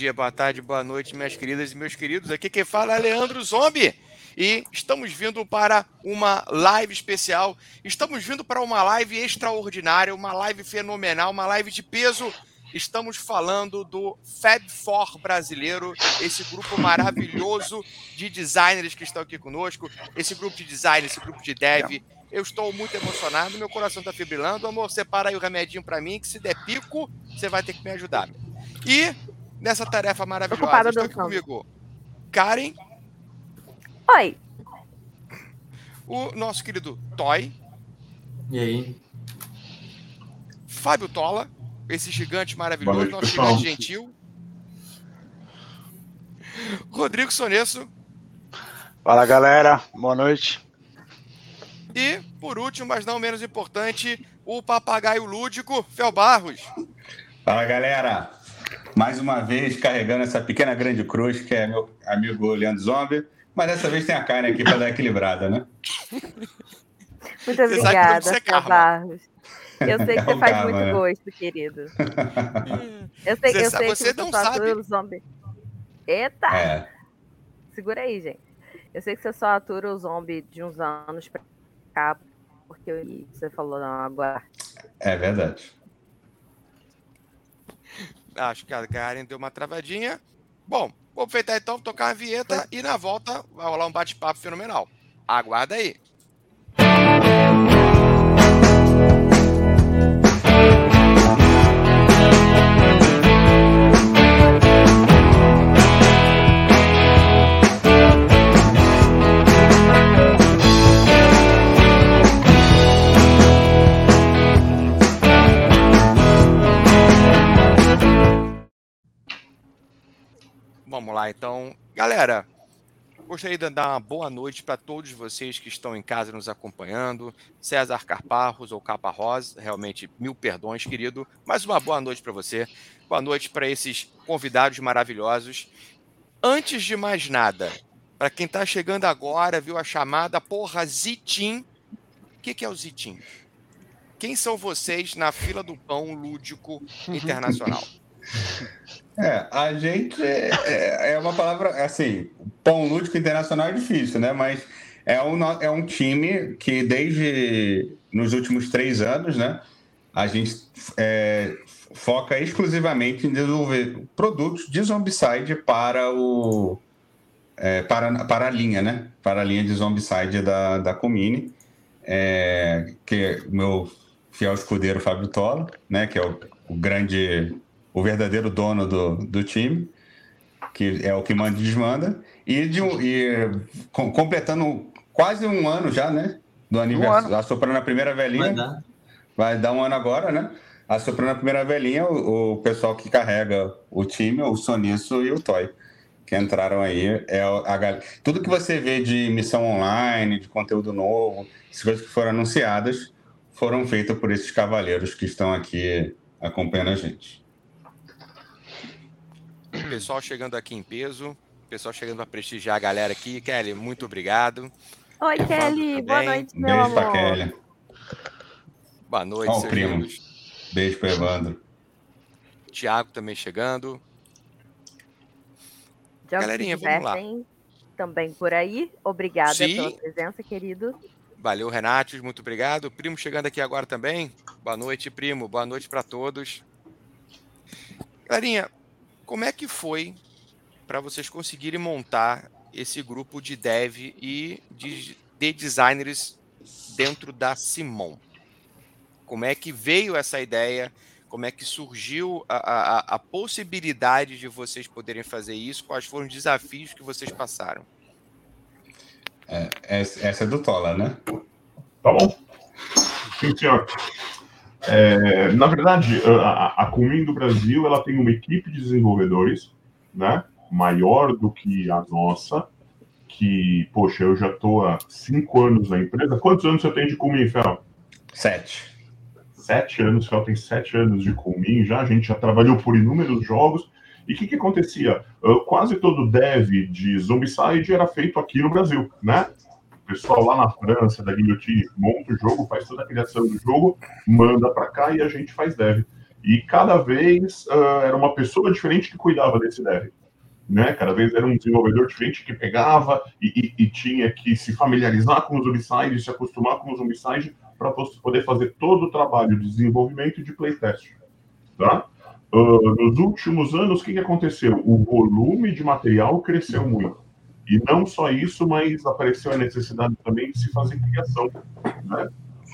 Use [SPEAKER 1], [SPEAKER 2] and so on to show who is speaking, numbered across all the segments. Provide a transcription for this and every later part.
[SPEAKER 1] dia, boa tarde, boa noite, minhas queridas e meus queridos. Aqui quem fala é Leandro Zombie. E estamos vindo para uma live especial. Estamos vindo para uma live extraordinária, uma live fenomenal, uma live de peso. Estamos falando do Fab Four brasileiro, esse grupo maravilhoso de designers que estão aqui conosco, esse grupo de design, esse grupo de dev. Eu estou muito emocionado, meu coração está fibrilando. Amor, separa aí o remedinho para mim, que se der pico, você vai ter que me ajudar. E nessa tarefa maravilhosa, estou aqui comigo Karen.
[SPEAKER 2] Oi.
[SPEAKER 1] O nosso querido Toy.
[SPEAKER 3] E aí?
[SPEAKER 1] Fábio Tola, esse gigante maravilhoso, noite, nosso pessoal. gigante gentil. Rodrigo Sonesso.
[SPEAKER 4] Fala galera, boa noite.
[SPEAKER 1] E, por último, mas não menos importante, o papagaio lúdico, Fel Barros.
[SPEAKER 5] Fala galera, mais uma vez carregando essa pequena grande cruz que é meu amigo Leandro Zombie, mas dessa vez tem a carne aqui para dar equilibrada, né?
[SPEAKER 2] Muito obrigada, Fel Barros. Eu sei que é você faz karma, muito né? gosto, querido. Eu sei, você eu sei
[SPEAKER 1] você
[SPEAKER 2] que
[SPEAKER 1] não sabe.
[SPEAKER 2] o zombie. Eita! É. Segura aí, gente. Eu sei que você só atura o zombie de uns anos pra cá, porque você falou não, agora.
[SPEAKER 5] É verdade.
[SPEAKER 1] Acho que a Karen deu uma travadinha. Bom, vou aproveitar então, tocar a vinheta e na volta vai rolar um bate-papo fenomenal. Aguarda aí. Vamos lá, então. Galera, gostaria de dar uma boa noite para todos vocês que estão em casa nos acompanhando. César Carparros ou Capa Rosa, realmente mil perdões, querido. Mais uma boa noite para você. Boa noite para esses convidados maravilhosos. Antes de mais nada, para quem está chegando agora, viu a chamada, porra, Zitim. O que, que é o Zitim? Quem são vocês na fila do pão lúdico internacional?
[SPEAKER 5] É, a gente é, é, é, uma palavra assim, pão lúdico internacional é difícil, né? Mas é um, é um time que desde nos últimos três anos, né? A gente é, foca exclusivamente em desenvolver produtos de Zombicide para o é, para, para a linha, né? Para a linha de Zombicide da, da Comini, é, que é o meu fiel escudeiro Fábio Tola, né? Que é o, o grande o verdadeiro dono do, do time, que é o que manda e desmanda, e, de, e com, completando quase um ano já, né? Do aniversário, um assoprando a primeira velhinha. Vai dar. vai dar um ano agora, né? Assoprando a primeira velhinha, o, o pessoal que carrega o time, o Soniço e o Toy, que entraram aí. É a, a, tudo que você vê de missão online, de conteúdo novo, as coisas que foram anunciadas, foram feitas por esses cavaleiros que estão aqui acompanhando a gente.
[SPEAKER 1] Pessoal chegando aqui em peso. Pessoal chegando a prestigiar a galera aqui. Kelly, muito obrigado.
[SPEAKER 2] Oi, Evandro Kelly. Também. Boa noite, meu Beijo amor. pra Kelly.
[SPEAKER 1] Boa noite,
[SPEAKER 5] Ó, primo. Beijo pro Evandro.
[SPEAKER 1] Tiago também chegando.
[SPEAKER 2] Já Galerinha, vamos lá. Também por aí. Obrigada Sim. pela presença, querido.
[SPEAKER 1] Valeu, Renato. Muito obrigado. Primo chegando aqui agora também. Boa noite, primo. Boa noite para todos. Galerinha, como é que foi para vocês conseguirem montar esse grupo de dev e de, de designers dentro da Simon? Como é que veio essa ideia? Como é que surgiu a, a, a possibilidade de vocês poderem fazer isso? Quais foram os desafios que vocês passaram?
[SPEAKER 5] É, essa é do Tola, né?
[SPEAKER 6] Tá bom. Sim, senhor. É, na verdade, a, a Cumin do Brasil ela tem uma equipe de desenvolvedores, né, maior do que a nossa, que, poxa, eu já estou há cinco anos na empresa. Quantos anos você tem de Cumin, Fel?
[SPEAKER 5] Sete.
[SPEAKER 6] Sete anos, Fel tem sete anos de Cumin já, a gente já trabalhou por inúmeros jogos. E o que, que acontecia? Quase todo dev de Zombicide era feito aqui no Brasil, né? Pessoal lá na França, da Guilhotina, monta o jogo, faz toda a criação do jogo, manda para cá e a gente faz dev. E cada vez uh, era uma pessoa diferente que cuidava desse dev. Né? Cada vez era um desenvolvedor diferente que pegava e, e, e tinha que se familiarizar com os zombicide, se acostumar com os zombicide para poder fazer todo o trabalho de desenvolvimento e de playtest. Tá? Uh, nos últimos anos, o que, que aconteceu? O volume de material cresceu muito. E não só isso, mas apareceu a necessidade também de se fazer criação. Né?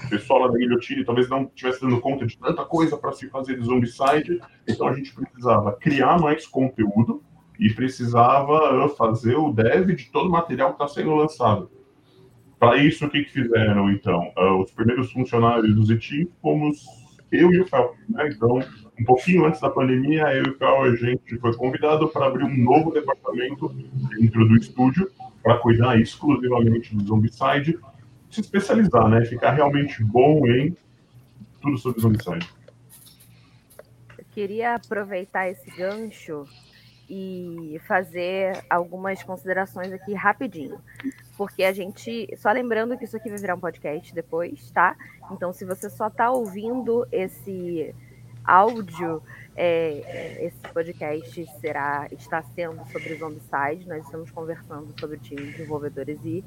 [SPEAKER 6] O pessoal lá da Guilhotine talvez não estivesse dando conta de tanta coisa para se fazer de Zombicide, então a gente precisava criar mais conteúdo e precisava fazer o dev de todo o material que está sendo lançado. Para isso, o que, que fizeram, então? Uh, os primeiros funcionários do Zetim fomos eu e o Fel. Né? Então, um pouquinho antes da pandemia, eu e o Fel, a gente foi convidado para abrir um novo departamento dentro do estúdio para cuidar exclusivamente do Zombicide, se especializar, né? Ficar realmente bom em tudo sobre Zombicide.
[SPEAKER 2] Eu queria aproveitar esse gancho e fazer algumas considerações aqui rapidinho. Porque a gente. Só lembrando que isso aqui vai virar um podcast depois, tá? Então, se você só está ouvindo esse áudio, é, esse podcast será está sendo sobre Zombicide. Nós estamos conversando sobre o time de desenvolvedores e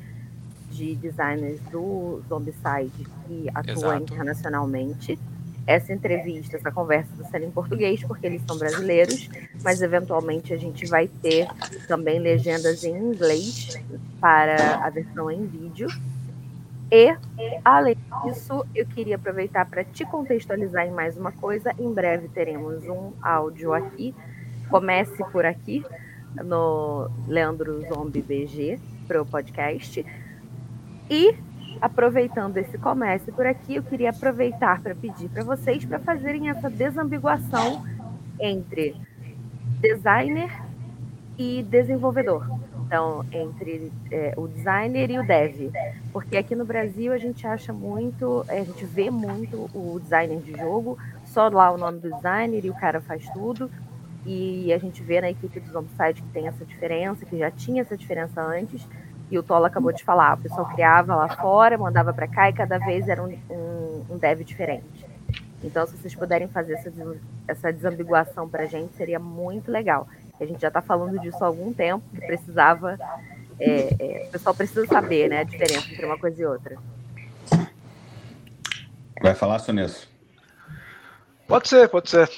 [SPEAKER 2] de designers do Zombicide que atuam Exato. internacionalmente essa entrevista, essa conversa está sendo em português, porque eles são brasileiros, mas eventualmente a gente vai ter também legendas em inglês para a versão em vídeo. E, além disso, eu queria aproveitar para te contextualizar em mais uma coisa. Em breve teremos um áudio aqui. Comece por aqui, no Leandro Zombie BG, para o podcast. E aproveitando esse comércio por aqui, eu queria aproveitar para pedir para vocês para fazerem essa desambiguação entre designer e desenvolvedor. Então, entre é, o designer e o dev. Porque aqui no Brasil a gente acha muito, a gente vê muito o designer de jogo, só lá o nome do designer e o cara faz tudo. E a gente vê na equipe do Zombicide que tem essa diferença, que já tinha essa diferença antes e o Tola acabou de falar, o pessoal criava lá fora, mandava para cá e cada vez era um, um, um, dev diferente. Então, se vocês puderem fazer essa, essa desambiguação para a gente, seria muito legal. A gente já está falando disso há algum tempo, que precisava. É, é, o pessoal precisa saber né, a diferença entre uma coisa e outra.
[SPEAKER 5] Vai falar, Sonesso?
[SPEAKER 4] Pode ser, pode ser.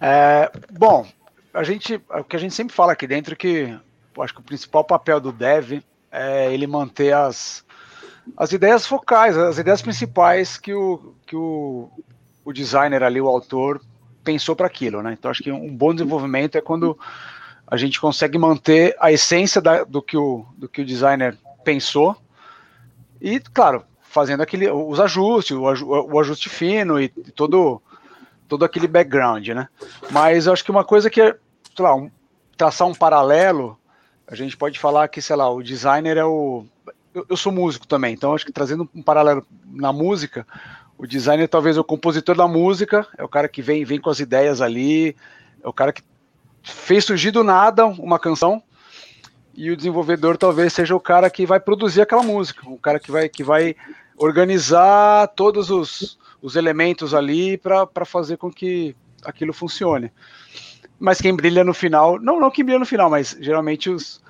[SPEAKER 4] É, bom, a gente, o que a gente sempre fala aqui dentro é que acho que o principal papel do dev é ele manter as, as ideias focais, as ideias principais que o, que o, o designer ali, o autor, pensou para aquilo, né? Então acho que um bom desenvolvimento é quando a gente consegue manter a essência da, do, que o, do que o designer pensou e, claro, fazendo aquele, os ajustes, o, o ajuste fino e todo, todo aquele background, né? Mas eu acho que uma coisa que é, sei lá, um, traçar um paralelo a gente pode falar que, sei lá, o designer é o. Eu, eu sou músico também, então acho que trazendo um paralelo na música, o designer talvez é o compositor da música, é o cara que vem, vem com as ideias ali, é o cara que fez surgir do nada uma canção, e o desenvolvedor talvez seja o cara que vai produzir aquela música, o cara que vai, que vai organizar todos os, os elementos ali para fazer com que aquilo funcione mas quem brilha no final, não, não quem brilha no final, mas geralmente os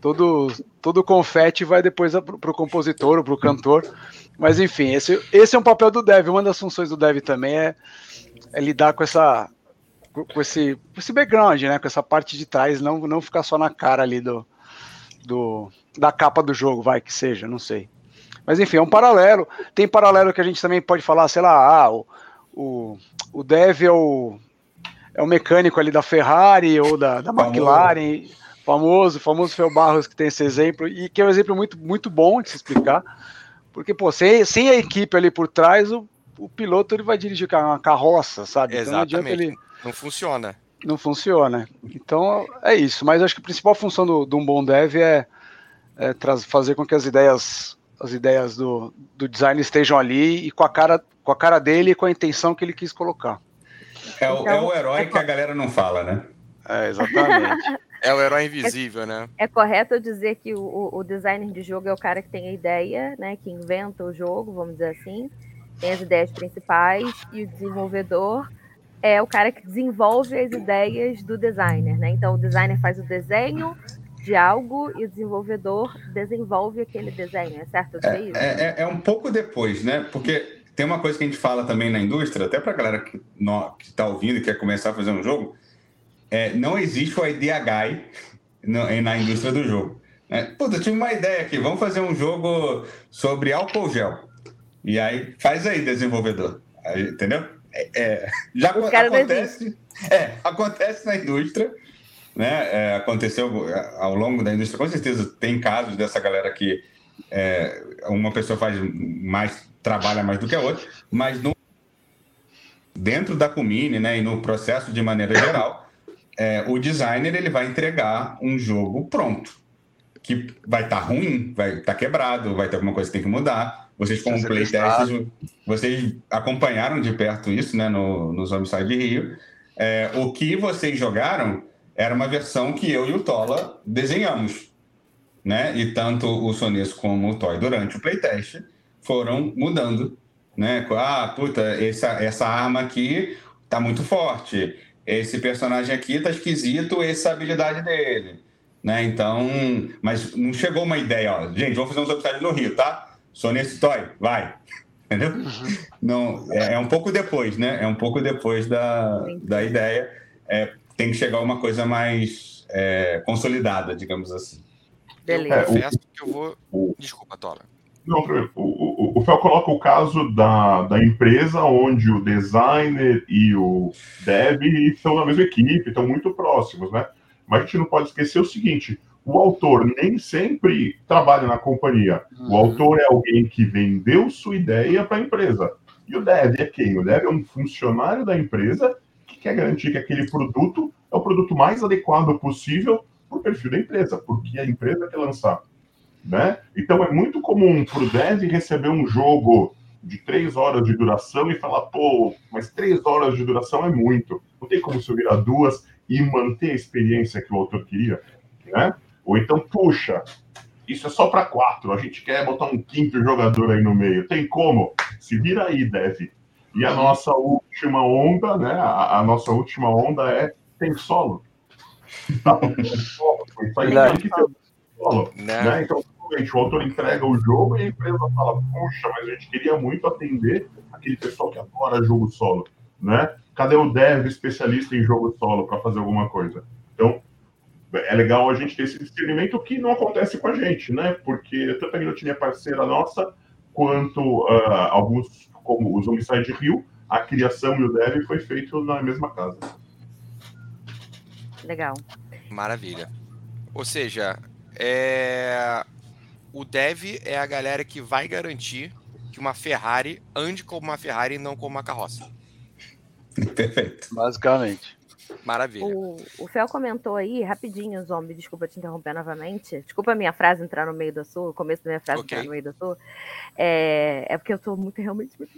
[SPEAKER 4] todo todo confete vai depois para o compositor ou para o cantor. Mas enfim, esse, esse é um papel do dev. Uma das funções do dev também é, é lidar com essa com esse, com esse background, né? Com essa parte de trás, não, não ficar só na cara ali do, do da capa do jogo, vai que seja, não sei. Mas enfim, é um paralelo. Tem paralelo que a gente também pode falar, sei lá, ah, o, o, o dev é o é o mecânico ali da Ferrari ou da, da McLaren, famoso, famoso Fel Barros que tem esse exemplo, e que é um exemplo muito, muito bom de se explicar, porque, pô, sem, sem a equipe ali por trás, o, o piloto ele vai dirigir uma carroça, sabe?
[SPEAKER 1] Exatamente. Então não adianta ele... Não funciona.
[SPEAKER 4] Não funciona. Então, é isso. Mas acho que a principal função do, de um bom dev é, é fazer com que as ideias as ideias do, do design estejam ali e com a cara com a cara dele e com a intenção que ele quis colocar.
[SPEAKER 5] É o, então, é o herói que a galera não fala, né?
[SPEAKER 4] É, exatamente.
[SPEAKER 1] é o herói invisível, né?
[SPEAKER 2] É correto dizer que o, o designer de jogo é o cara que tem a ideia, né? Que inventa o jogo, vamos dizer assim. Tem as ideias principais e o desenvolvedor é o cara que desenvolve as ideias do designer, né? Então o designer faz o desenho de algo e o desenvolvedor desenvolve aquele desenho, é certo?
[SPEAKER 5] É, é, é, é um pouco depois, né? Porque tem uma coisa que a gente fala também na indústria, até para a galera que está ouvindo e quer começar a fazer um jogo, é, não existe o no, na indústria do jogo. É, Puta, eu tive uma ideia aqui, vamos fazer um jogo sobre álcool gel. E aí, faz aí, desenvolvedor. Aí, entendeu? É, é. Já acontece, é, acontece na indústria, né? É, aconteceu é, ao longo da indústria, com certeza tem casos dessa galera que é, uma pessoa faz mais, trabalha mais do que a outra, mas no, dentro da Comine, né, e no processo de maneira geral, é, o designer ele vai entregar um jogo pronto, que vai estar tá ruim, vai estar tá quebrado, vai ter alguma coisa que tem que mudar. Vocês como playtesters, vocês acompanharam de perto isso, né, no, no Zombicide Rio. É, o que vocês jogaram era uma versão que eu e o Tola desenhamos, né? E tanto o Sones como o Toy durante o playtest foram mudando, né? Ah, puta, essa, essa arma aqui tá muito forte esse personagem aqui tá esquisito, essa habilidade dele. Né? Então, mas não chegou uma ideia, ó, gente, vamos fazer uns episódios no Rio, tá? Sou nesse toy, vai. Entendeu? Uhum. Não, é, é, um pouco depois, né? É um pouco depois da, da ideia. É, tem que chegar uma coisa mais é, consolidada, digamos assim.
[SPEAKER 1] Beleza. Eu confesso que eu vou. Desculpa, Tola.
[SPEAKER 6] Não, o, o, o Fel coloca o caso da, da empresa onde o designer e o dev estão na mesma equipe, estão muito próximos, né? Mas a gente não pode esquecer o seguinte: o autor nem sempre trabalha na companhia. Uhum. O autor é alguém que vendeu sua ideia para a empresa. E o dev é quem? O dev é um funcionário da empresa que quer garantir que aquele produto é o produto mais adequado possível para o perfil da empresa, porque a empresa quer lançar né? Então é muito comum para o dev receber um jogo de três horas de duração e falar, pô, mas três horas de duração é muito. Não tem como subir a duas e manter a experiência que o autor queria, né? Ou então, puxa, isso é só para quatro, a gente quer botar um quinto jogador aí no meio. Tem como? Se vira aí, dev. E a nossa última onda, né? A, a nossa última onda é tem solo. Tá, tem solo. Que solo. Né? Então, o autor entrega o jogo e a empresa fala, puxa, mas a gente queria muito atender aquele pessoal que adora jogo solo, né? Cadê o dev especialista em jogo solo para fazer alguma coisa? Então, é legal a gente ter esse discernimento que não acontece com a gente, né? Porque tanto a Guilhotina é parceira nossa, quanto uh, alguns, como os Homicide Rio, a criação e o dev foi feito na mesma casa.
[SPEAKER 2] Legal.
[SPEAKER 1] Maravilha. Ou seja, é o dev é a galera que vai garantir que uma Ferrari ande como uma Ferrari e não como uma carroça.
[SPEAKER 5] Perfeito.
[SPEAKER 4] Basicamente.
[SPEAKER 1] Maravilha.
[SPEAKER 2] O, o Fel comentou aí, rapidinho, Zombie, desculpa te interromper novamente. Desculpa a minha frase entrar no meio da sua, o começo da minha frase okay. entrar no meio da sua. É, é porque eu tô muito, realmente muito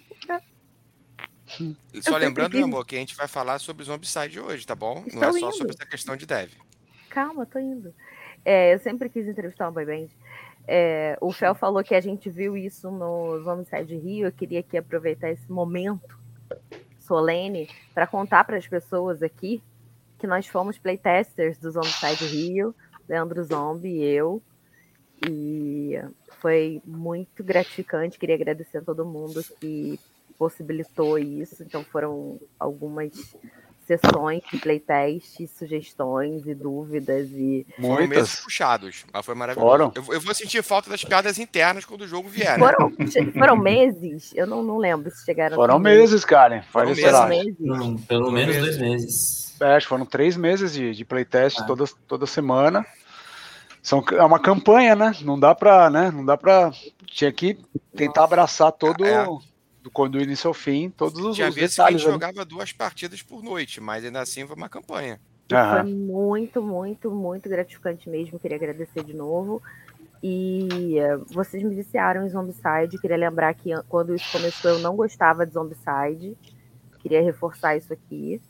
[SPEAKER 1] Só lembrando, meu amor, que a gente vai falar sobre Zombicide hoje, tá bom? Estou Não é só indo. sobre essa questão de dev.
[SPEAKER 2] Calma, tô indo. É, eu sempre quis entrevistar uma boy band. É, o Fel falou que a gente viu isso no Homicide Rio. Eu queria aqui aproveitar esse momento solene para contar para as pessoas aqui que nós fomos playtesters do Homicide Rio, Leandro Zombie e eu. E foi muito gratificante. Queria agradecer a todo mundo que possibilitou isso. Então foram algumas sessões de playtest, sugestões e dúvidas e.
[SPEAKER 1] Foram meses puxados, mas foi maravilhoso. Foram. Eu, eu, vou sentir falta das piadas internas quando o jogo vier.
[SPEAKER 2] Né? Foram, foram meses? Eu não, não lembro se chegaram.
[SPEAKER 4] Foram meses, Karen.
[SPEAKER 3] Foram meses. meses. Não, pelo menos dois meses.
[SPEAKER 4] É, acho que foram três meses de, de playtest ah. toda, toda semana. São, é uma campanha, né? Não dá pra, né? Não dá pra. Tinha que tentar abraçar todo. É do, do início ao fim, todos os,
[SPEAKER 1] Tinha
[SPEAKER 4] os
[SPEAKER 1] detalhes. A gente jogava duas partidas por noite, mas ainda assim foi uma campanha.
[SPEAKER 2] Foi muito, muito, muito gratificante mesmo. Queria agradecer de novo. E uh, vocês me viciaram em Zombicide. Queria lembrar que quando isso começou eu não gostava de Zombicide. Queria reforçar isso aqui.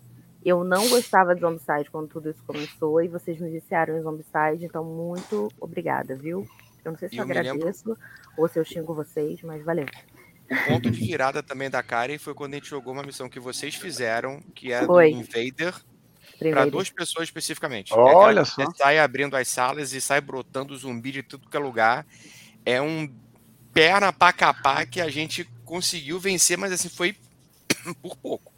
[SPEAKER 2] Eu não gostava de Zombicide quando tudo isso começou. E vocês me viciaram em Zombicide. Então, muito obrigada, viu? Eu não sei se eu, eu agradeço lembro... ou se eu xingo vocês, mas valeu.
[SPEAKER 1] O ponto de virada também da Karen foi quando a gente jogou uma missão que vocês fizeram, que era foi. do Invader, para duas pessoas especificamente.
[SPEAKER 4] Olha é só.
[SPEAKER 1] Você sai abrindo as salas e sai brotando zumbi de tudo que é lugar. É um perna pra capar que a gente conseguiu vencer, mas assim, foi por pouco.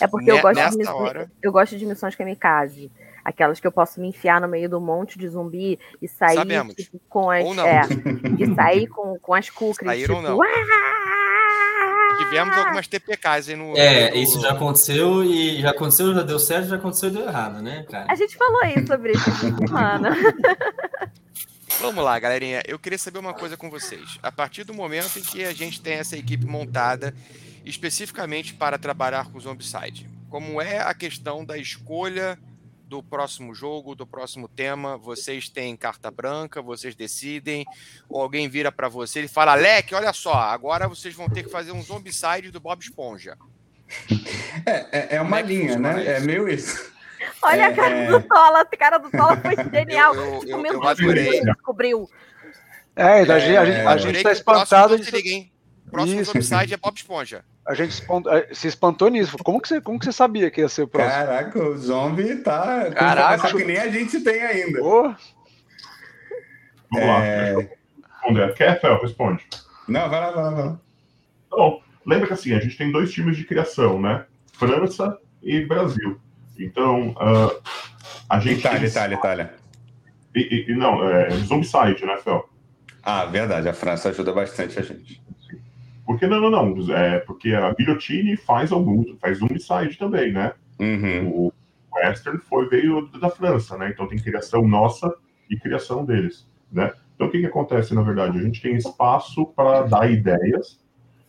[SPEAKER 2] É porque eu, gosto de missões, hora... eu gosto de missões kamikaze. Aquelas que eu posso me enfiar no meio do monte de zumbi e sair tipo, com as. É, e sair com, com as.
[SPEAKER 1] Saíram
[SPEAKER 2] tipo,
[SPEAKER 1] não. Tivemos algumas TPKs aí no.
[SPEAKER 3] É, isso já aconteceu e já aconteceu, já deu certo, já aconteceu e deu errado, né, cara?
[SPEAKER 2] A gente falou aí sobre isso mano.
[SPEAKER 1] Vamos lá, galerinha. Eu queria saber uma coisa com vocês. A partir do momento em que a gente tem essa equipe montada especificamente para trabalhar com o Zombicide, como é a questão da escolha do próximo jogo, do próximo tema? Vocês têm carta branca, vocês decidem, ou alguém vira para você e fala: Leque, olha só, agora vocês vão ter que fazer um Zombicide do Bob Esponja.
[SPEAKER 5] É, é, é uma é linha, né? É meio isso.
[SPEAKER 2] Olha é, a cara é... do Tola, a cara do Tola foi genial. Eu, eu, eu, eu adorei. descobriu.
[SPEAKER 4] É, a gente, a gente, a gente tá espantado.
[SPEAKER 1] De... Liguem. Próximo Isso. Zombicide é Bob Esponja.
[SPEAKER 4] A gente se espantou nisso. Como que, você, como que você sabia que ia ser o próximo?
[SPEAKER 5] Caraca, o zombie tá. Caraca, que nem a gente tem ainda. Oh.
[SPEAKER 6] Vamos é... lá. Responder. Quer, Fel? Responde.
[SPEAKER 5] Não, vai lá, vai lá, vai lá.
[SPEAKER 6] Bom, lembra que assim, a gente tem dois times de criação, né? França e Brasil. Então, uh, a gente.
[SPEAKER 5] Itália, Itália, Itália.
[SPEAKER 6] E, e, não, é Zombicide, né, Fel?
[SPEAKER 5] Ah, verdade. A França ajuda bastante a gente.
[SPEAKER 6] Porque não, não, não. É, porque a Guillotine faz alguns, faz Zombicide também, né?
[SPEAKER 5] Uhum.
[SPEAKER 6] O Western foi, veio da França, né? Então tem criação nossa e criação deles, né? Então o que, que acontece, na verdade? A gente tem espaço para dar ideias,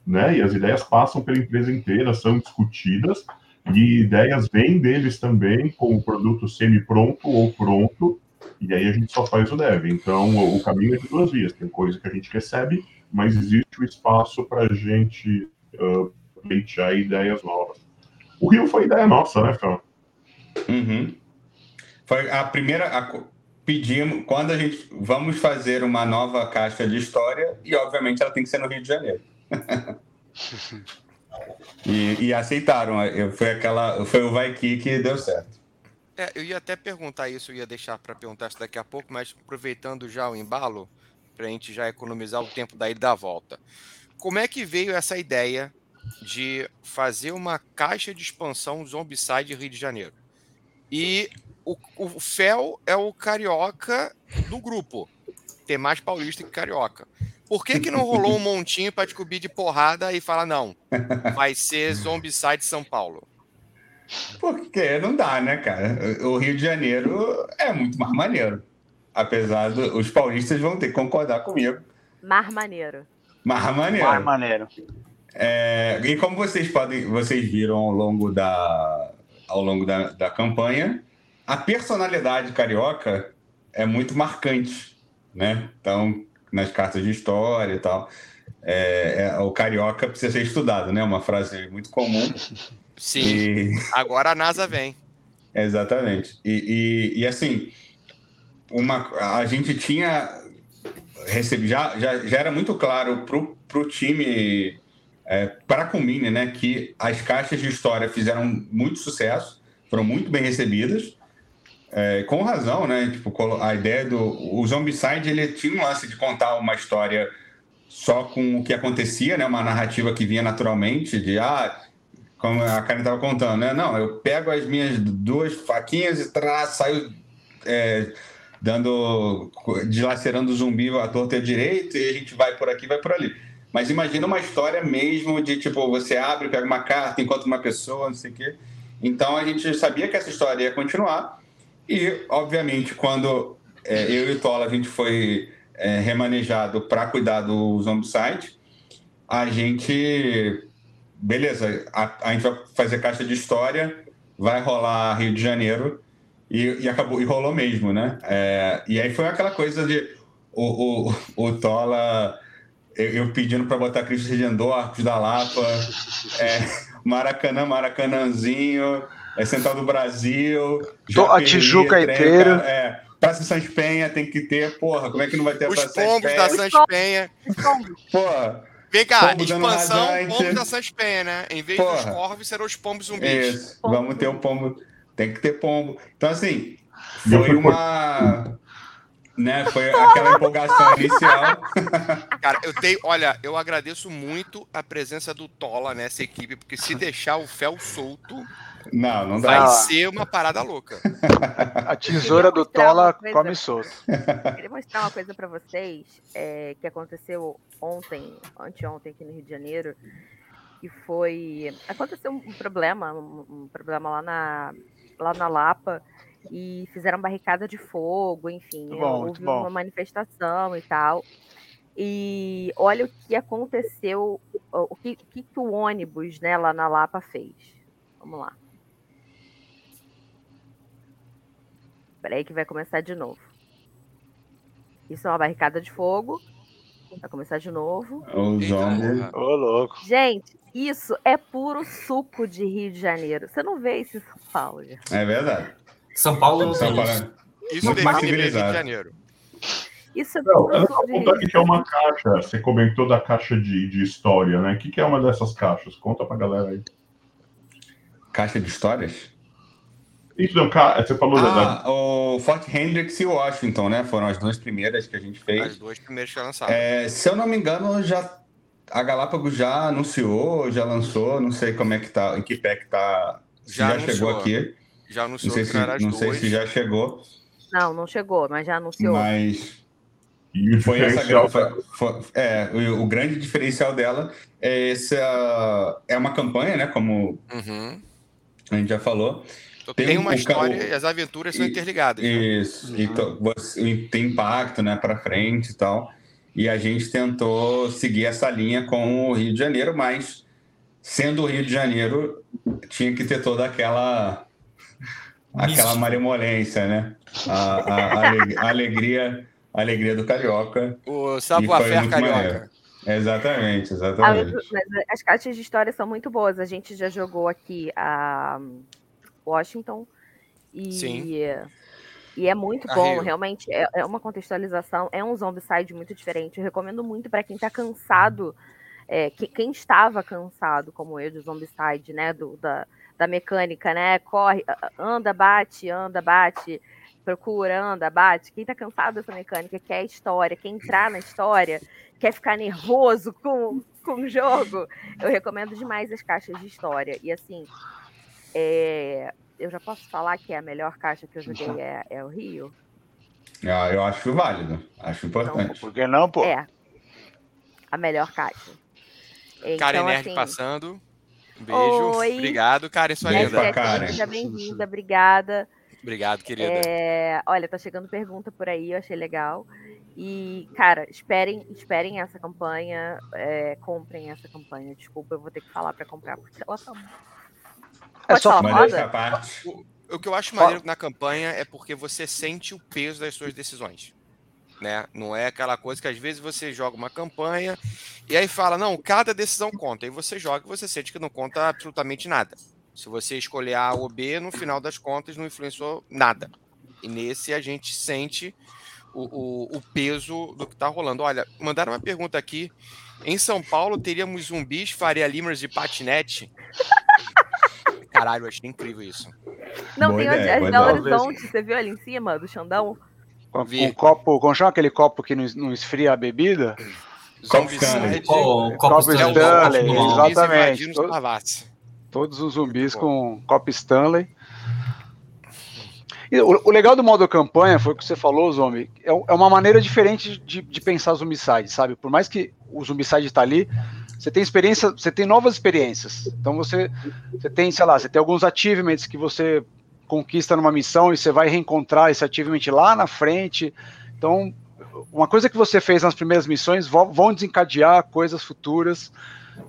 [SPEAKER 6] né? E as ideias passam pela empresa inteira, são discutidas, e ideias vêm deles também com o produto semi-pronto ou pronto, e aí a gente só faz o dev. Então, o caminho é de duas vias. Tem coisa que a gente recebe, mas existe o espaço para a gente uh, pleitear ideias novas. O Rio foi ideia nossa, né, Fel?
[SPEAKER 5] Uhum. Foi a primeira. A, pedimos, quando a gente. Vamos fazer uma nova caixa de história, e obviamente ela tem que ser no Rio de Janeiro. E, e aceitaram. Foi aquela, foi o vai que que deu certo.
[SPEAKER 1] É, eu ia até perguntar isso, eu ia deixar para perguntar isso daqui a pouco, mas aproveitando já o embalo, para a gente já economizar o tempo da ida da volta. Como é que veio essa ideia de fazer uma caixa de expansão Zombicide Rio de Janeiro? E o, o Fel é o carioca do grupo. Tem mais paulista que carioca. Por que, que não rolou um montinho para descobrir de porrada e falar, não, vai ser Zombicide São Paulo?
[SPEAKER 5] Porque não dá, né, cara? O Rio de Janeiro é muito mais maneiro. Apesar dos os paulistas vão ter que concordar comigo.
[SPEAKER 2] Mar maneiro.
[SPEAKER 5] Mar maneiro.
[SPEAKER 4] Mar maneiro.
[SPEAKER 5] É, e como vocês podem, vocês viram ao longo da, ao longo da, da campanha, a personalidade carioca é muito marcante, né? Então, nas cartas de história e tal. É, é, o carioca precisa ser estudado, né? Uma frase muito comum.
[SPEAKER 1] Sim. E... Agora a NASA vem.
[SPEAKER 5] Exatamente. E, e, e, assim, uma, a gente tinha recebido, já, já, já era muito claro para o time, é, para a Comine, né, que as caixas de história fizeram muito sucesso, foram muito bem recebidas. É, com razão, né? Tipo, a ideia do. O Zombicide ele tinha um lance de contar uma história só com o que acontecia, né? Uma narrativa que vinha naturalmente, de ah, como a Karen estava contando, né? Não, eu pego as minhas duas faquinhas e tra, saio é, dando. dilacerando o zumbi à torta e à direita, e a gente vai por aqui, vai por ali. Mas imagina uma história mesmo de tipo, você abre, pega uma carta, encontra uma pessoa, não sei o quê. Então a gente sabia que essa história ia continuar. E, obviamente, quando é, eu e o Tola a gente foi é, remanejado para cuidar do Zombicide, a gente. Beleza, a, a, gente vai fazer caixa de história, vai rolar Rio de Janeiro, e, e acabou, e rolou mesmo, né? É, e aí foi aquela coisa de o, o, o Tola. Eu, eu pedindo para botar Cristo Redentor, Arcos da Lapa, é, Maracanã, Maracanãzinho, é Central do Brasil.
[SPEAKER 4] a Tijuca inteira.
[SPEAKER 5] É, Praça Sans Penha tem que ter, porra, como é que não vai ter
[SPEAKER 1] Os
[SPEAKER 5] Praça
[SPEAKER 1] Sans Penha? da Sans Penha.
[SPEAKER 5] Porra,
[SPEAKER 1] Vem cá,
[SPEAKER 5] Pombo
[SPEAKER 1] expansão, pombos da Sanspenha, né? Em vez
[SPEAKER 5] Porra.
[SPEAKER 1] dos corvos, serão os pombos zumbis.
[SPEAKER 5] Isso, vamos ter um pombo. Tem que ter pombo. Então, assim, foi uma. Né, foi aquela empolgação inicial.
[SPEAKER 1] Cara, eu tenho. Olha, eu agradeço muito a presença do Tola nessa equipe, porque se deixar o Fel solto,
[SPEAKER 5] Não, não
[SPEAKER 1] vai
[SPEAKER 5] dá.
[SPEAKER 1] ser uma parada louca.
[SPEAKER 4] A tesoura do Tola
[SPEAKER 2] coisa.
[SPEAKER 4] come solto.
[SPEAKER 2] Eu queria mostrar uma coisa para vocês é, que aconteceu ontem, anteontem aqui no Rio de Janeiro, que foi aconteceu um problema, um, um problema lá na lá na Lapa e fizeram barricada de fogo, enfim,
[SPEAKER 4] bom,
[SPEAKER 2] houve
[SPEAKER 4] bom.
[SPEAKER 2] uma manifestação e tal. E olha o que aconteceu, o que, o que o ônibus, né, lá na Lapa fez. Vamos lá. Peraí que vai começar de novo. Isso é uma barricada de fogo. Vai começar de novo.
[SPEAKER 5] O
[SPEAKER 1] Eita,
[SPEAKER 5] zombie.
[SPEAKER 1] porra.
[SPEAKER 4] Ô, louco.
[SPEAKER 2] Gente, isso é puro suco de Rio de Janeiro. Você não vê isso em São Paulo, gente.
[SPEAKER 5] É verdade.
[SPEAKER 3] São Paulo não
[SPEAKER 5] São
[SPEAKER 3] tem
[SPEAKER 5] Paulo-
[SPEAKER 3] isso.
[SPEAKER 1] Isso
[SPEAKER 5] Muito
[SPEAKER 1] define Rio de. Janeiro.
[SPEAKER 2] Isso é
[SPEAKER 6] Não, ela que é uma caixa. Você comentou da caixa de, de história, né? O que, que é uma dessas caixas? Conta pra galera aí.
[SPEAKER 5] Caixa de histórias?
[SPEAKER 6] Isso, não, ca- você falou da- da,
[SPEAKER 5] Ah, o Fort Hendricks e Washington, né? Foram as duas primeiras que a gente
[SPEAKER 1] As
[SPEAKER 5] fez.
[SPEAKER 1] duas primeiras que lançaram.
[SPEAKER 5] É, se eu não me engano, já a Galápagos já anunciou, já lançou, não sei como é que tá, em que pé que tá. Se
[SPEAKER 1] Já
[SPEAKER 5] já,
[SPEAKER 1] anunciou.
[SPEAKER 5] chegou aqui.
[SPEAKER 1] Já
[SPEAKER 5] Não
[SPEAKER 1] anunciou
[SPEAKER 5] sei,
[SPEAKER 1] que
[SPEAKER 5] se, não sei se já chegou,
[SPEAKER 2] Não, não chegou, mas já anunciou.
[SPEAKER 5] mas
[SPEAKER 6] e o
[SPEAKER 5] foi essa foi- foi- é, o, o grande diferencial dela é essa é uma campanha, né? Como
[SPEAKER 1] Uhum.
[SPEAKER 5] a gente já falou.
[SPEAKER 1] Então,
[SPEAKER 5] Tem
[SPEAKER 1] tem,
[SPEAKER 5] um-
[SPEAKER 1] uma
[SPEAKER 5] o
[SPEAKER 1] história e as aventuras são
[SPEAKER 5] e-
[SPEAKER 1] interligadas. né?
[SPEAKER 5] Isso. E to- você- tem impacto, né, para frente e tal. E a gente tentou seguir essa linha com o Rio de Janeiro, mas sendo o Rio de Janeiro, tinha que ter toda aquela aquela
[SPEAKER 3] Mística.
[SPEAKER 5] malemolência, né? A, a- a aleg- a alegria, a alegria do carioca.
[SPEAKER 1] O savoir-faire carioca.
[SPEAKER 5] maneiro. Exatamente, exatamente.
[SPEAKER 2] mas as caixas de história são muito boas. A gente já jogou aqui a Washington e,
[SPEAKER 1] Sim.
[SPEAKER 2] E é muito bom, realmente é, é uma contextualização, é um zombicide muito diferente. Eu recomendo muito para quem está cansado, é, que- quem estava cansado, como eu, do zombicide, né, do, da, da mecânica, né, corre, anda, bate, anda, bate, procura, anda, bate. Quem está cansado dessa mecânica, quer história, quer entrar na história, quer ficar nervoso com, com o jogo, eu recomendo demais as caixas de história. E assim, é, eu já posso falar que é a melhor caixa que eu joguei é, é o Rio?
[SPEAKER 5] Ah, Eu acho válido, acho importante.
[SPEAKER 4] Por que não, pô?
[SPEAKER 2] É. A melhor caixa.
[SPEAKER 1] Karen
[SPEAKER 2] Então,
[SPEAKER 1] Nerd
[SPEAKER 2] assim,
[SPEAKER 1] passando. Um beijo.
[SPEAKER 2] Oi.
[SPEAKER 1] Obrigado, Karen, sua
[SPEAKER 5] Beijo
[SPEAKER 1] linda.
[SPEAKER 5] Karen.
[SPEAKER 2] seja bem-vinda, obrigada.
[SPEAKER 1] Obrigado, querida.
[SPEAKER 2] É, olha, tá chegando pergunta por aí, eu achei legal. E, cara, esperem, esperem essa campanha, é, comprem essa campanha. Desculpa, eu vou ter que falar pra comprar, porque ela tá.
[SPEAKER 4] É só
[SPEAKER 2] falar,
[SPEAKER 5] parte.
[SPEAKER 1] O que eu acho maneiro na campanha é porque você sente o peso das suas decisões. Né? Não é aquela coisa que às vezes você joga uma campanha e aí fala, não, cada decisão conta. Aí você joga e você sente que não conta absolutamente nada. Se você escolher A ou B, no final das contas não influenciou nada. E nesse a gente sente o, o, o peso do que está rolando. Olha, mandaram uma pergunta aqui. Em São Paulo teríamos zumbis, Faria Limers e patinete? Caralho, eu achei incrível isso.
[SPEAKER 2] Não,
[SPEAKER 5] Boa
[SPEAKER 2] tem
[SPEAKER 5] ideia,
[SPEAKER 2] é
[SPEAKER 5] ideia.
[SPEAKER 2] Belo Horizonte, você viu ali em cima do Xandão?
[SPEAKER 4] Com,
[SPEAKER 1] Vi.
[SPEAKER 4] um copo, como chama aquele copo que não, não esfria a bebida?
[SPEAKER 5] Copo Stanley.
[SPEAKER 3] Copo Stanley,
[SPEAKER 4] exatamente.
[SPEAKER 1] invadindo os
[SPEAKER 4] Todo-
[SPEAKER 1] Savassi.
[SPEAKER 4] Todos os zumbis com copo Stanley. E o, o legal do modo campanha foi o que você falou, Zombie. É, é uma maneira diferente de, de pensar Zombicide, sabe? Por mais que o Zombicide tá ali, você tem experiência, você tem novas experiências. Então você, você tem, sei lá, você tem alguns achievements que você conquista numa missão e você vai reencontrar esse achievement lá na frente. Então, uma coisa que você fez nas primeiras missões vão desencadear coisas futuras.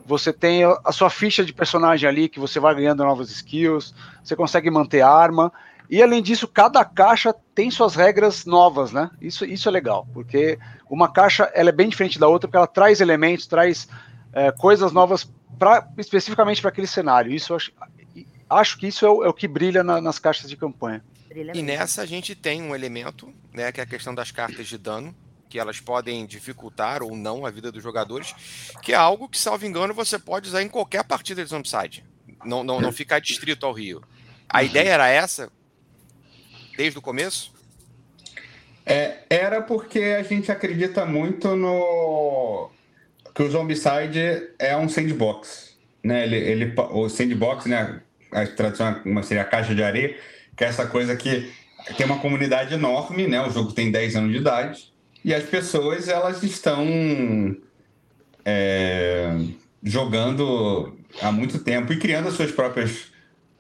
[SPEAKER 4] Você tem a a sua ficha de personagem ali que você vai ganhando novas skills, você consegue manter arma. E além disso, cada caixa tem suas regras novas, né? Isso, isso é legal, porque uma caixa ela é bem diferente da outra, porque ela traz elementos, traz é, coisas novas pra, especificamente para aquele cenário. Isso eu acho, acho que isso é o, é o que brilha na- nas caixas de campanha.
[SPEAKER 1] E nessa a gente tem um elemento, né, que é a questão das cartas de dano, que elas podem dificultar ou não a vida dos jogadores, que é algo que, salvo engano, você pode usar em qualquer partida de Zombicide. Não, não, não ficar distrito ao Rio. A uhum. ideia era essa desde o começo?
[SPEAKER 5] É, era porque a gente acredita muito no que o Zombicide é um sandbox, né? Ele, ele o sandbox, né? A tradução seria a caixa de areia, que é essa coisa que tem uma comunidade enorme, né? O jogo tem 10 anos de idade e as pessoas elas estão é, jogando há muito tempo e criando as suas próprias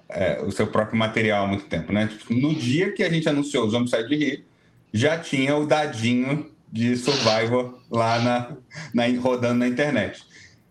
[SPEAKER 5] é, o seu próprio material há muito tempo, né? No dia que a gente anunciou o Zombicide Rio, já tinha o dadinho de Survivor lá na, na rodando na internet.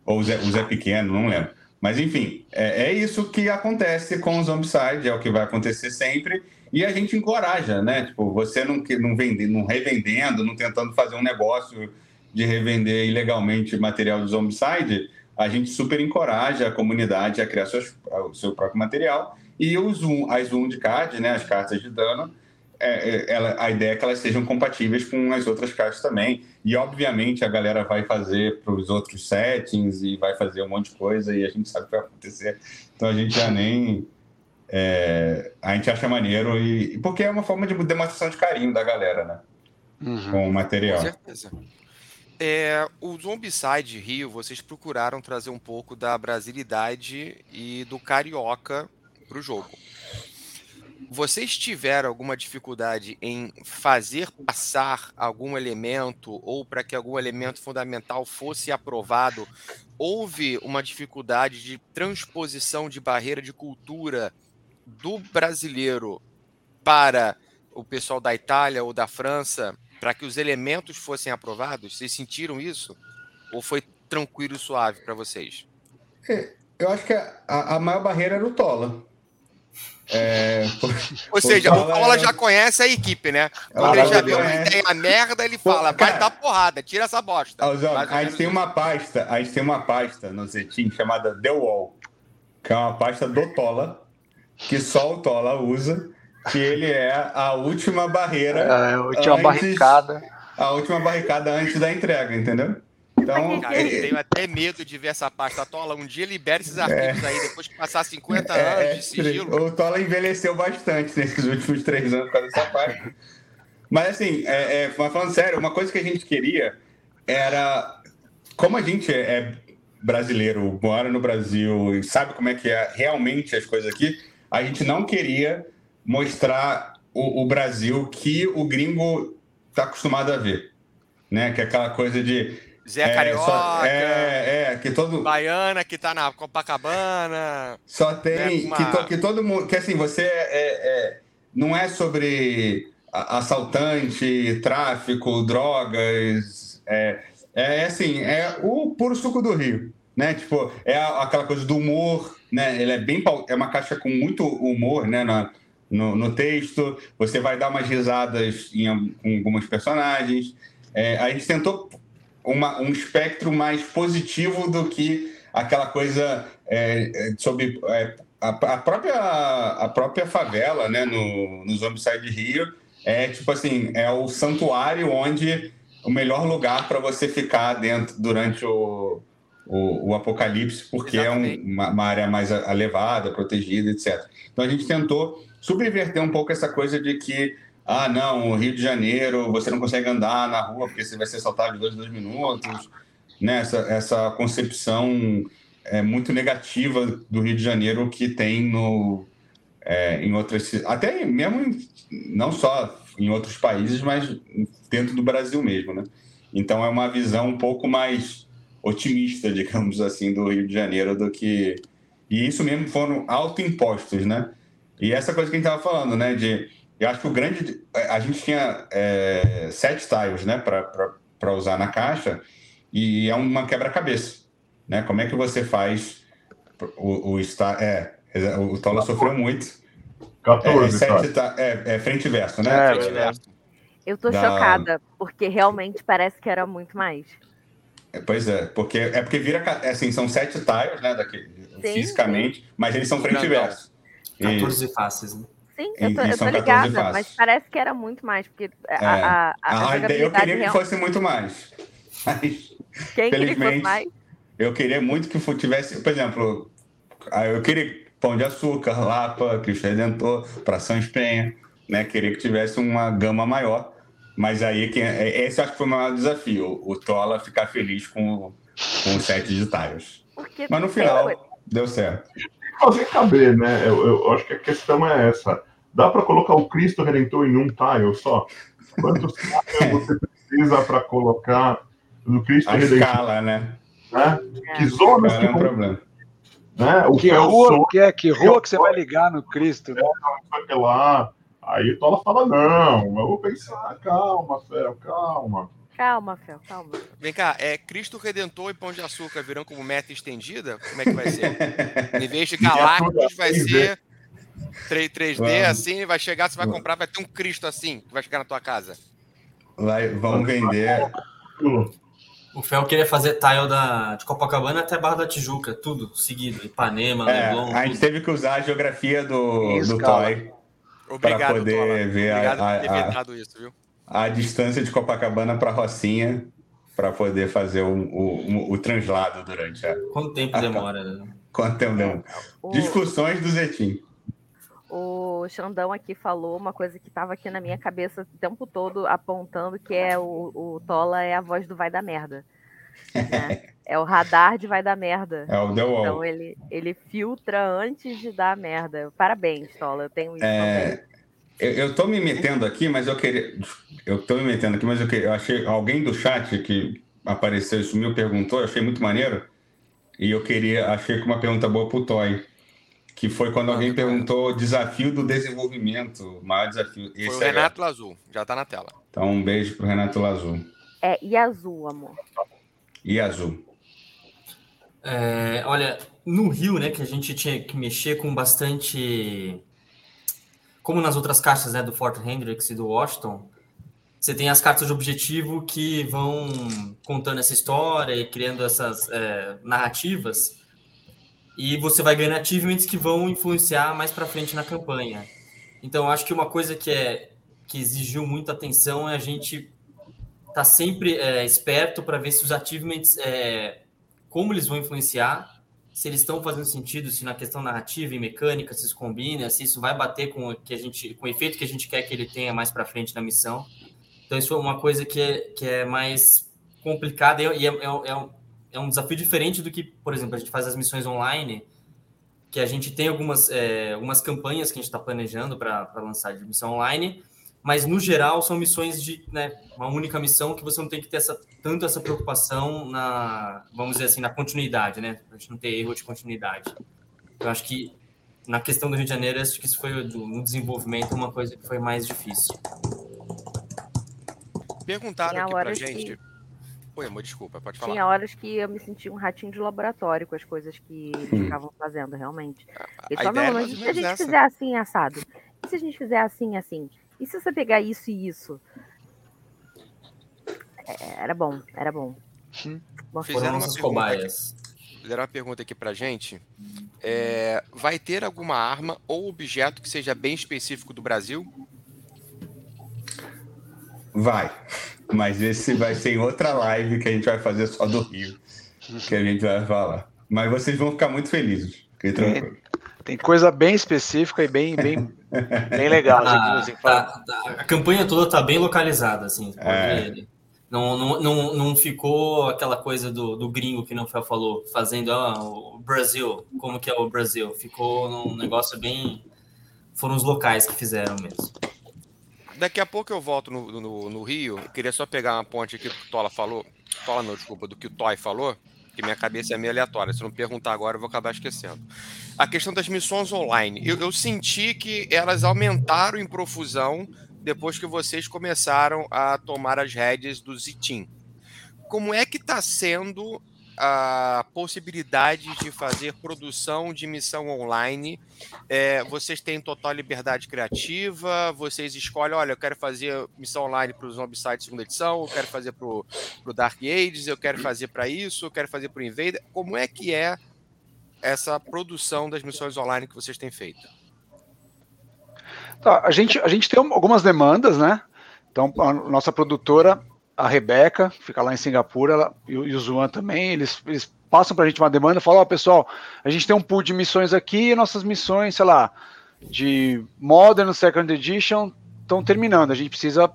[SPEAKER 5] Ou o Zé, o Zé Pequeno, não lembro. Mas enfim, é, é, isso que acontece com o Zombicide, é o que vai acontecer sempre. E a gente encoraja, né? Tipo, você não, não, vende, não revendendo, não tentando fazer um negócio de revender ilegalmente material do Zombicide, a gente super encoraja a comunidade a criar seus, o seu próprio material. E o Zoom, as de card, né, as cartas de dano, é, é, ela, a ideia é que elas sejam compatíveis com as outras cartas também. E, obviamente, a galera vai fazer para os outros settings e vai fazer um monte de coisa e a gente sabe o que vai acontecer. Então, a gente já nem... É, a gente acha maneiro e porque é uma forma de demonstração de carinho da galera, né? Uhum. Com o material. Com certeza.
[SPEAKER 1] É, o Zombicide Rio, vocês procuraram trazer um pouco da brasilidade e do carioca para o jogo vocês tiveram alguma dificuldade em fazer passar algum elemento ou para que algum elemento fundamental fosse aprovado? Houve uma dificuldade de transposição de barreira de cultura do brasileiro para o pessoal da Itália ou da França para que os elementos fossem aprovados? Vocês sentiram isso? Ou foi tranquilo e suave para vocês?
[SPEAKER 5] É, eu acho que a, a maior barreira era o Tola.
[SPEAKER 1] É, Ou seja, o Paula já conhece a equipe, né? Quando ele já viu uma ideia merda, ele fala, vai dar porrada, tira essa bosta.
[SPEAKER 5] a gente tem uma pasta, a gente tem uma pasta no Zetim chamada The Wall, que é uma pasta do Tola, que só o Tola usa, que ele é a última barreira.
[SPEAKER 4] É, a última antes, barricada.
[SPEAKER 5] A última barricada antes da entrega, entendeu?
[SPEAKER 1] Então, cara, eu tenho até medo de ver essa pasta. Tola, um dia libere esses arquivos é. aí, depois que passar 50 é, anos de sigilo.
[SPEAKER 5] O Tola envelheceu bastante nesses últimos três anos por causa dessa pasta. Mas assim, é, é, falando sério, uma coisa que a gente queria era. Como a gente é brasileiro, mora no Brasil e sabe como é que é realmente as coisas aqui, a gente não queria mostrar o, o Brasil que o gringo está acostumado a ver. Né? Que é aquela coisa de
[SPEAKER 1] Zé é, Carioca. Só,
[SPEAKER 5] é, é, que todo.
[SPEAKER 1] Baiana que tá na Copacabana.
[SPEAKER 5] Só tem. Né, uma... que, to, que todo mundo. Que assim, você é, é não é sobre assaltante, tráfico, drogas. É, é assim, é o puro suco do Rio. Né? Tipo, é aquela coisa do humor, né? Ele é bem. É uma caixa com muito humor, né? Na, no, no texto. Você vai dar umas risadas em, em algumas personagens. É, a gente tentou uma, um espectro mais positivo do que aquela coisa é, é sobre é, a, a, própria, a própria favela, né, no, no Zombicide Rio, é tipo assim, é o santuário onde o melhor lugar para você ficar dentro durante o, o, o apocalipse, porque Exatamente. é um, uma, uma, área mais elevada, protegida, etc. Então a gente tentou subverter um pouco essa coisa de que ah, não, o Rio de Janeiro, você não consegue andar na rua porque você vai ser assaltado de dois em dois minutos. Né? Essa, essa concepção é muito negativa do Rio de Janeiro que tem no, é, em outras até mesmo em, não só em outros países, mas dentro do Brasil mesmo, né? Então é uma visão um pouco mais otimista, digamos assim, do Rio de Janeiro do que e isso mesmo foram autoimpostos, né? E essa coisa que a gente estava falando, né, de eu acho que o grande. A gente tinha é, sete tiles né, para usar na caixa e é uma quebra-cabeça. Né? Como é que você faz o, o É, o Tola sofreu muito.
[SPEAKER 6] 14,
[SPEAKER 5] é, sete, é, é frente e verso, né? É, frente verso.
[SPEAKER 2] Eu tô da... chocada, porque realmente parece que era muito mais.
[SPEAKER 5] É, pois é, porque é porque vira assim, são sete tiles, né, daqui, fisicamente, mas eles são frente e verso.
[SPEAKER 3] 14 faces, né?
[SPEAKER 2] Sim, eu tô, eu tô ligada, mas parece que era muito mais, porque a, é. a, a,
[SPEAKER 5] a, ideia eu queria real... que fosse muito mais.
[SPEAKER 2] Mas, Quem queria que mais?
[SPEAKER 5] Eu queria muito que tivesse, por exemplo, eu queria Pão de Açúcar, Lapa, Cristo Redentor, Pração Espenha, né? Queria que tivesse uma gama maior. Mas aí, quem, é, esse acho que foi o maior desafio, o Tola ficar feliz com, com os sete de tiles. Mas no final, deu certo.
[SPEAKER 6] Fazer caber, né? Eu, eu, acho que a questão é essa. Dá para colocar o Cristo Redentor em um tile só? Quantos tiles você precisa para colocar no Cristo
[SPEAKER 5] a Redentor? escala, né?
[SPEAKER 6] né? Que zonas que... É um problema
[SPEAKER 4] né? O que, rua, que, é, que rua que você vai ligar no Cristo? Né?
[SPEAKER 6] É, lá. Aí Tola fala, não, eu vou pensar, calma, Fel, calma.
[SPEAKER 2] Calma, Fel, calma.
[SPEAKER 1] Vem cá, é Cristo Redentor e Pão de Açúcar virão como meta estendida? Como é que vai ser? em vez de Galácticos, vai ser 3, d assim, vai chegar, você vai comprar, vai ter um Cristo assim, que vai chegar na tua casa.
[SPEAKER 5] Vai, vão vender.
[SPEAKER 3] O Fel queria fazer tile da, de Copacabana até Barra da Tijuca, tudo seguido. Ipanema,
[SPEAKER 5] é, Leblon. A gente teve que usar a geografia do, do Toy para poder Tola. ver
[SPEAKER 1] Obrigado
[SPEAKER 5] a, a, isso, a, distância de Copacabana para Rocinha para poder fazer o, o, o, translado durante a.
[SPEAKER 3] Quanto tempo demora? Né?
[SPEAKER 5] Quanto tempo demora? Discussões do Zetim.
[SPEAKER 2] O Xandão aqui falou uma coisa que estava aqui na minha cabeça o tempo todo apontando, que é o, o Tola é a voz do vai da merda. Né? é o radar de vai da merda.
[SPEAKER 5] É o The Wall.
[SPEAKER 2] Então ele, ele filtra antes de dar merda. Parabéns, Tola. Eu tenho isso
[SPEAKER 5] é... Eu, eu tô me metendo aqui, mas eu queria. Eu tô me metendo aqui, mas eu, queria, eu achei. Alguém do chat que apareceu e sumiu perguntou, eu achei muito maneiro. E eu queria. Achei que uma pergunta boa pro Toy que foi quando alguém perguntou o desafio do desenvolvimento, o maior desafio.
[SPEAKER 1] Esse foi o Renato é... Lazul, já está na tela.
[SPEAKER 5] Então, um beijo pro Renato Lazul.
[SPEAKER 2] É, e azul, amor.
[SPEAKER 5] E azul.
[SPEAKER 3] É, olha, no Rio, né, que a gente tinha que mexer com bastante. Como nas outras caixas né, do Fort Hendricks e do Washington, você tem as cartas de objetivo que vão contando essa história e criando essas é, narrativas e você vai ganhando achievements que vão influenciar mais para frente na campanha. Então, acho que uma coisa que é que exigiu muita atenção é a gente estar tá sempre é, esperto para ver se os achievements, é, como eles vão influenciar, se eles estão fazendo sentido, se na questão narrativa e mecânica se combina, se isso vai bater com o que a gente, com o efeito que a gente quer que ele tenha mais para frente na missão. Então, isso é uma coisa que é, que é mais complicada e é, é, é, é um desafio diferente do que, por exemplo, a gente faz as missões online, que a gente tem algumas, é, algumas campanhas que a gente está planejando para lançar de missão online, mas no geral são missões de né, uma única missão que você não tem que ter essa, tanto essa preocupação na, vamos dizer assim, na continuidade, né? A gente não ter erro de continuidade. Eu acho que na questão do Rio de Janeiro, acho que isso foi no desenvolvimento uma coisa que foi mais difícil.
[SPEAKER 1] Perguntaram aqui pra gente. Que Oi, amor, desculpa, pode falar.
[SPEAKER 2] Tinha horas que eu me sentia um ratinho de laboratório com as coisas que eles hum. estavam fazendo, realmente. Eles falavam, não, mas se a gente essa. fizer assim, assado? E se a gente fizer assim, assim? E se você pegar isso e isso? É, era bom, era bom.
[SPEAKER 3] Hum. Fizeram uma cobaias.
[SPEAKER 1] Fizeram uma pergunta aqui pra gente. É, vai ter alguma arma ou objeto que seja bem específico do Brasil?
[SPEAKER 5] Vai. Mas esse vai ser em outra live que a gente vai fazer só do Rio, que a gente vai falar. Mas vocês vão ficar muito felizes.
[SPEAKER 4] Tem, tem coisa bem específica e bem, bem, bem legal.
[SPEAKER 3] Ah, tá, tá, a campanha toda está bem localizada, assim. É. Não, não, não, não ficou aquela coisa do, do gringo que não falou, fazendo ah, o Brasil, como que é o Brasil. Ficou num negócio bem. Foram os locais que fizeram mesmo.
[SPEAKER 1] Daqui a pouco eu volto no, no, no Rio. Eu queria só pegar uma ponte aqui do que o Tola falou. Tola não, desculpa, do que o Toy falou, que minha cabeça é meio aleatória. Se eu não perguntar agora, eu vou acabar esquecendo. A questão das missões online. Eu, eu senti que elas aumentaram em profusão depois que vocês começaram a tomar as rédeas do Zitim. Como é que está sendo a possibilidade de fazer produção de missão online. É, vocês têm total liberdade criativa, vocês escolhem, olha, eu quero fazer missão online para o Zombicide segunda edição, eu quero fazer para o Dark Ages, eu quero fazer para isso, eu quero fazer para o Invader. Como é que é essa produção das missões online que vocês têm feito?
[SPEAKER 4] Tá, a, gente, a gente tem algumas demandas, né? Então, a nossa produtora, a Rebeca, fica lá em Singapura, ela, e, o Zuan também, eles, eles passam para a gente uma demanda, falam, ó, oh, pessoal, a gente tem um pool de missões aqui, e nossas missões, sei lá, de Modern Second Edition estão terminando, a gente precisa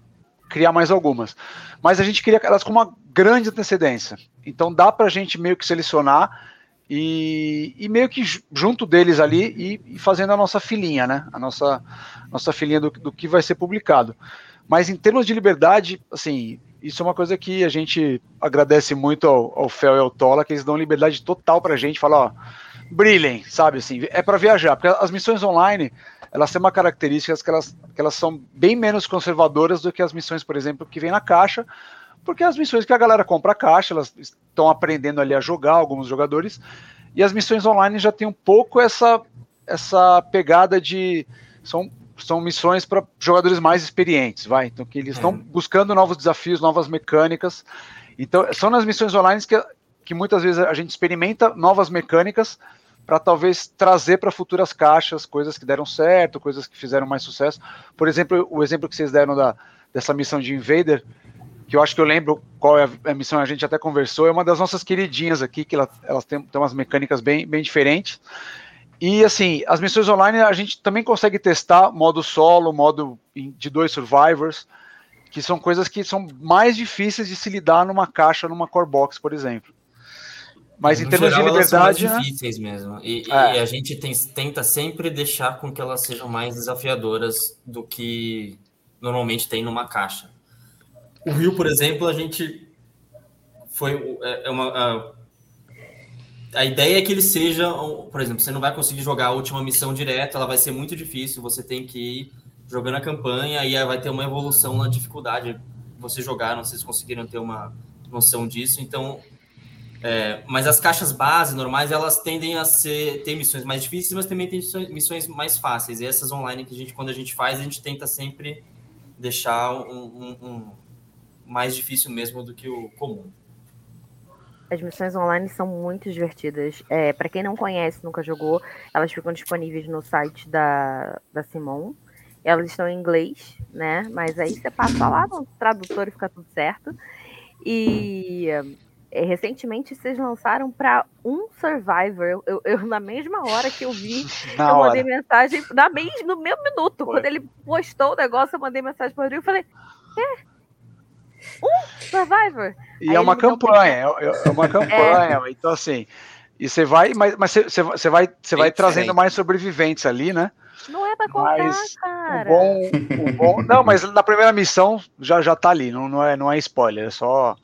[SPEAKER 4] criar mais algumas. Mas a gente queria elas com uma grande antecedência. Então dá para a gente meio que selecionar e, e, meio que junto deles ali e, e, fazendo a nossa filinha, né? A nossa, nossa filinha do, do que vai ser publicado. Mas em termos de liberdade, assim, isso é uma coisa que a gente agradece muito ao, ao Fel e ao Tola, que eles dão liberdade total para a gente, falar, ó, brilhem, sabe, assim, é para viajar, porque as missões online, elas têm uma característica que elas, que elas são bem menos conservadoras do que as missões, por exemplo, que vem na caixa, porque as missões que a galera compra a caixa, elas estão aprendendo ali a jogar, alguns jogadores, e as missões online já tem um pouco essa, essa pegada de. São, são missões para jogadores mais experientes, vai. Então, que eles estão é. buscando novos desafios, novas mecânicas. Então, são nas missões online que, que muitas vezes a gente experimenta novas mecânicas para talvez trazer para futuras caixas coisas que deram certo, coisas que fizeram mais sucesso. Por exemplo, o exemplo que vocês deram da, dessa missão de Invader, que eu acho que eu lembro qual é a missão, a gente até conversou, é uma das nossas queridinhas aqui, que ela, elas têm, têm umas mecânicas bem, bem diferentes. E assim, as missões online a gente também consegue testar modo solo, modo de dois survivors, que são coisas que são mais difíceis de se lidar numa caixa, numa core box, por exemplo. Mas no em termos geral, de liberdade.
[SPEAKER 3] Elas são mais né? difíceis mesmo. E, é. e, a gente tem, tenta sempre deixar com que elas sejam mais desafiadoras do que normalmente tem numa caixa. O Rio, por exemplo, a gente foi é, é uma a, a, ideia é que ele seja, por exemplo, você não vai conseguir jogar a última missão direto, ela vai ser muito difícil, você tem que ir jogando a campanha e vai ter uma evolução na dificuldade. Você jogar, não conseguiram ter uma noção disso, então é, mas as caixas base normais elas tendem a ser ter missões mais difíceis, mas também tem missões mais fáceis. E essas online que a gente, quando a gente faz, a gente tenta sempre deixar um, um, um mais difícil mesmo do que o comum.
[SPEAKER 2] As missões online são muito divertidas. É, para quem não conhece, nunca jogou, elas ficam disponíveis no site da, da Simon. Elas estão em inglês, né? Mas aí você passa lá no tradutor e fica tudo certo. E é, recentemente vocês lançaram para um Survivor. Eu, eu, eu, na mesma hora que eu vi, na eu mandei mensagem, na mesmo, no mesmo minuto, Foi. quando ele postou o negócio, eu mandei mensagem para o Rodrigo e falei: É, um Survivor.
[SPEAKER 4] E é uma campanha, é, é, uma campanha. É. Então, assim, e você vai, mas, mas você, você vai, você vai trazendo mais sobreviventes ali, né?
[SPEAKER 2] Não é pra contar, mas cara.
[SPEAKER 4] O bom, o bom, não, mas na primeira missão já, já tá ali, não, não, é, não é spoiler, é só,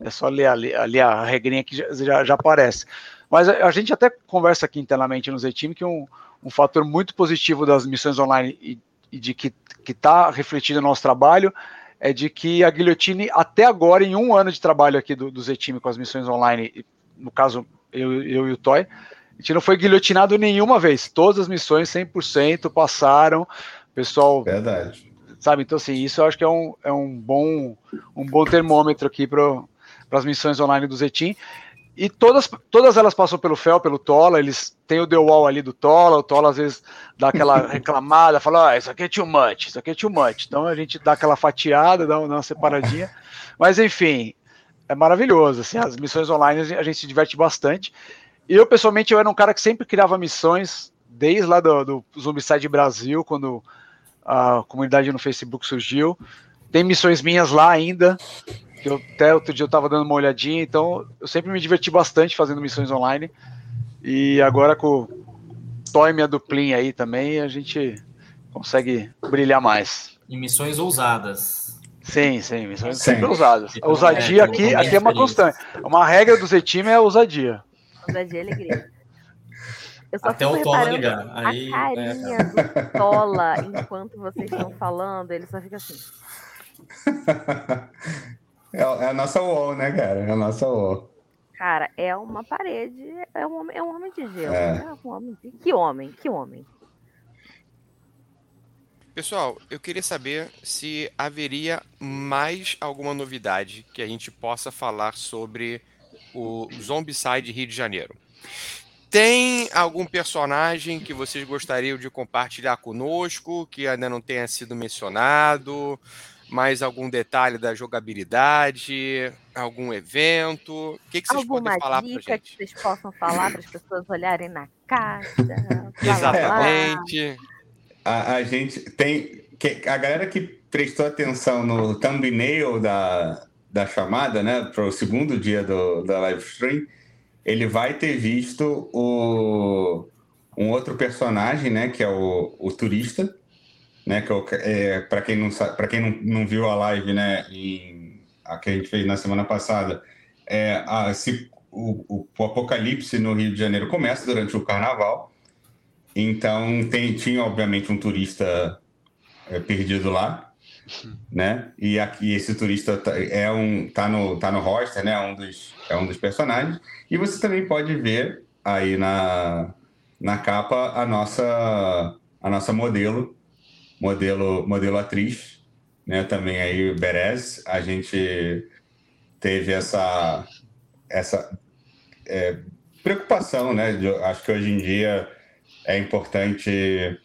[SPEAKER 4] é só ler ali, ali a regrinha que já, já, já aparece. Mas a, a, gente até conversa aqui internamente no Z-Team que um, um fator muito positivo das missões online e, e de que está refletido no nosso trabalho é de que a Guilhotine, até agora, em um ano de trabalho aqui do, do Z-Time com as missões online, no caso, eu, eu e o Toy, a gente não foi guilhotinado nenhuma vez. Todas as missões 100% passaram. Pessoal.
[SPEAKER 5] Verdade.
[SPEAKER 4] Sabe? Então, assim, isso eu acho que é um, é um, bom, um bom termômetro aqui para as missões online do Zetim. E todas, todas elas passam pelo Fel, pelo Tola, eles têm o The Wall ali do Tola, o Tola às vezes dá aquela reclamada, fala, ah, isso aqui é too much, isso aqui é too much. Então a gente dá aquela fatiada, dá uma separadinha. Mas enfim, é maravilhoso, assim, as missões online a gente se diverte bastante. E eu, pessoalmente, eu era um cara que sempre criava missões, desde lá do, do Zombicide Brasil, quando a comunidade no Facebook surgiu. Tem missões minhas lá ainda, eu, até outro dia eu estava dando uma olhadinha, então eu sempre me diverti bastante fazendo missões online. E agora com o Toy minha duplinha aí também, a gente consegue brilhar mais.
[SPEAKER 3] E missões ousadas.
[SPEAKER 4] Sim, sim, missões sim. sempre ousadas. A ousadia é, aqui, aqui é uma constante. Uma regra do Z-Time é a ousadia.
[SPEAKER 2] Ousadia e alegria.
[SPEAKER 3] Eu só Até o Tola ligar.
[SPEAKER 2] Aí, a carinha é, do Tola, enquanto vocês estão falando, ele só fica assim.
[SPEAKER 5] É, é, a nossa wall, né, cara? É a nossa wall.
[SPEAKER 2] Cara, é uma parede, é um homem, é um homem de gelo. É. Né? Um homem de... Que homem, que homem.
[SPEAKER 1] Pessoal, eu queria saber se haveria mais alguma novidade que a gente possa falar sobre o Zombicide Rio de Janeiro. Tem algum personagem que vocês gostariam de compartilhar conosco, que ainda não tenha sido mencionado? Mais algum detalhe da jogabilidade? Algum evento? O que, que vocês
[SPEAKER 2] Alguma
[SPEAKER 1] podem falar
[SPEAKER 2] dica
[SPEAKER 1] pra gente?
[SPEAKER 2] que vocês possam falar para as pessoas olharem na caixa?
[SPEAKER 1] Exatamente.
[SPEAKER 5] A, a gente tem. Que, a galera que prestou atenção no thumbnail da, da chamada, né, para o segundo dia do, da live stream, ele vai ter visto o, um outro personagem, né, que é o, o turista, né, que é, para quem não para quem não, não viu a live, né, em, a que a gente fez na semana passada, é a, se, o, o, o apocalipse no Rio de Janeiro começa durante o carnaval, então tem, tinha obviamente um turista é, perdido lá, né? E aqui esse turista tá, é um tá no tá no roster, né? É um dos é um dos personagens. E você também pode ver aí na na capa a nossa a nossa modelo modelo modelo atriz, né? Também aí Berez. A gente teve essa essa é, preocupação, né? Acho que hoje em dia é importante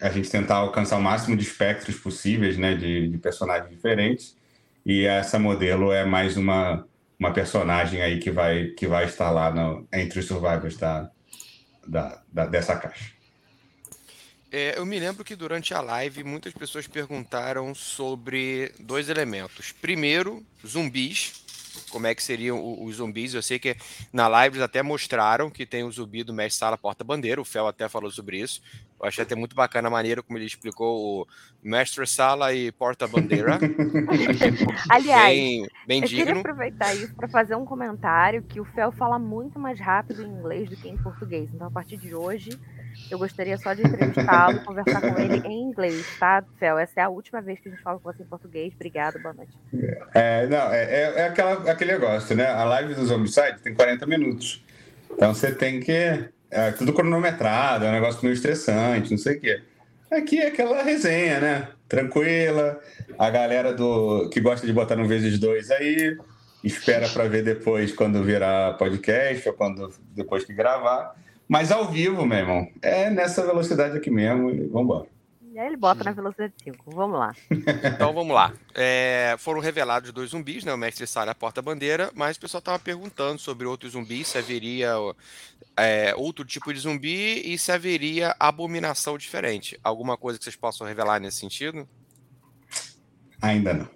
[SPEAKER 5] a gente tentar alcançar o máximo de espectros possíveis, né, de, de, personagens diferentes. E essa modelo é mais uma, uma personagem aí que vai, que vai estar lá no, entre os survivors da, da, da dessa caixa.
[SPEAKER 1] É, eu me lembro que durante a live muitas pessoas perguntaram sobre dois elementos. Primeiro, zumbis, como é que seriam os zumbis. Eu sei que na live eles até mostraram que tem o zumbi do Mestre Sala Porta Bandeira, o Fel até falou sobre isso. Eu achei até muito bacana a maneira como ele explicou o Mestre Sala e Porta Bandeira.
[SPEAKER 2] Aliás,
[SPEAKER 1] bem, bem
[SPEAKER 2] eu
[SPEAKER 1] digno.
[SPEAKER 2] queria aproveitar isso para fazer um comentário que o Fel fala muito mais rápido em inglês do que em português. Então, a partir de hoje, eu gostaria só de entrevistá-lo, conversar com ele em inglês, tá, Fel? Essa é a última vez que a gente fala com você em português. Obrigado, boa noite.
[SPEAKER 5] É, não, é, é, é aquela, aquele negócio, né? A live dos Homicide tem 40 minutos. Então você tem que. É tudo cronometrado, é um negócio meio estressante, não sei o quê. Aqui é aquela resenha, né? Tranquila. A galera do que gosta de botar no vezes dois aí, espera para ver depois quando virar podcast ou quando depois que gravar. Mas ao vivo, meu irmão, é nessa velocidade aqui mesmo e vambora.
[SPEAKER 2] E aí ele bota na velocidade 5. Vamos lá.
[SPEAKER 1] Então vamos lá. É, foram revelados dois zumbis, né? O mestre sai a porta-bandeira, mas o pessoal estava perguntando sobre outros zumbis, se haveria é, outro tipo de zumbi e se haveria abominação diferente. Alguma coisa que vocês possam revelar nesse sentido?
[SPEAKER 5] Ainda não.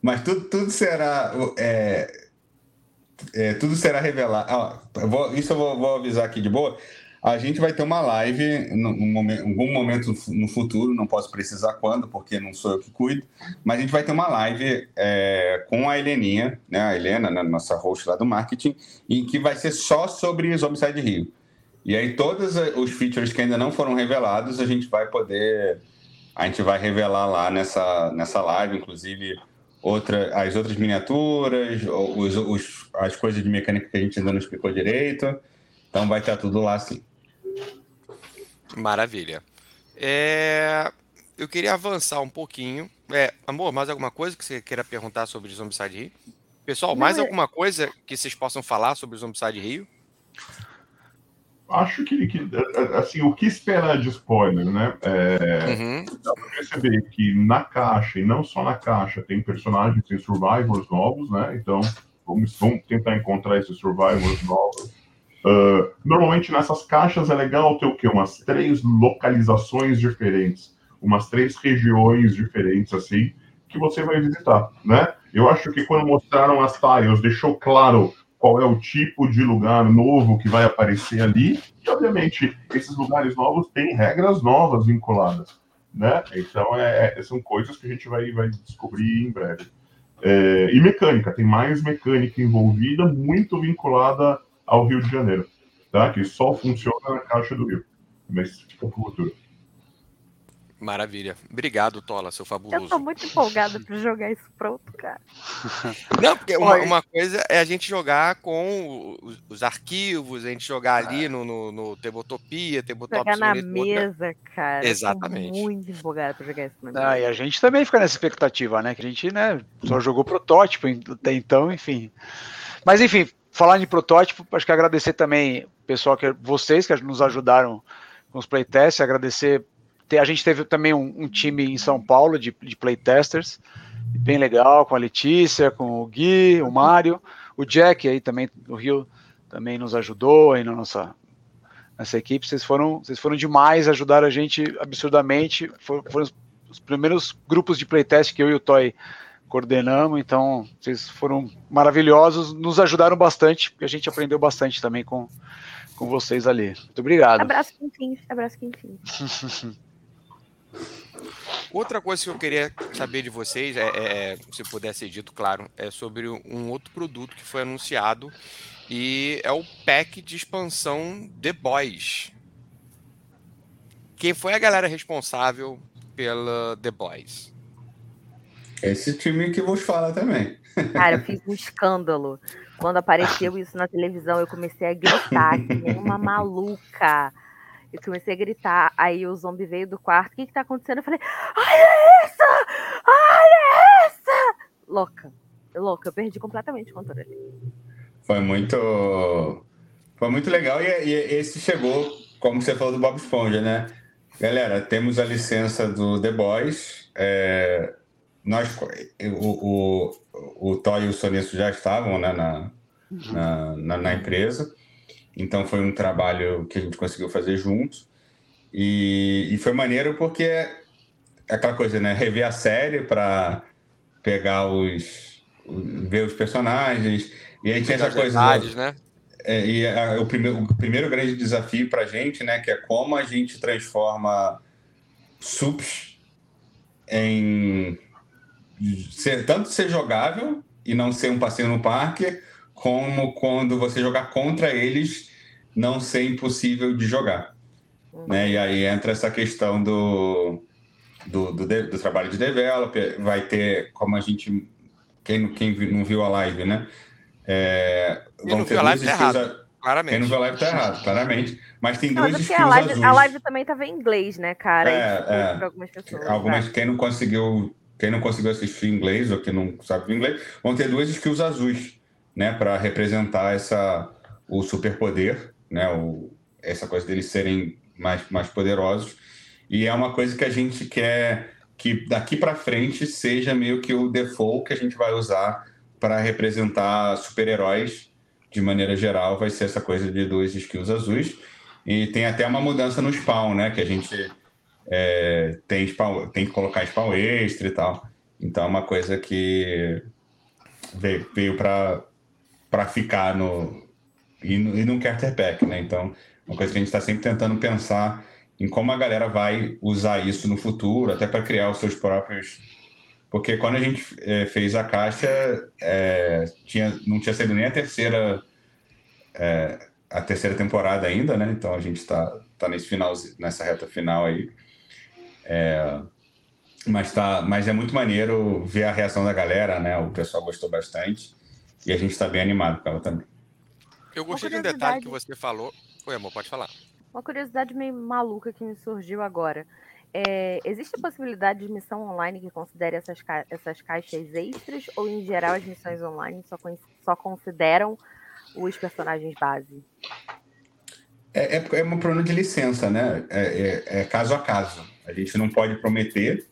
[SPEAKER 5] Mas tudo, tudo será. É, é, tudo será revelado. Ah, eu vou, isso eu vou, vou, avisar aqui de boa. A gente vai ter uma live em algum momento no futuro, não posso precisar quando, porque não sou eu que cuido, mas a gente vai ter uma live é, com a Heleninha, né, a Helena, né, nossa host lá do marketing, em que vai ser só sobre os Homicide Rio. E aí todos os features que ainda não foram revelados, a gente vai poder, a gente vai revelar lá nessa, nessa live, inclusive outra, as outras miniaturas, os, os, as coisas de mecânica que a gente ainda não explicou direito. Então vai estar tudo lá sim.
[SPEAKER 1] Maravilha. É, eu queria avançar um pouquinho. É, amor, mais alguma coisa que você queira perguntar sobre o Zombicide Rio? Pessoal, mais não, alguma coisa que vocês possam falar sobre o Zombicide Rio?
[SPEAKER 6] Acho que, que, assim, o que esperar de spoiler, né? É, uhum. Dá pra perceber que na caixa, e não só na caixa, tem personagens e survivors novos, né? Então, vamos, vamos tentar encontrar esses survivors novos. Uh, normalmente nessas caixas é legal ter o quê? Umas três localizações diferentes, umas três regiões diferentes, assim, que você vai visitar, né? Eu acho que quando mostraram as tiles, deixou claro qual é o tipo de lugar novo que vai aparecer ali. E, obviamente, esses lugares novos têm regras novas vinculadas. Né? Então, é, é, são coisas que a gente vai, vai descobrir em breve. É, e mecânica, tem mais mecânica envolvida, muito vinculada ao Rio de Janeiro, tá? que só funciona na Caixa do Rio. Mas fica para o futuro.
[SPEAKER 1] Maravilha. Obrigado, Tola, seu fabuloso.
[SPEAKER 2] Eu tô muito empolgada para jogar isso pronto, cara.
[SPEAKER 1] Não, porque uma, uma, coisa é a gente jogar com os, os arquivos, a gente jogar ali no, no, no Tebotopia, Tebotop
[SPEAKER 2] Jogar na mesa, cara.
[SPEAKER 1] Exatamente.
[SPEAKER 2] Eu tô muito empolgada para jogar isso na
[SPEAKER 4] mesa. Ah, e a gente também fica nessa expectativa, né? Que a gente né, só jogou protótipo até então, enfim. Mas enfim, falar em protótipo, acho que agradecer também pessoal que vocês que nos ajudaram com os playtests, agradecer. A gente teve também um, um time em São Paulo de, de playtesters, bem legal, com a Letícia, com o Gui, o Mário, o Jack aí também do Rio também nos ajudou aí na nossa nessa equipe. Vocês foram, vocês foram demais, ajudaram a gente absurdamente. Foram, foram os primeiros grupos de playtest que eu e o Toy coordenamos, então vocês foram maravilhosos, nos ajudaram bastante, porque a gente aprendeu bastante também com, com vocês ali. Muito obrigado.
[SPEAKER 2] Abraço quentinho, abraço quentinho.
[SPEAKER 1] Outra coisa que eu queria saber de vocês, é, é, se pudesse ser dito, claro, é sobre um outro produto que foi anunciado e é o pack de expansão The Boys. Quem foi a galera responsável pela The Boys?
[SPEAKER 5] Esse time que vos fala também.
[SPEAKER 2] Cara, eu fiz um escândalo. Quando apareceu isso na televisão, eu comecei a gritar, que nem uma maluca. Eu comecei a gritar. Aí o zombie veio do quarto. O que, que tá acontecendo? Eu falei: Olha essa! Olha essa! Louca. Louca. Eu perdi completamente o controle.
[SPEAKER 5] Foi muito. Foi muito legal. E, e esse chegou, como você falou do Bob Esponja, né? Galera, temos a licença do The Boys. É, nós, o, o, o Toy e o Sonesso já estavam né, na, na, na, na, empresa, então foi um trabalho que a gente conseguiu fazer juntos. E, e foi maneiro porque é aquela coisa, né? Rever a série para pegar os. ver os personagens. E aí tinha essa coisa.
[SPEAKER 1] Detalhes, né?
[SPEAKER 5] É, e a, o, primeiro, o primeiro grande desafio para a gente, né, que é como a gente transforma subs em ser, tanto ser jogável e não ser um passeio no parque, como quando você jogar contra eles, não ser impossível de jogar. Uhum. Né? E aí entra essa questão do, do, do, do, trabalho de developer, vai ter, como a gente. Quem, quem não viu a live, né? É,
[SPEAKER 1] quem não viu a live tá errado. Claramente.
[SPEAKER 5] Quem não viu a live tá errado, claramente. Mas tem
[SPEAKER 2] não,
[SPEAKER 5] duas
[SPEAKER 2] skills
[SPEAKER 5] a live,
[SPEAKER 2] azuis. A live também tava em inglês, né, cara?
[SPEAKER 5] É, é. Algumas pessoas. Algumas, tá? quem não conseguiu quem não conseguiu assistir inglês ou que não sabe inglês, vão ter duas skills azuis, né, para representar essa o superpoder, né, o, essa coisa deles serem mais, mais poderosos. E é uma coisa que a gente quer que daqui para frente seja meio que o default que a gente vai usar para representar super-heróis de maneira geral, vai ser essa coisa de duas skills azuis. E tem até uma mudança no spawn, né, que a gente é, tem, spawn, tem que colocar spawn extra e tal. Então é uma coisa que veio, veio para ficar no e, e não quer ter né? Então, uma coisa que a gente está sempre tentando pensar em como a galera vai usar isso no futuro, até para criar os seus próprios. Porque quando a gente é, fez a caixa, é, tinha, não tinha sido nem a terceira é, a terceira temporada ainda, né? Então a gente está tá nesse final, nessa reta final aí. É, mas, tá, mas é muito maneiro ver a reação da galera, né? O pessoal gostou bastante e a gente está bem animado com ela também.
[SPEAKER 1] Eu gostei de um detalhe que você falou. Oi, amor, pode falar.
[SPEAKER 2] Uma curiosidade meio maluca que me surgiu agora. É, existe a possibilidade de missão online que considere essas, ca essas caixas extras ou, em geral, as missões online só, só consideram os personagens base?
[SPEAKER 5] É, é, é, um problema de licença, né? É, é, é, caso a caso. A gente não pode prometer,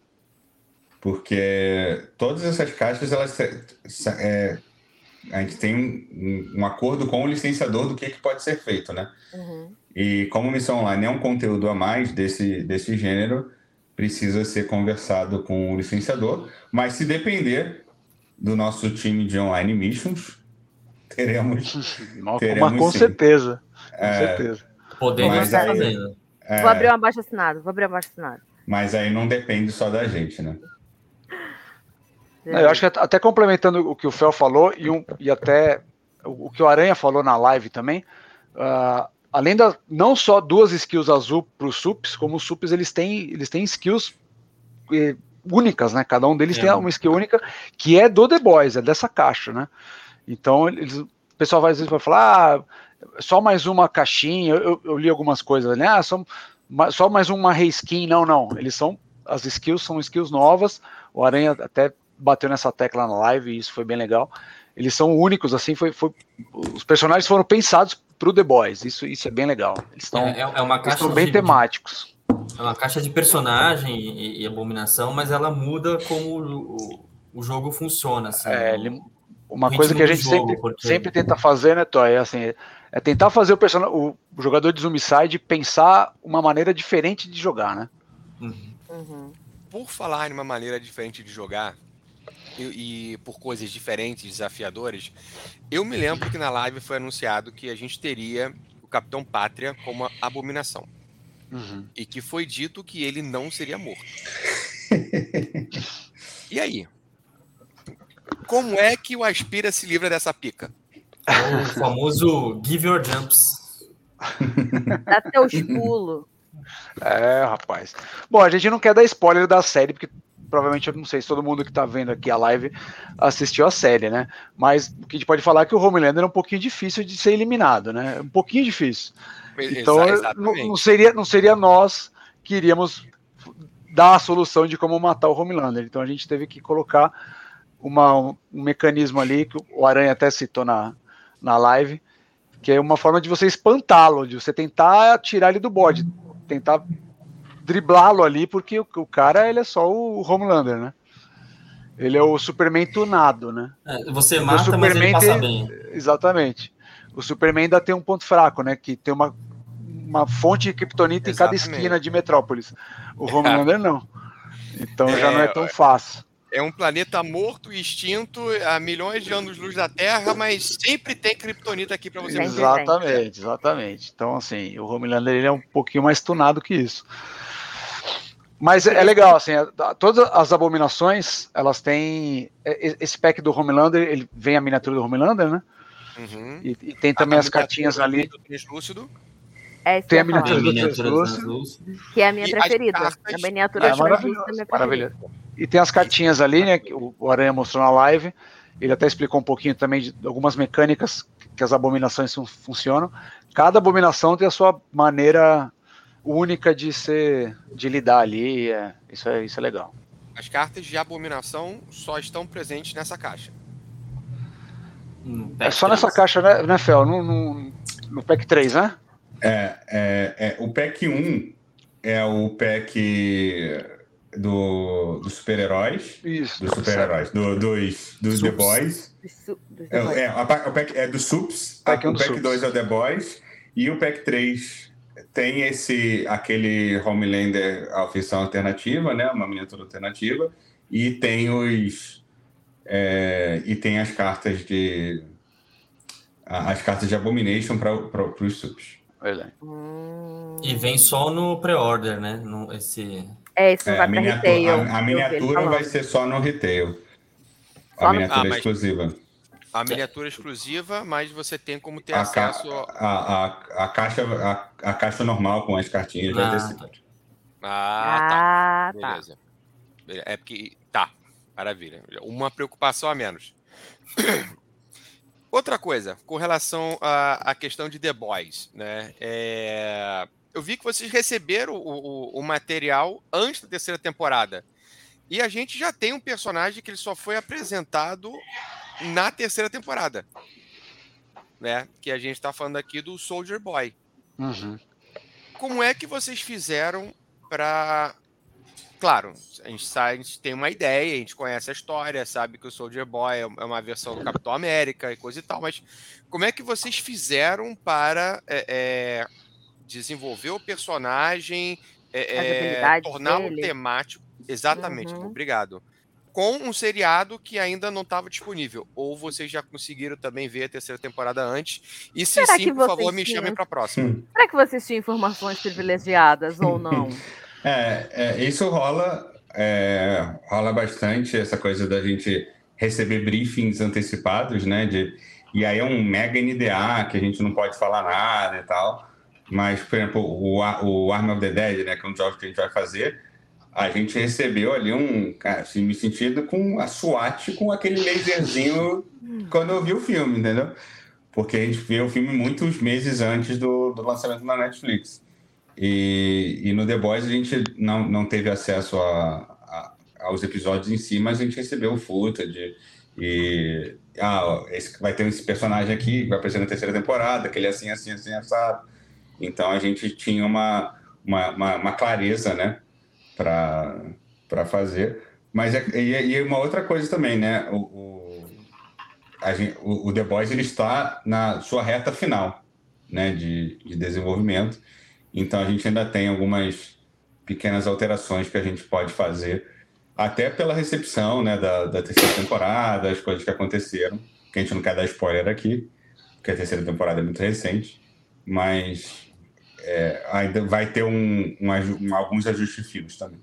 [SPEAKER 5] porque todas essas caixas, elas, é, a gente tem um, um, acordo com o licenciador do que, que pode ser feito, né? Uhum. E como missão online é um conteúdo a mais desse, desse gênero, precisa ser conversado com o licenciador, mas se depender do nosso time de online missions, teremos.
[SPEAKER 4] teremos Mas com sim. certeza. Com é, certeza.
[SPEAKER 3] Podemos estar fazendo.
[SPEAKER 2] É, vou abrir um abaixo assinado, vou abrir um abaixo assinado.
[SPEAKER 5] Mas aí não depende só da gente, né?
[SPEAKER 4] Eu acho que até complementando o que o Fel falou e, um, e até o que o Aranha falou na live também, uh, além da não só duas skills azul para os sups, como os sups eles têm eles têm skills eh, únicas, né? Cada um deles é. tem uma skill única que é do The Boys, é dessa caixa, né? Então eles, o pessoal vai, às vezes vai falar, ah, só mais uma caixinha. Eu, eu, li algumas coisas, né? Ah, só, só mais uma reskin. Não, não. Eles são as skills são skills novas. O Aranha até bateu nessa tecla na live e isso foi bem legal. eles são únicos, assim, foi, foi os personagens foram pensados para o The Boys, isso, isso é bem legal. Eles estão
[SPEAKER 3] É, é uma caixa
[SPEAKER 4] bem
[SPEAKER 3] de-
[SPEAKER 4] temáticos.
[SPEAKER 3] É uma caixa de personagem e, e abominação, mas ela muda como o, o jogo funciona. Assim,
[SPEAKER 4] É,
[SPEAKER 3] O-
[SPEAKER 4] ele- uma coisa que a gente
[SPEAKER 3] jogo,
[SPEAKER 4] sempre,
[SPEAKER 3] porque-
[SPEAKER 4] sempre tenta fazer, né, Toy, é assim, é tentar fazer o, person... o jogador de Zombicide pensar uma maneira diferente de jogar, né?
[SPEAKER 3] Uhum.
[SPEAKER 2] Uhum.
[SPEAKER 1] Por falar em uma maneira diferente de jogar e, e por coisas diferentes, desafiadoras, eu me lembro que na live foi anunciado que a gente teria o Capitão Pátria como abominação. E que foi dito que ele não seria morto. e aí? Como é que o Aspira se livra dessa pica?
[SPEAKER 3] É o famoso Give Your Jumps.
[SPEAKER 2] Dá teus pulos.
[SPEAKER 4] É, rapaz. Bom, a gente não quer dar spoiler da série, porque provavelmente eu não sei se todo mundo que tá vendo aqui a live assistiu a série, né? Mas o que a gente pode falar é que o Homelander é um pouquinho difícil de ser eliminado, né? Um pouquinho difícil. Então, não seria, não seria nós que iríamos dar a solução de como matar o Homelander. Então a gente teve que colocar uma, um, um mecanismo ali que o Aranha até citou na, na live, que é uma forma de você espantá-lo, de você tentar tirar ele do bode, tentar driblá-lo ali, porque o, o cara ele é só o Homelander, né? Ele é o Superman tunado, né?
[SPEAKER 3] É, você
[SPEAKER 4] O
[SPEAKER 3] mata, mas ele
[SPEAKER 4] Superman
[SPEAKER 3] passa
[SPEAKER 4] tem-
[SPEAKER 3] bem.
[SPEAKER 4] Exatamente. O Superman ainda tem um ponto fraco, né? Que tem uma, uma fonte de kryptonita em cada esquina de Metrópolis. O Homelander não. Então já não é
[SPEAKER 1] É,
[SPEAKER 4] tão fácil.
[SPEAKER 1] É um planeta morto e extinto a milhões de anos-luz da Terra, mas sempre tem kryptonita aqui para você.
[SPEAKER 4] Exatamente, exatamente. Então, assim, o Homelander ele é um pouquinho mais tunado que isso. Mas é, é legal, assim, a- todas as abominações, elas têm. é, Esse pack do Homelander, ele vem a miniatura do Homelander, né?
[SPEAKER 1] Uhum.
[SPEAKER 4] E, e tem também
[SPEAKER 1] A
[SPEAKER 4] as cartinhas ali.
[SPEAKER 1] do Translúcido.
[SPEAKER 2] É
[SPEAKER 4] Tem
[SPEAKER 2] que
[SPEAKER 4] a miniatura
[SPEAKER 3] miniatura
[SPEAKER 4] Translúcido.
[SPEAKER 2] que é a minha
[SPEAKER 1] E
[SPEAKER 2] preferida.
[SPEAKER 1] cartas-
[SPEAKER 2] A miniatura
[SPEAKER 4] É maravilhoso,
[SPEAKER 2] é a minha
[SPEAKER 4] maravilhoso.
[SPEAKER 2] preferida.
[SPEAKER 4] E tem as cartinhas ali, né? Que o o Aranha mostrou na live. Ele até explicou um pouquinho também de algumas mecânicas que as abominações fun- funcionam. Cada abominação tem a sua maneira única de ser, de lidar ali. é- isso, é, isso é legal.
[SPEAKER 1] As cartas de abominação só estão presentes nessa caixa.
[SPEAKER 4] É só nessa
[SPEAKER 3] três.
[SPEAKER 4] caixa, né, né Fel? No, no, no pack 3, né?
[SPEAKER 5] É, é, é, o pack 1 é o pack do, dos super-heróis.
[SPEAKER 4] Isso.
[SPEAKER 5] Dos super-heróis, do- dos, dos The. Boys.
[SPEAKER 2] Dos su- dos
[SPEAKER 5] É, é, o pack é do Sups,
[SPEAKER 4] Pack
[SPEAKER 5] a-
[SPEAKER 4] um
[SPEAKER 5] o
[SPEAKER 4] do
[SPEAKER 5] pack
[SPEAKER 4] Sups.
[SPEAKER 5] 2 é o The Boys, e o pack 3 tem esse aquele Homelander, a versão alternativa, né? Uma miniatura alternativa, e tem os. é, e tem as cartas de. As cartas de Abomination para os Sups.
[SPEAKER 4] Verdade.
[SPEAKER 2] Hum.
[SPEAKER 3] E vem só no pre-order, né? No, esse...
[SPEAKER 2] É, isso
[SPEAKER 5] É,
[SPEAKER 2] vai
[SPEAKER 5] a, miniatura,
[SPEAKER 2] retail.
[SPEAKER 5] a- a miniatura vai ser só no retail.
[SPEAKER 2] Só
[SPEAKER 5] A
[SPEAKER 2] no-
[SPEAKER 5] miniatura
[SPEAKER 1] Ah, mas-
[SPEAKER 5] exclusiva.
[SPEAKER 1] A miniatura exclusiva, mas você tem como ter
[SPEAKER 5] A, ca-
[SPEAKER 1] acesso.
[SPEAKER 5] a, a, a caixa, a, a caixa normal com as cartinhas
[SPEAKER 3] Ah,
[SPEAKER 5] sim.
[SPEAKER 3] tá.
[SPEAKER 1] Ah, tá.
[SPEAKER 2] Ah, tá.
[SPEAKER 1] Beleza. É porque. Tá, maravilha. Uma preocupação a menos. Outra coisa, com relação à, à questão de The Boys, né? É, eu vi que vocês receberam o, o- o material antes da terceira temporada. E a gente já tem um personagem que ele só foi apresentado na terceira temporada. Né? Que a gente está falando aqui do Soldier Boy
[SPEAKER 4] Uhum.
[SPEAKER 1] como é que vocês fizeram para. Claro, a gente, sabe, a gente tem uma ideia, a gente conhece a história, sabe que o Soldier Boy é é uma versão do Capitão América e coisa e tal, mas como é que vocês fizeram para é, é, desenvolver o personagem, é, é, torná-lo temático? Exatamente,
[SPEAKER 2] Uhum.
[SPEAKER 1] obrigado. Com um seriado que ainda não estava disponível. Ou vocês já conseguiram também ver a terceira temporada antes? E se
[SPEAKER 2] Será
[SPEAKER 1] sim, por favor,
[SPEAKER 2] vocês
[SPEAKER 1] me chamem
[SPEAKER 2] tinham?
[SPEAKER 1] para a próxima.
[SPEAKER 2] Será que vocês tinham informações privilegiadas ou não?
[SPEAKER 5] É, é, isso rola, é, rola bastante, essa coisa da gente receber briefings antecipados, né? De, e aí é um mega NDA que a gente não pode falar nada e tal. Mas, por exemplo, o, o Arm of the Dead, né? Que é um jogo que a gente vai fazer, a gente recebeu ali um. Cara, assim, me sentido com a SWAT com aquele laserzinho quando eu vi o filme, entendeu? Porque a gente viu o filme muitos meses antes do, do lançamento na Netflix. E, e no The Boys a gente não, não teve acesso a, a- aos episódios em si, mas a gente recebeu footage e, ah, esse, vai ter esse personagem aqui vai aparecer na terceira temporada, que ele é assim, assim, assim, assado. Então a gente tinha uma, uma, uma, uma clareza, né, para fazer. Mas é, e, e, uma outra coisa também, né, o, o, gente, o, o, The Boys ele está na sua reta final, né, de, de desenvolvimento. Então a gente ainda tem algumas pequenas alterações que a gente pode fazer, até pela recepção, né, da, da terceira temporada, as coisas que aconteceram, que a gente não quer dar spoiler aqui, porque a terceira temporada é muito recente, mas é, ainda vai ter um, um, alguns ajustes finos também.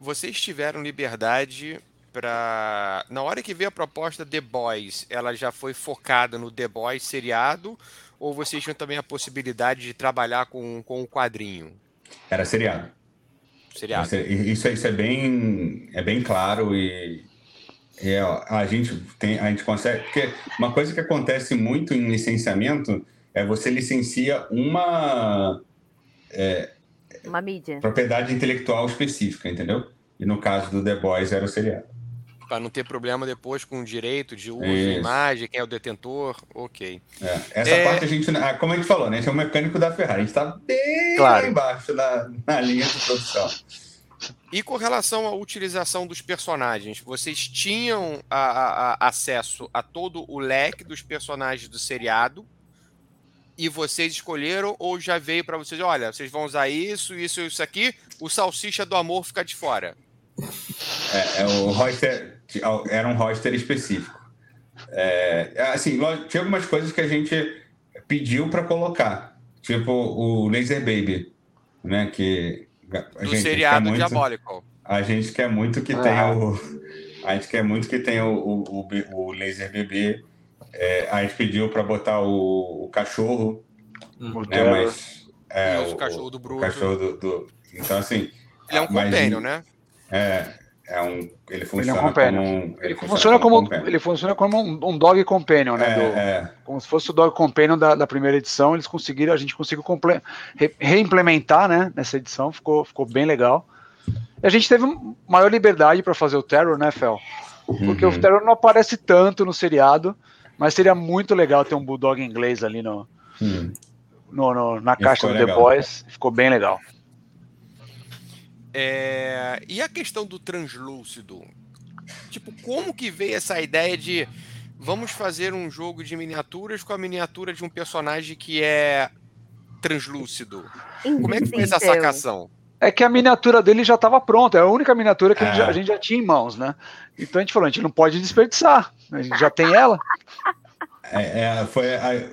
[SPEAKER 1] Vocês tiveram liberdade para. Na hora que veio a proposta The Boys, ela já foi focada no The Boys seriado? Ou vocês tinham também a possibilidade de trabalhar com, com o quadrinho?
[SPEAKER 5] Era seriado.
[SPEAKER 1] Seriado.
[SPEAKER 5] Isso, isso é bem, é bem claro e, e a gente tem, a gente consegue. Porque uma coisa que acontece muito em licenciamento é você licencia uma. É,
[SPEAKER 2] uma mídia.
[SPEAKER 5] Propriedade intelectual específica, entendeu? E no caso do The Boys era o seriado.
[SPEAKER 1] Para não ter problema depois com o direito de uso, Isso. imagem, quem é o detentor, ok.
[SPEAKER 5] É, essa é... parte a gente, ah, como a gente falou, né? A gente é um mecânico da Ferrari, a gente está bem claro. embaixo na, na linha de produção.
[SPEAKER 1] E com relação à utilização dos personagens, vocês tinham a, a, a acesso a todo o leque dos personagens do seriado e vocês escolheram ou já veio para vocês, olha, vocês vão usar isso, isso e isso aqui, o salsicha do amor fica de fora?
[SPEAKER 5] É, é o roster era um roster específico. É, assim, tinha algumas coisas que a gente pediu para colocar, tipo o Laser Baby, né, que
[SPEAKER 1] a do gente seriado muito, diabólico.
[SPEAKER 5] A gente quer muito que ah. tenha o a gente quer muito que tenha o, o, o Laser Bebê é, a gente pediu para botar o, o cachorro, hum. né, mas
[SPEAKER 1] é, o, o, cachorro do Bruto.
[SPEAKER 5] O cachorro do, do, Então, assim.
[SPEAKER 1] Ele é um companion, né?
[SPEAKER 5] É, é um, ele funciona ele é um
[SPEAKER 4] como um, ele, ele funciona, como, como ele funciona como um, um dog companion, né? É, do, é. Como se fosse o dog companion da, da primeira edição. Eles conseguiram, a gente conseguiu comple, re, reimplementar, né? Nessa edição, ficou, ficou bem legal. E a gente teve maior liberdade para fazer o Terror, né, Fel? Porque uhum. o Terror não aparece tanto no seriado. Mas seria muito legal ter um Bulldog inglês ali no, hum. no, no, na caixa do legal. The Boys. Ficou bem legal.
[SPEAKER 1] É... E a questão do translúcido? Tipo, como que veio essa ideia de vamos fazer um jogo de miniaturas com a miniatura de um personagem que é translúcido? Como é que foi essa sacação?
[SPEAKER 4] É que a miniatura dele já estava pronta, é a única miniatura que é. a, gente já, a, gente já, tinha em mãos, né? Então a gente falou, a gente não pode desperdiçar, a gente já tem ela.
[SPEAKER 5] É, é foi a,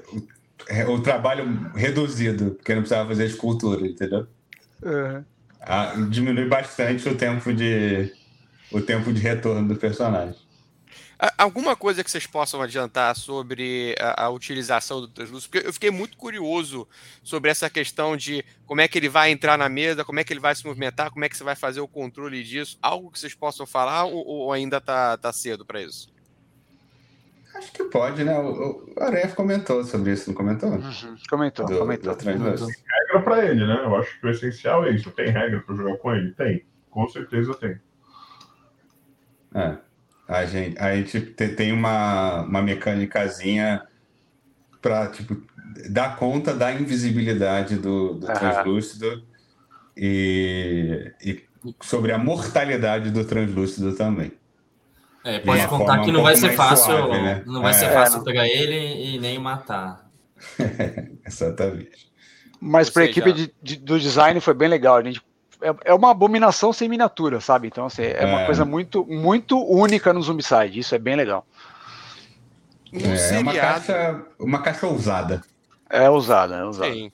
[SPEAKER 5] o, o, trabalho reduzido, porque não precisava fazer escultura, entendeu? Uhum. A, diminui bastante o tempo de o tempo de retorno do personagem.
[SPEAKER 1] Alguma coisa que vocês possam adiantar sobre a, a, utilização do translúcido? Porque eu fiquei muito curioso sobre essa questão de como é que ele vai entrar na mesa, como é que ele vai se movimentar, como é que você vai fazer o controle disso. Algo que vocês possam falar ou, ou ainda está tá cedo para isso?
[SPEAKER 5] Acho que pode, né? O, o Aref comentou sobre isso, não comentou?
[SPEAKER 4] Uhum. Comentou, do, comentou. Do Tem
[SPEAKER 6] regra para ele, né? Eu acho que o essencial é isso. Tem regra para jogar com ele? Tem. Com certeza tem.
[SPEAKER 5] É. A gente, a gente tem uma, uma mecânicazinha para tipo, dar conta da invisibilidade do, do translúcido e, e sobre a mortalidade do translúcido também.
[SPEAKER 3] É, pode contar que não um vai ser fácil, suave, né? não vai é, ser fácil é, pegar ele e nem matar.
[SPEAKER 5] Exatamente.
[SPEAKER 4] Mas para a equipe de, de, do design foi bem legal. A gente é, é uma abominação sem miniatura, sabe? Então, assim, é, é, uma coisa muito, muito única no Zombicide. Isso é bem legal.
[SPEAKER 5] É, é uma caixa, uma caixa ousada.
[SPEAKER 4] É ousada, é ousada. Sim.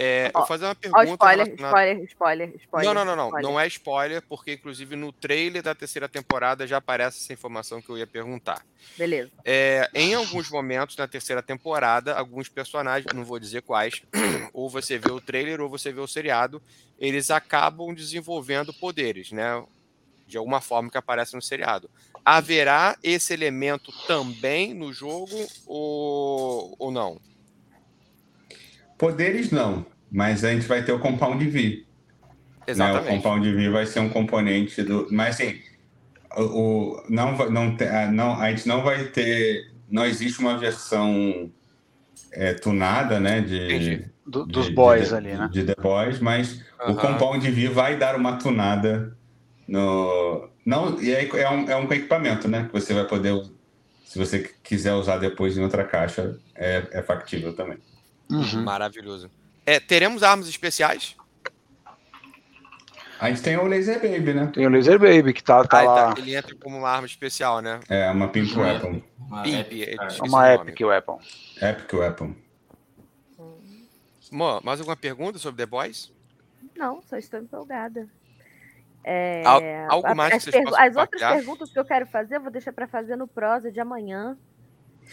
[SPEAKER 1] É, vou fazer uma pergunta.
[SPEAKER 2] Oh, spoiler, spoiler, spoiler, spoiler.
[SPEAKER 1] Não, não, não, não. Não é spoiler, porque inclusive no trailer da terceira temporada já aparece essa informação que eu ia perguntar.
[SPEAKER 2] Beleza.
[SPEAKER 1] É, em alguns momentos na terceira temporada, alguns personagens, não vou dizer quais, ou você vê o trailer ou você vê o seriado, eles acabam desenvolvendo poderes, né? De alguma forma que aparece no seriado. Haverá esse elemento também no jogo ou, ou não?
[SPEAKER 5] Poderes não, mas a gente vai ter o Compound V. Exatamente. Né? O Compound V vai ser um componente do. Mas assim, o, o- não, não, ah, não, a gente não vai ter. Não existe uma versão é, tunada, né? De,
[SPEAKER 1] Entendi.
[SPEAKER 4] Do- dos
[SPEAKER 5] de-
[SPEAKER 4] boys
[SPEAKER 5] de,
[SPEAKER 4] ali, né?
[SPEAKER 5] De The Boys, mas o
[SPEAKER 1] Aham.
[SPEAKER 5] Compound V vai dar uma tunada no. Não, e aí é um, é um equipamento, né? Que você vai poder. Se você quiser usar depois em outra caixa, é, é factível também.
[SPEAKER 4] Uhum.
[SPEAKER 1] Maravilhoso. É, teremos armas especiais?
[SPEAKER 5] A gente tem o Laser Baby, né?
[SPEAKER 4] Tem o Laser Baby, que tá, tá
[SPEAKER 1] Ah,
[SPEAKER 4] lá.
[SPEAKER 1] tá. Ele entra como uma arma especial, né?
[SPEAKER 5] É uma Pimp
[SPEAKER 3] Uhum.
[SPEAKER 5] Weapon.
[SPEAKER 3] Uma
[SPEAKER 1] Pimp,
[SPEAKER 3] Epic,
[SPEAKER 1] é-
[SPEAKER 4] Uma. Epic Weapon.
[SPEAKER 5] Epic Weapon.
[SPEAKER 1] Mo, mais alguma pergunta sobre The Boys?
[SPEAKER 2] Não, só estou empolgada. É,
[SPEAKER 1] Al- algo
[SPEAKER 2] a-
[SPEAKER 1] mais que
[SPEAKER 2] as,
[SPEAKER 1] vocês
[SPEAKER 2] pergu-
[SPEAKER 1] possam
[SPEAKER 2] as outras perguntas que eu quero fazer, eu vou deixar para fazer no prosa de amanhã,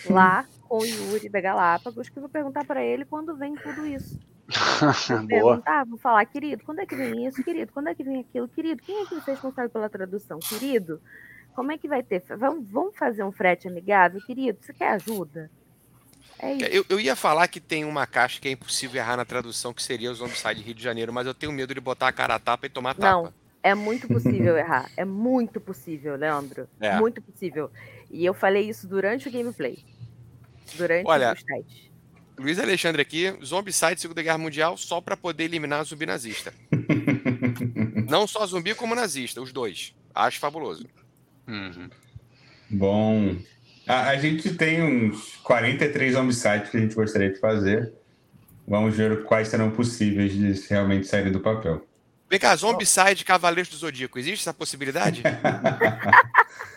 [SPEAKER 2] lá com o Yuri da Galápagos, que eu vou perguntar para ele quando vem tudo isso.
[SPEAKER 4] Boa.
[SPEAKER 2] Perguntar, vou falar, querido, quando é que vem isso? Querido, quando é que vem aquilo? Querido, quem é que vai ser responsável pela tradução? Querido, como é que vai ter? Vamos, vamos fazer um frete amigável? Querido, você quer ajuda? É isso.
[SPEAKER 1] Eu, eu ia falar que tem uma caixa que é impossível errar na tradução, que seria o Zombicide Rio de Janeiro, mas eu tenho medo de botar a cara a tapa e tomar
[SPEAKER 2] Não.
[SPEAKER 1] tapa.
[SPEAKER 2] É muito possível errar. É muito possível, Leandro.
[SPEAKER 1] É.
[SPEAKER 2] Muito possível. E eu falei isso durante o gameplay. Durante
[SPEAKER 1] Olha,
[SPEAKER 2] os testes.
[SPEAKER 1] Luiz Alexandre aqui, Zombicide Segunda Guerra Mundial só pra poder eliminar zumbi nazista. Não só zumbi como nazista, os dois. Acho fabuloso.
[SPEAKER 4] Uhum.
[SPEAKER 5] Bom. A, a gente tem uns 43 homicides que a gente gostaria de fazer. Vamos ver quais serão possíveis de realmente saírem do papel.
[SPEAKER 1] Vem cá, Zombicide Cavaleiros do Zodíaco, existe essa possibilidade?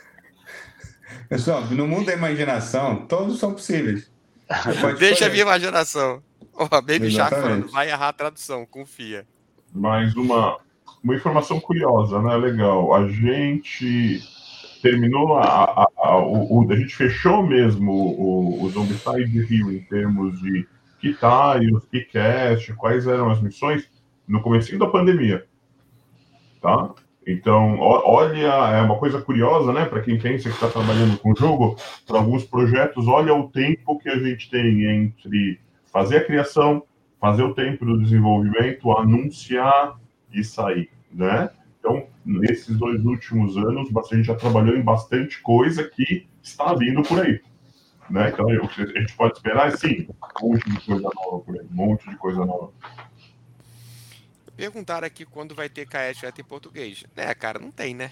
[SPEAKER 5] Pessoal, no mundo da imaginação, todos são possíveis.
[SPEAKER 1] Deixa a minha imaginação. Ó, Baby Shark falando, vai errar a tradução, confia.
[SPEAKER 6] Mais uma, uma informação curiosa, né? Legal. A gente terminou a, a, a, o, o- a gente fechou mesmo o, o Zombicide Rio em termos de Kitaios, Keycast, quais eram as missões no começo da pandemia, tá? Então, olha, é uma coisa curiosa, né? Para quem pensa que está trabalhando com jogo, para alguns projetos, olha o tempo que a gente tem entre fazer a criação, fazer o tempo do desenvolvimento, anunciar e sair, né? Então, nesses dois últimos anos, a gente já trabalhou em bastante coisa que está vindo por aí, né? Então, a gente pode esperar, sim, um monte de coisa nova por aí, um monte de coisa nova.
[SPEAKER 1] Perguntaram aqui quando vai ter Kaet em português. É, cara, não tem, né?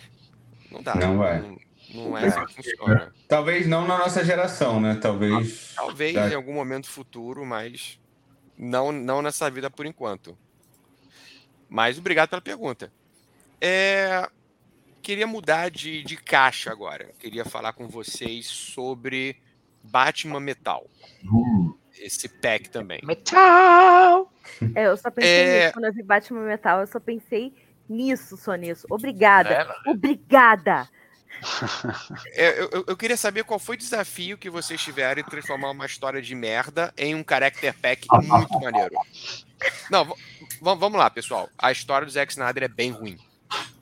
[SPEAKER 1] Não dá.
[SPEAKER 5] Não vai.
[SPEAKER 1] Não, não é assim que funciona.
[SPEAKER 5] Talvez não na nossa geração, né? Talvez.
[SPEAKER 1] Talvez
[SPEAKER 5] Tá.
[SPEAKER 1] em algum momento futuro, mas não, não nessa vida por enquanto. Mas obrigado pela pergunta. É, queria mudar de, de caixa agora. Queria falar com vocês sobre Batman Metal.
[SPEAKER 6] Uh,
[SPEAKER 1] Esse pack também.
[SPEAKER 4] Metal!
[SPEAKER 2] É, eu só pensei
[SPEAKER 1] É.
[SPEAKER 2] nisso. Quando eu vi Batman Metal, eu só pensei nisso, só nisso. Obrigada.
[SPEAKER 1] É,
[SPEAKER 2] Obrigada.
[SPEAKER 1] É, eu, eu- queria saber qual foi o desafio que vocês tiveram em transformar uma história de merda em um character pack muito maneiro. Não, vamos lá, pessoal. A história do Zack Snyder é bem ruim.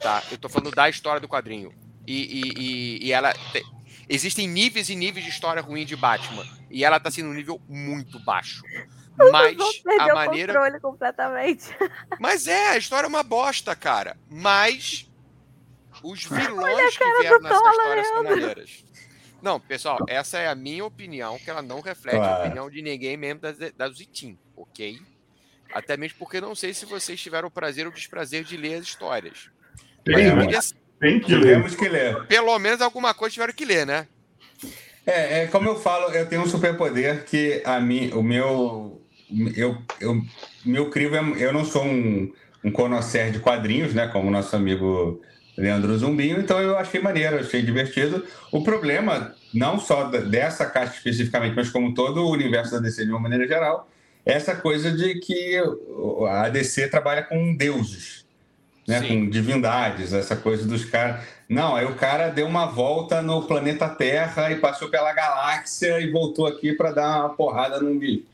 [SPEAKER 1] Tá? Eu tô falando da história do quadrinho. E, e- e- e ela. te- Existem níveis e níveis de história ruim de Batman. E ela tá sendo um nível muito baixo. Mas a
[SPEAKER 2] perder o
[SPEAKER 1] maneira.
[SPEAKER 2] controle completamente.
[SPEAKER 1] Mas é, a história é uma bosta, cara. Mas os vilões
[SPEAKER 2] a
[SPEAKER 1] que vieram nessa
[SPEAKER 2] Tola,
[SPEAKER 1] história são maneiras. Não, pessoal, essa é a minha opinião, que ela não reflete a
[SPEAKER 5] Claro.
[SPEAKER 1] opinião de ninguém mesmo da, da Zitim, ok? Até mesmo porque não sei se vocês tiveram o prazer ou o desprazer de ler as histórias. Mas
[SPEAKER 6] né?
[SPEAKER 1] queria-
[SPEAKER 6] tem que ler.
[SPEAKER 5] Temos que ler.
[SPEAKER 1] pelo menos alguma coisa tiveram que ler, né?
[SPEAKER 5] É, é, como eu falo, eu tenho um superpoder que a mim, o meu, eu, eu, meu crivo, é, eu não sou um, um conhecer de quadrinhos, né, como o nosso amigo Leandro Zumbinho, então eu achei maneiro, achei divertido. O problema, não só dessa caixa especificamente, mas como todo o universo da DC de uma maneira geral, é essa coisa de que a DC trabalha com deuses, né,
[SPEAKER 1] Sim.
[SPEAKER 5] com divindades, essa coisa dos caras. Não, aí o cara deu uma volta no planeta Terra e passou pela galáxia e voltou aqui para dar uma porrada num bicho.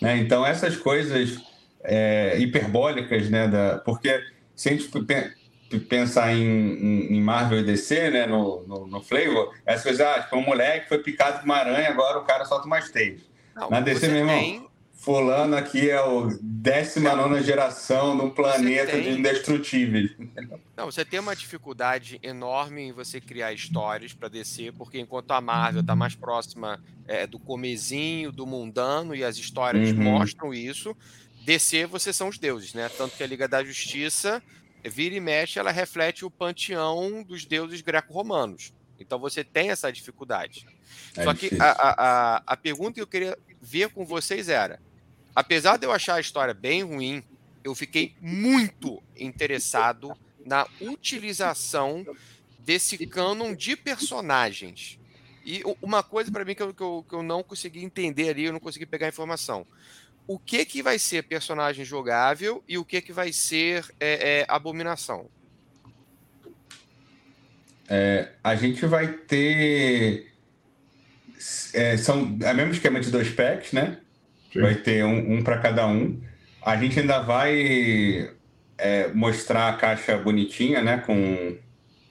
[SPEAKER 5] Né? Então, essas coisas é, hiperbólicas, né? Da, porque se a gente pe- pe- pensar em, em- Marvel e DC, né? No, no, no Flavor, essas coisas, ah, tipo, um moleque foi picado por uma aranha, agora o cara solta teias.
[SPEAKER 1] Não,
[SPEAKER 5] Na DC, meu irmão,
[SPEAKER 1] tem
[SPEAKER 5] fulano aqui é o 19 geração de um planeta tem... de indestrutíveis.
[SPEAKER 1] Não, você tem uma dificuldade enorme em você criar histórias para descer, porque enquanto a Marvel está mais próxima é, do comezinho, do mundano, e as histórias uhum. mostram isso, DC vocês são os deuses, né? Tanto que a Liga da Justiça vira e mexe, ela reflete o panteão dos deuses greco-romanos. Então você tem essa dificuldade. É Só que a, a, a pergunta que eu queria ver com vocês era: apesar de eu achar a história bem ruim, eu fiquei muito interessado na utilização desse cânon de personagens. E uma coisa para mim que eu, que, eu, que eu não consegui entender ali, eu não consegui pegar informação. O que, que vai ser personagem jogável e o que, que vai ser é, é, abominação?
[SPEAKER 5] É, a gente vai ter. É, são é o mesmo esquema de dois packs, né? Sim. Vai ter um, um para cada um. A gente ainda vai é, mostrar a caixa bonitinha, né? Com,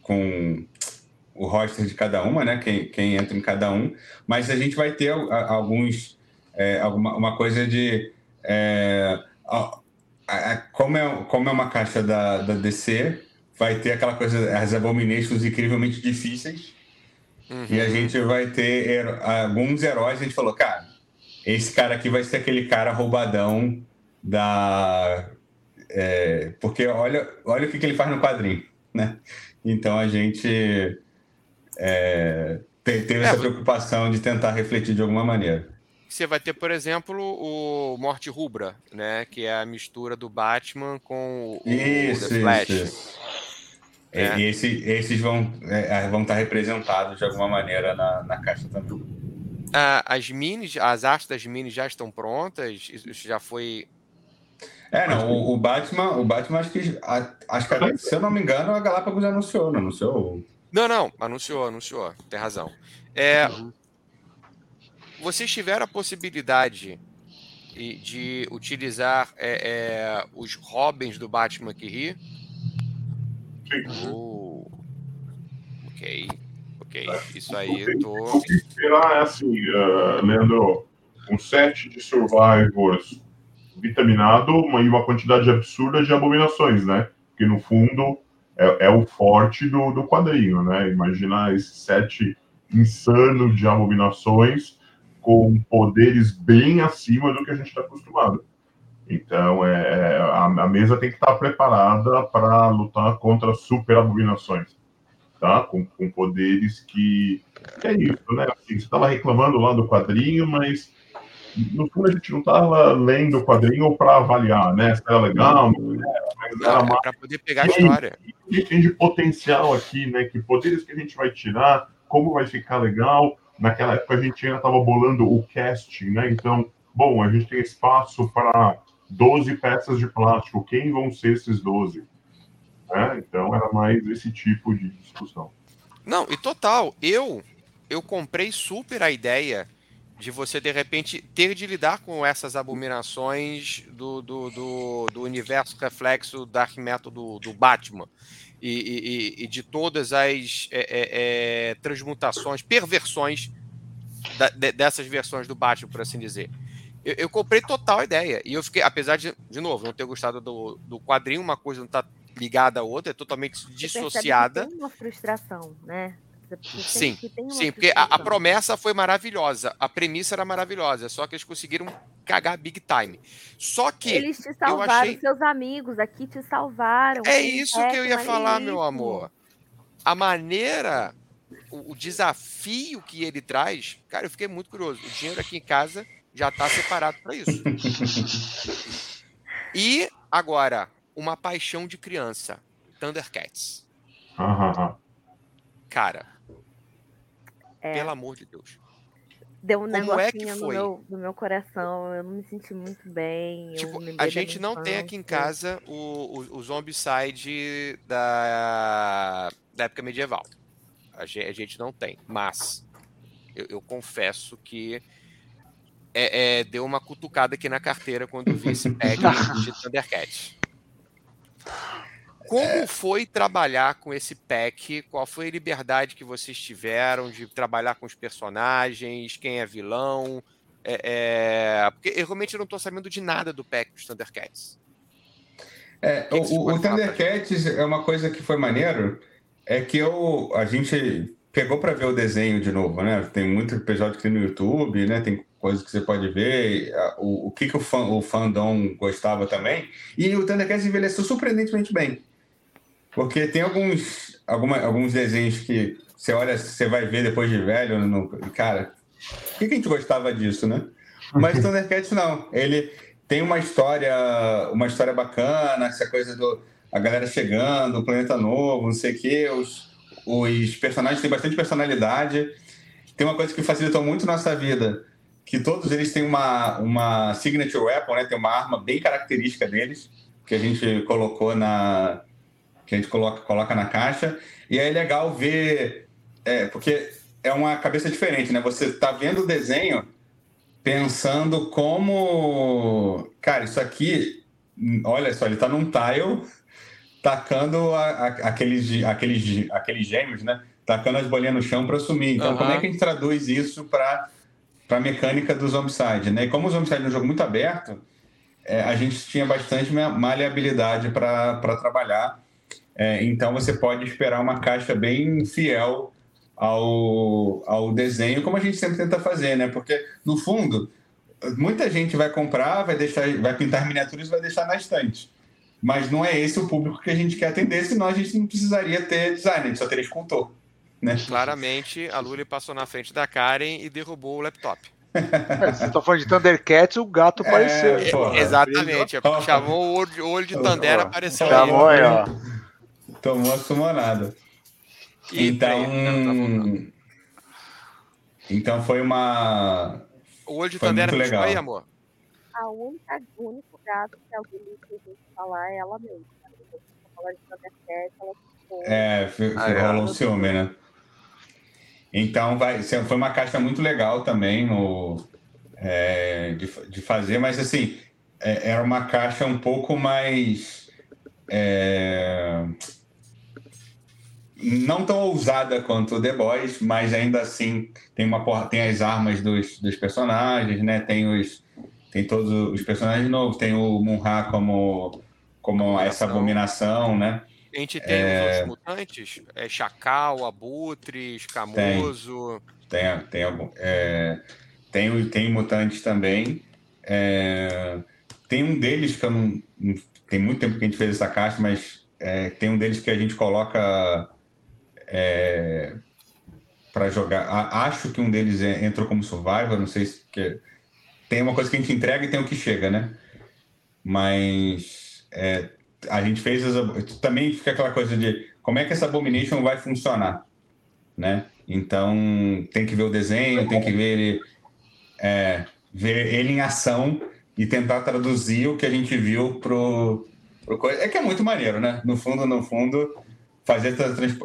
[SPEAKER 5] com o roster de cada uma, né? Quem, quem entra em cada um. Mas a gente vai ter alguns. É, alguma uma coisa de. É, a, a, como, é, como é uma caixa da, da DC, vai ter aquela coisa, as Abominations incrivelmente difíceis. Uhum. E a gente vai ter alguns heróis. A gente falou, cara, esse cara aqui vai ser aquele cara roubadão da. É, porque olha, olha o que, que ele faz no quadrinho, né? Então a gente é, teve essa é, preocupação de tentar refletir de alguma maneira.
[SPEAKER 1] Você vai ter, por exemplo, o Morte Rubra, né? Que é a mistura do Batman com o,
[SPEAKER 5] isso, The Flash. Isso, isso. É. E esse, esses vão, é, vão estar representados de alguma maneira na, na caixa também.
[SPEAKER 1] Ah, as minis, as artes das minis já estão prontas? Isso já foi.
[SPEAKER 5] É, não, o, o Batman, o Batman acho que, acho que, se eu não me engano, a Galápagos anunciou, não anunciou?
[SPEAKER 1] Não, não, anunciou, anunciou, tem razão. É, vocês tiveram a possibilidade de utilizar é, é, os Robins do Batman que ri? Oh, ok, ok. Isso aí eu tô.
[SPEAKER 6] O que esperar é assim, uh, Leandro, um set de survivors vitaminado e uma quantidade absurda de abominações, né? Que no fundo é, é o forte do, do quadrinho, né? Imagina esse set insano de abominações com poderes bem acima do que a gente está acostumado. Então, é, é, a, a, mesa tem que estar preparada para lutar contra super abominações, tá? Com, com poderes que, que, é isso, né? Assim, você estava reclamando lá do quadrinho, mas no fundo a gente não estava lendo o quadrinho para avaliar, né? Se era legal, não
[SPEAKER 1] era, é para poder pegar a história.
[SPEAKER 6] O que tem de potencial aqui, né? Que poderes que a gente vai tirar, como vai ficar legal. Naquela época a gente ainda estava bolando o casting, né? Então, bom, a gente tem espaço para 12 peças de plástico, quem vão ser esses 12? É, então era mais esse tipo de discussão.
[SPEAKER 1] Não, e total, eu eu comprei super a ideia de você de repente ter de lidar com essas abominações do, do, do, do universo reflexo Dark Metal do, do Batman e, e, e, de todas as é, é, é, transmutações, perversões da, de, dessas versões do Batman, por assim dizer. Eu, eu, comprei total a ideia. E eu fiquei, apesar de, de novo, não ter gostado do, do quadrinho, uma coisa não tá ligada à outra, é totalmente dissociada.
[SPEAKER 2] Tem uma frustração, né?
[SPEAKER 1] Sim, sim, porque a, a, promessa foi maravilhosa, a premissa era maravilhosa, só que eles conseguiram cagar big time. Só que
[SPEAKER 2] eles te salvaram, achei... seus amigos aqui te salvaram.
[SPEAKER 1] É isso que eu ia falar, é meu amor. A maneira, o, o desafio que ele traz, cara, eu fiquei muito curioso. O dinheiro aqui em casa já está separado para isso. e agora, uma paixão de criança, Thundercats. Cara, é. pelo amor de Deus.
[SPEAKER 2] Deu um Como é que foi? No meu, no meu coração, eu não me senti muito bem.
[SPEAKER 1] Tipo, a gente não tem aqui em casa o, o, o Zombicide da, da época medieval. A gente, a gente não tem, mas eu, eu confesso que é, é, deu uma cutucada aqui na carteira quando vi esse pack de Thundercats. Como foi trabalhar com esse pack? Qual foi a liberdade que vocês tiveram de trabalhar com os personagens? Quem é vilão? É, é, porque eu realmente não estou sabendo de nada do pack dos Thundercats.
[SPEAKER 5] É, o, o, o Thundercats é uma coisa que foi maneiro, é que eu, a gente pegou para ver o desenho de novo, né? Tem muito episódio aqui no YouTube, né? Tem coisas que você pode ver, o, o que, que o, fã, o fandom gostava também. E o Thundercats envelheceu surpreendentemente bem. Porque tem alguns, alguma, alguns desenhos que você olha, você vai ver depois de velho, no, cara, por que, que a gente gostava disso, né? Mas Thundercats não. Ele tem uma história, uma história bacana, essa coisa do a galera chegando, o planeta novo, não sei o quê, os, os personagens têm bastante personalidade. Tem uma coisa que facilitou muito nossa vida, que todos eles têm uma, uma signature weapon, né? Tem uma arma bem característica deles, que a gente colocou na que a gente coloca, coloca na caixa. E é legal ver, é, porque é uma cabeça diferente, né? Você está vendo o desenho pensando como, cara, isso aqui, olha só, ele está num tile tacando a, a, aqueles, aqueles, aqueles gêmeos, né? Tacando as bolinhas no chão para sumir. Então, uhum. como é que a gente traduz isso para a mecânica dos Zombicide, né? E como os Zombicide é um jogo muito aberto, é, a gente tinha bastante maleabilidade para trabalhar. É, então, você pode esperar uma caixa bem fiel ao, ao desenho, como a gente sempre tenta fazer, né? Porque, no fundo, muita gente vai comprar, vai deixar, vai pintar miniaturas e vai deixar na estante. Mas não é esse o público que a gente quer atender, senão a gente não precisaria ter design, a gente só teria escultor. Né?
[SPEAKER 1] Claramente, a Lully passou na frente da Karen e derrubou o laptop.
[SPEAKER 4] É, você tá falando de Thundercats, o gato apareceu.
[SPEAKER 1] É, exatamente. Chamou o olho, o olho de Thunder, apareceu
[SPEAKER 4] Chamou aí, ó.
[SPEAKER 5] Tomou a sumonada. Então, então foi uma.
[SPEAKER 1] O olho de Thunder muito legal. aí, amor?
[SPEAKER 2] A única, o único gato que alguém que a gente falar é ela mesma. Falar de Thundercat, ela ficou.
[SPEAKER 5] É, ah, rolou um ciúme, né? Então vai, foi uma caixa muito legal também é, de, de fazer, mas assim, é, era uma caixa um pouco mais. É, não tão ousada quanto o The Boys, mas ainda assim tem uma porra, tem as armas dos, dos personagens, né? Tem os tem todos os personagens novos, tem o Munra como como essa abominação, né?
[SPEAKER 1] A gente tem é... os outros mutantes, é Chacal, Abutre, Escamoso.
[SPEAKER 5] Tem, tem, tem, algum, é, tem, tem mutantes também. É, tem um deles que eu não, Tem muito tempo que a gente fez essa caixa, mas é, tem um deles que a gente coloca é, para jogar. Acho que um deles entrou como Survivor, não sei se. Que, tem uma coisa que a gente entrega e tem o que chega, né? Mas é, a gente fez. As, também fica aquela coisa de como é que essa Abomination vai funcionar, né? Então tem que ver o desenho, tem que ver ele, é, ver ele em ação e tentar traduzir o que a gente viu pro, pro é que é muito maneiro, né? No fundo, no fundo, fazer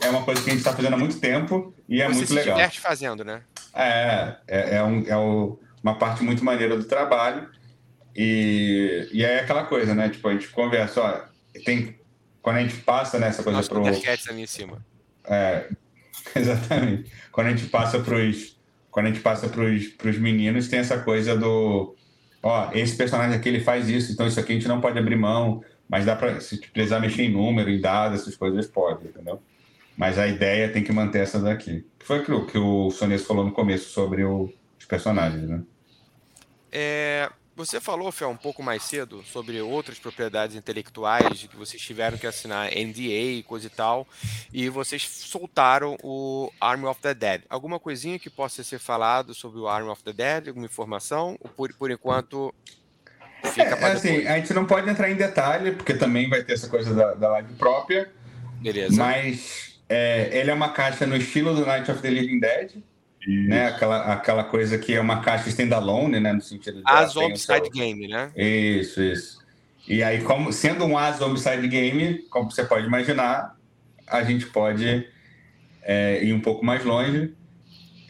[SPEAKER 5] é uma coisa que a gente está fazendo há muito tempo e é Você muito
[SPEAKER 1] se
[SPEAKER 5] legal.
[SPEAKER 1] diverte fazendo, né?
[SPEAKER 5] É, é, é, um, é o, uma parte muito maneira do trabalho. E, e é aquela coisa, né? Tipo, a gente conversa, ó, tem, quando a gente passa nessa coisa
[SPEAKER 1] para o. ali em cima.
[SPEAKER 5] É, exatamente. Quando a gente passa para os quando a gente passa para os meninos, tem essa coisa do ó, esse personagem aqui ele faz isso, então isso aqui a gente não pode abrir mão, mas dá para se precisar mexer em número, em dados, essas coisas pode, entendeu? Mas a ideia tem que manter essa daqui. Foi aquilo que o Sones falou no começo sobre o, os personagens, né?
[SPEAKER 1] É, você falou, Fel, um pouco mais cedo sobre outras propriedades intelectuais que vocês tiveram que assinar NDA, coisa e tal, e vocês soltaram o Army of the Dead. Alguma coisinha que possa ser falado sobre o Army of the Dead? Alguma informação? Ou por, por enquanto fica
[SPEAKER 5] é, assim, a gente não pode entrar em detalhe, porque também vai ter essa coisa da, da live própria.
[SPEAKER 1] Beleza.
[SPEAKER 5] Mas é, ele é uma caixa no estilo do Night of the Living Dead né? Aquela, aquela coisa que é uma caixa standalone, né? No sentido de.
[SPEAKER 1] As Zombicide seu... Game, né?
[SPEAKER 5] Isso, isso. E aí, como, sendo um As Zombicide Game, como você pode imaginar, a gente pode é, ir um pouco mais longe.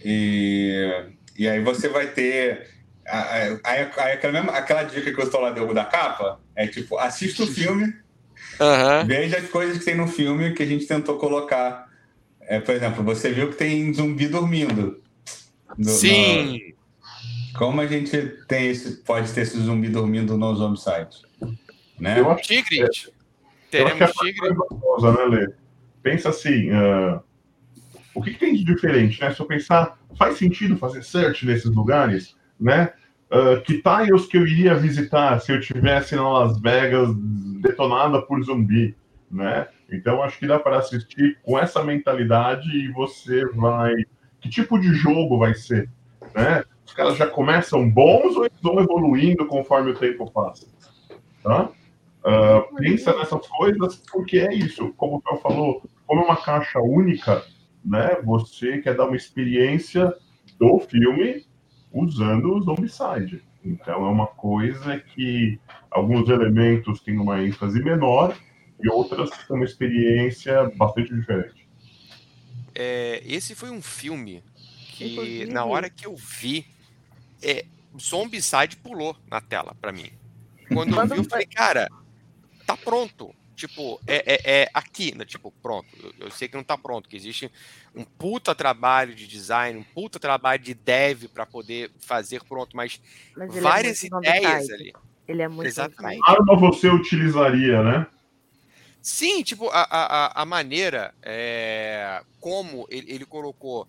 [SPEAKER 5] E, e aí você vai ter. Aí, aí aquela, mesma, aquela dica que eu estou lá deu da capa é tipo, assista o filme, uhum. veja as coisas que tem no filme que a gente tentou colocar. É, por exemplo, você viu que tem zumbi dormindo.
[SPEAKER 1] No, Sim.
[SPEAKER 5] como a gente tem esse, pode ter esse zumbi dormindo no zombicide? Né?
[SPEAKER 6] Eu acho
[SPEAKER 1] Tigres.
[SPEAKER 6] Eu acho
[SPEAKER 1] Teremos
[SPEAKER 6] que é
[SPEAKER 1] Tigres.
[SPEAKER 6] coisa, né, Lê? Pensa assim, ah, o que, que tem de diferente, né? Se eu pensar, faz sentido fazer search nesses lugares, né? Ah, que tiles que eu iria visitar se eu tivesse na Las Vegas detonada por zumbi, né? Então acho que dá para assistir com essa mentalidade e você vai. Que tipo de jogo vai ser, né? Os caras já começam bons ou eles vão evoluindo conforme o tempo passa, tá? Ah, pensa nessas coisas porque é isso, como o Fel falou, como é uma caixa única, né? Você quer dar uma experiência do filme usando o Zombicide. Então é uma coisa que alguns elementos têm uma ênfase menor e outras têm uma experiência bastante diferente.
[SPEAKER 1] É, esse foi um filme que,
[SPEAKER 2] Inclusive-
[SPEAKER 1] na hora que eu vi, é, Zombicide pulou na tela pra mim. Quando eu vi, eu falei, cara, tá pronto. Tipo, é, é, é aqui, né? Tipo, pronto. Eu, eu sei que não tá pronto, que existe um puta trabalho de design, um puta trabalho de dev pra poder fazer pronto, mas,
[SPEAKER 2] Mas ele
[SPEAKER 1] várias
[SPEAKER 2] é
[SPEAKER 1] ideias ali.
[SPEAKER 2] Ele é muito
[SPEAKER 1] Exatamente.
[SPEAKER 2] zombicide.
[SPEAKER 6] Arma você utilizaria, né?
[SPEAKER 1] Sim, tipo, a, a, a- maneira é, como ele, ele colocou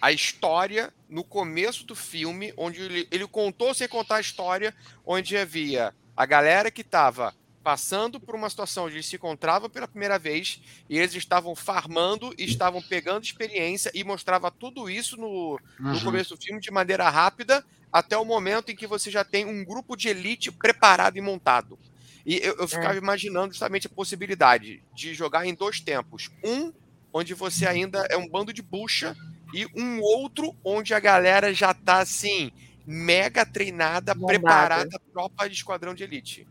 [SPEAKER 1] a história no começo do filme, onde ele, ele contou sem contar a história, onde havia a galera que estava passando por uma situação onde eles se encontravam pela primeira vez e eles estavam farmando e estavam pegando experiência e mostrava tudo isso no, no
[SPEAKER 4] Uhum.
[SPEAKER 1] começo do filme de maneira rápida até o momento em que você já tem um grupo de elite preparado e montado. E eu, eu ficava imaginando justamente a possibilidade de jogar em dois tempos. Um, onde você ainda é um bando de bucha, e um outro onde a galera já tá assim, mega treinada,
[SPEAKER 2] Bombada.
[SPEAKER 1] preparada, tropa de esquadrão de elite.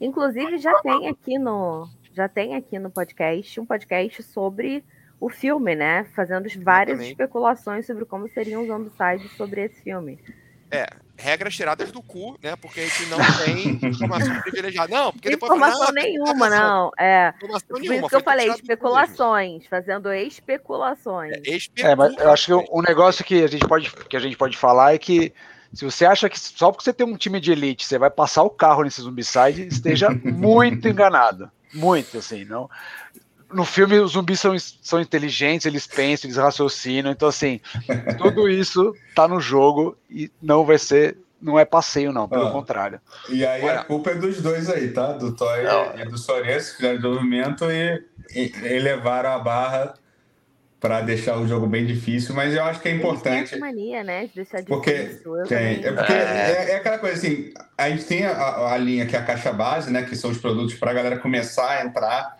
[SPEAKER 2] Inclusive já tem aqui no já tem aqui no podcast um podcast sobre o filme, né? Fazendo várias especulações sobre como seriam os zombicides sobre esse filme.
[SPEAKER 1] Regras tiradas do cu, né? Porque a gente não tem informação privilegiada. Não, porque depois
[SPEAKER 2] informação
[SPEAKER 1] "Não, tem
[SPEAKER 2] nenhuma,
[SPEAKER 1] informação."
[SPEAKER 2] não. É.
[SPEAKER 1] Informação
[SPEAKER 2] Por
[SPEAKER 1] nenhuma,
[SPEAKER 2] isso que eu falei, especulações, fazendo especulações.
[SPEAKER 1] É,
[SPEAKER 4] É, mas eu acho que o negócio que a gente pode que a gente pode falar é que se você acha que só porque você tem um time de elite você vai passar o carro nesse Zombicide, esteja muito enganado. Muito, assim, não. No filme, os zumbis são, são inteligentes, eles pensam, eles raciocinam, então, assim, tudo isso tá no jogo e não vai ser, não é passeio, não, pelo
[SPEAKER 5] Ah.
[SPEAKER 4] contrário.
[SPEAKER 5] E aí
[SPEAKER 1] Olha.
[SPEAKER 5] a culpa é dos dois aí, tá? Do Toy
[SPEAKER 4] Não.
[SPEAKER 5] e do Sorense, que fizeram desenvolvimento e, e elevaram a barra para deixar o jogo bem difícil, mas eu acho que é importante.
[SPEAKER 2] essa mania, né? De deixar
[SPEAKER 5] Porque
[SPEAKER 2] difícil. Eu
[SPEAKER 5] Tem. É porque é, é aquela coisa assim, a gente tem a, a linha que é a caixa base, né? Que são os produtos para a galera começar a entrar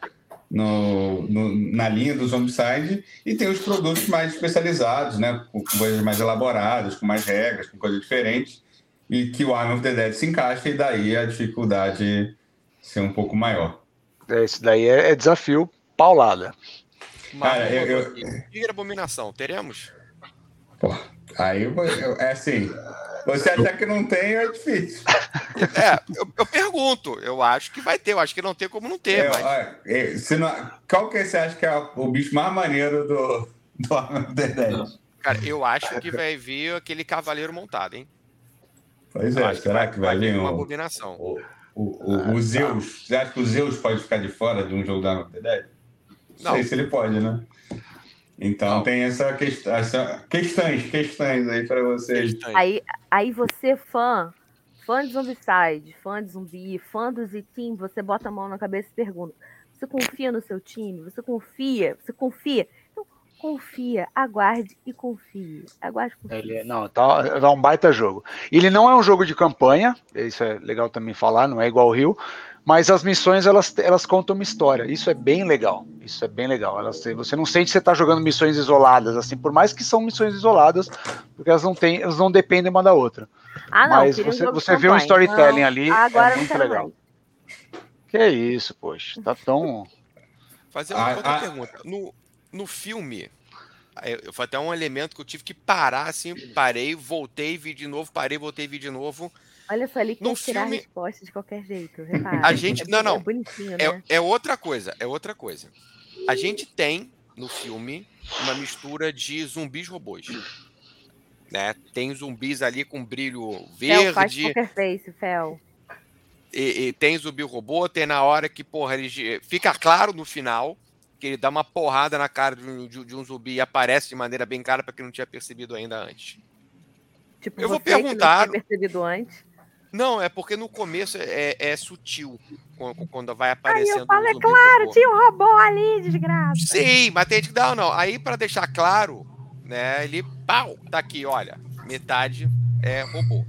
[SPEAKER 5] no, no- na linha do Zombicide, e tem os produtos mais especializados, né? Com coisas mais elaboradas, com mais regras, com coisas diferentes, e que o Arm of the Dead se encaixa, e daí a dificuldade ser um pouco maior.
[SPEAKER 4] Esse daí é, é desafio paulada.
[SPEAKER 5] Cara, eu- eu-
[SPEAKER 1] Abominação, teremos?
[SPEAKER 5] Pô, aí é assim. Você achar que não tem é difícil.
[SPEAKER 1] É, eu, eu pergunto. Eu acho que vai ter. Eu acho que não tem como não ter,
[SPEAKER 5] É,
[SPEAKER 1] mas.
[SPEAKER 5] olha, é, se não- qual que você acha que é o bicho mais maneiro do, do Arm of the Dead?
[SPEAKER 1] Cara, eu acho que vai vir aquele cavaleiro montado, hein?
[SPEAKER 5] Pois
[SPEAKER 1] Eu
[SPEAKER 5] é,
[SPEAKER 1] acho
[SPEAKER 5] será que vai vir
[SPEAKER 1] uma
[SPEAKER 5] um,
[SPEAKER 1] abominação.
[SPEAKER 5] o, o, o, o Zeus? Você acha que o Zeus pode ficar de fora de um jogo da the Dead? Não
[SPEAKER 1] Não.
[SPEAKER 5] sei se ele pode, né? Então tem essa, quest essa questões, questões aí para vocês.
[SPEAKER 2] Aí, aí você, fã, fã de Zombicide, fã de zumbi, fã do Z-Team, você bota a mão na cabeça e pergunta: você confia no seu time? Você confia? Você confia? Então, confia, aguarde e confie. Aguarde e confie.
[SPEAKER 4] Ele é- não, tá, tá um baita jogo. Ele não é um jogo de campanha, isso é legal também falar, não é igual o Rio, mas as missões elas, elas contam uma história. Isso é bem legal. Isso é bem legal. Elas, você não sente que você está jogando missões isoladas, assim, por mais que são missões isoladas, porque elas não têm, elas não dependem uma da outra.
[SPEAKER 2] Ah, não,
[SPEAKER 4] Mas você-
[SPEAKER 2] de
[SPEAKER 4] você vê um storytelling
[SPEAKER 2] Não,
[SPEAKER 4] ali,
[SPEAKER 2] Agora
[SPEAKER 4] é muito legal.
[SPEAKER 2] mais.
[SPEAKER 4] Que isso, poxa, tá tão.
[SPEAKER 1] Fazer
[SPEAKER 5] Ah,
[SPEAKER 1] outra
[SPEAKER 5] ah.
[SPEAKER 1] pergunta. No, no filme, eu- foi até um elemento que eu tive que parar, assim, parei, voltei, vi de novo, parei, voltei, vi de novo.
[SPEAKER 2] Olha só, ele quer
[SPEAKER 1] No
[SPEAKER 2] tirar
[SPEAKER 1] filme-
[SPEAKER 2] a resposta de qualquer jeito. Repara.
[SPEAKER 1] A gente-
[SPEAKER 2] É
[SPEAKER 1] não,
[SPEAKER 2] boni-
[SPEAKER 1] não.
[SPEAKER 2] É né?
[SPEAKER 1] É, é outra coisa, é outra coisa. A gente tem no filme uma mistura de zumbis robôs. né? Tem zumbis ali com brilho
[SPEAKER 2] Fel, faz
[SPEAKER 1] verde.
[SPEAKER 2] poker face, Fel.
[SPEAKER 1] E, e tem zumbi robô, tem na hora que, porra, ele fica claro no final que ele dá uma porrada na cara de um, de- de um zumbi e aparece de maneira bem clara para quem não tinha percebido ainda antes.
[SPEAKER 2] Tipo,
[SPEAKER 1] Eu vou
[SPEAKER 2] você que não
[SPEAKER 1] perguntar-
[SPEAKER 2] tinha percebido antes.
[SPEAKER 1] Não, é porque no começo é, é sutil quando, vai
[SPEAKER 2] Aí
[SPEAKER 1] aparecendo
[SPEAKER 2] eu falo, é claro, tinha um robô ali, desgraça.
[SPEAKER 1] Sim, mas tem que dá, não. Aí, para deixar claro, né, ele, pau, tá aqui, olha, metade é robô.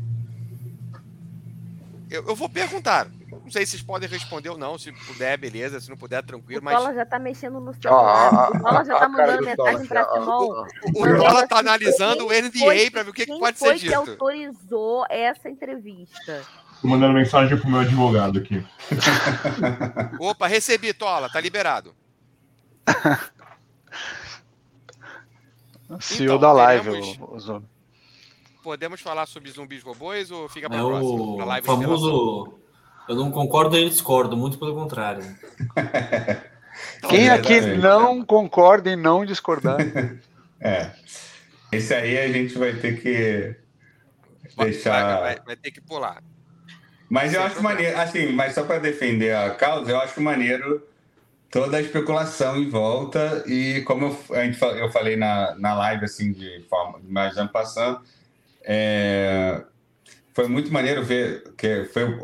[SPEAKER 1] Eu, eu vou perguntar. Não sei se vocês podem responder ou não. Se puder, beleza. Se não puder, tranquilo.
[SPEAKER 2] O
[SPEAKER 1] Mas
[SPEAKER 2] Tola já tá mexendo no
[SPEAKER 7] Ó,
[SPEAKER 2] celular.
[SPEAKER 7] ó,
[SPEAKER 2] o Tola já
[SPEAKER 7] ó,
[SPEAKER 2] tá
[SPEAKER 7] a cara
[SPEAKER 2] mandando
[SPEAKER 7] do
[SPEAKER 2] mensagem
[SPEAKER 7] Tola
[SPEAKER 2] pra
[SPEAKER 7] ó.
[SPEAKER 1] o
[SPEAKER 2] assim,
[SPEAKER 1] tá analisando o
[SPEAKER 2] quem
[SPEAKER 1] NDA
[SPEAKER 2] foi-
[SPEAKER 1] para ver o que, que
[SPEAKER 2] Quem
[SPEAKER 1] pode ser
[SPEAKER 2] foi que
[SPEAKER 1] dito.
[SPEAKER 2] autorizou essa entrevista?
[SPEAKER 6] Tô mandando mensagem pro meu advogado aqui.
[SPEAKER 1] Opa, recebi, Tola, tá liberado.
[SPEAKER 4] CEO
[SPEAKER 1] Então,
[SPEAKER 4] da live,
[SPEAKER 1] teremos-
[SPEAKER 4] o, o Zombie.
[SPEAKER 1] Podemos falar sobre zumbis robôs ou fica pra
[SPEAKER 3] É
[SPEAKER 1] próxima?
[SPEAKER 3] o famoso. Eu não concordo nem discordo, muito pelo contrário.
[SPEAKER 4] Quem aqui não concorda em não discordar?
[SPEAKER 5] É. Esse aí a gente vai ter que deixar.
[SPEAKER 1] vai- vai- ter que pular.
[SPEAKER 5] Mas eu
[SPEAKER 1] Sem
[SPEAKER 5] acho
[SPEAKER 1] problema.
[SPEAKER 5] maneiro, assim, mas só para defender a causa, eu acho maneiro toda a especulação em volta e como eu, a gente, eu falei na, na live, assim, de forma mais ano passando, é, foi muito maneiro ver que foi,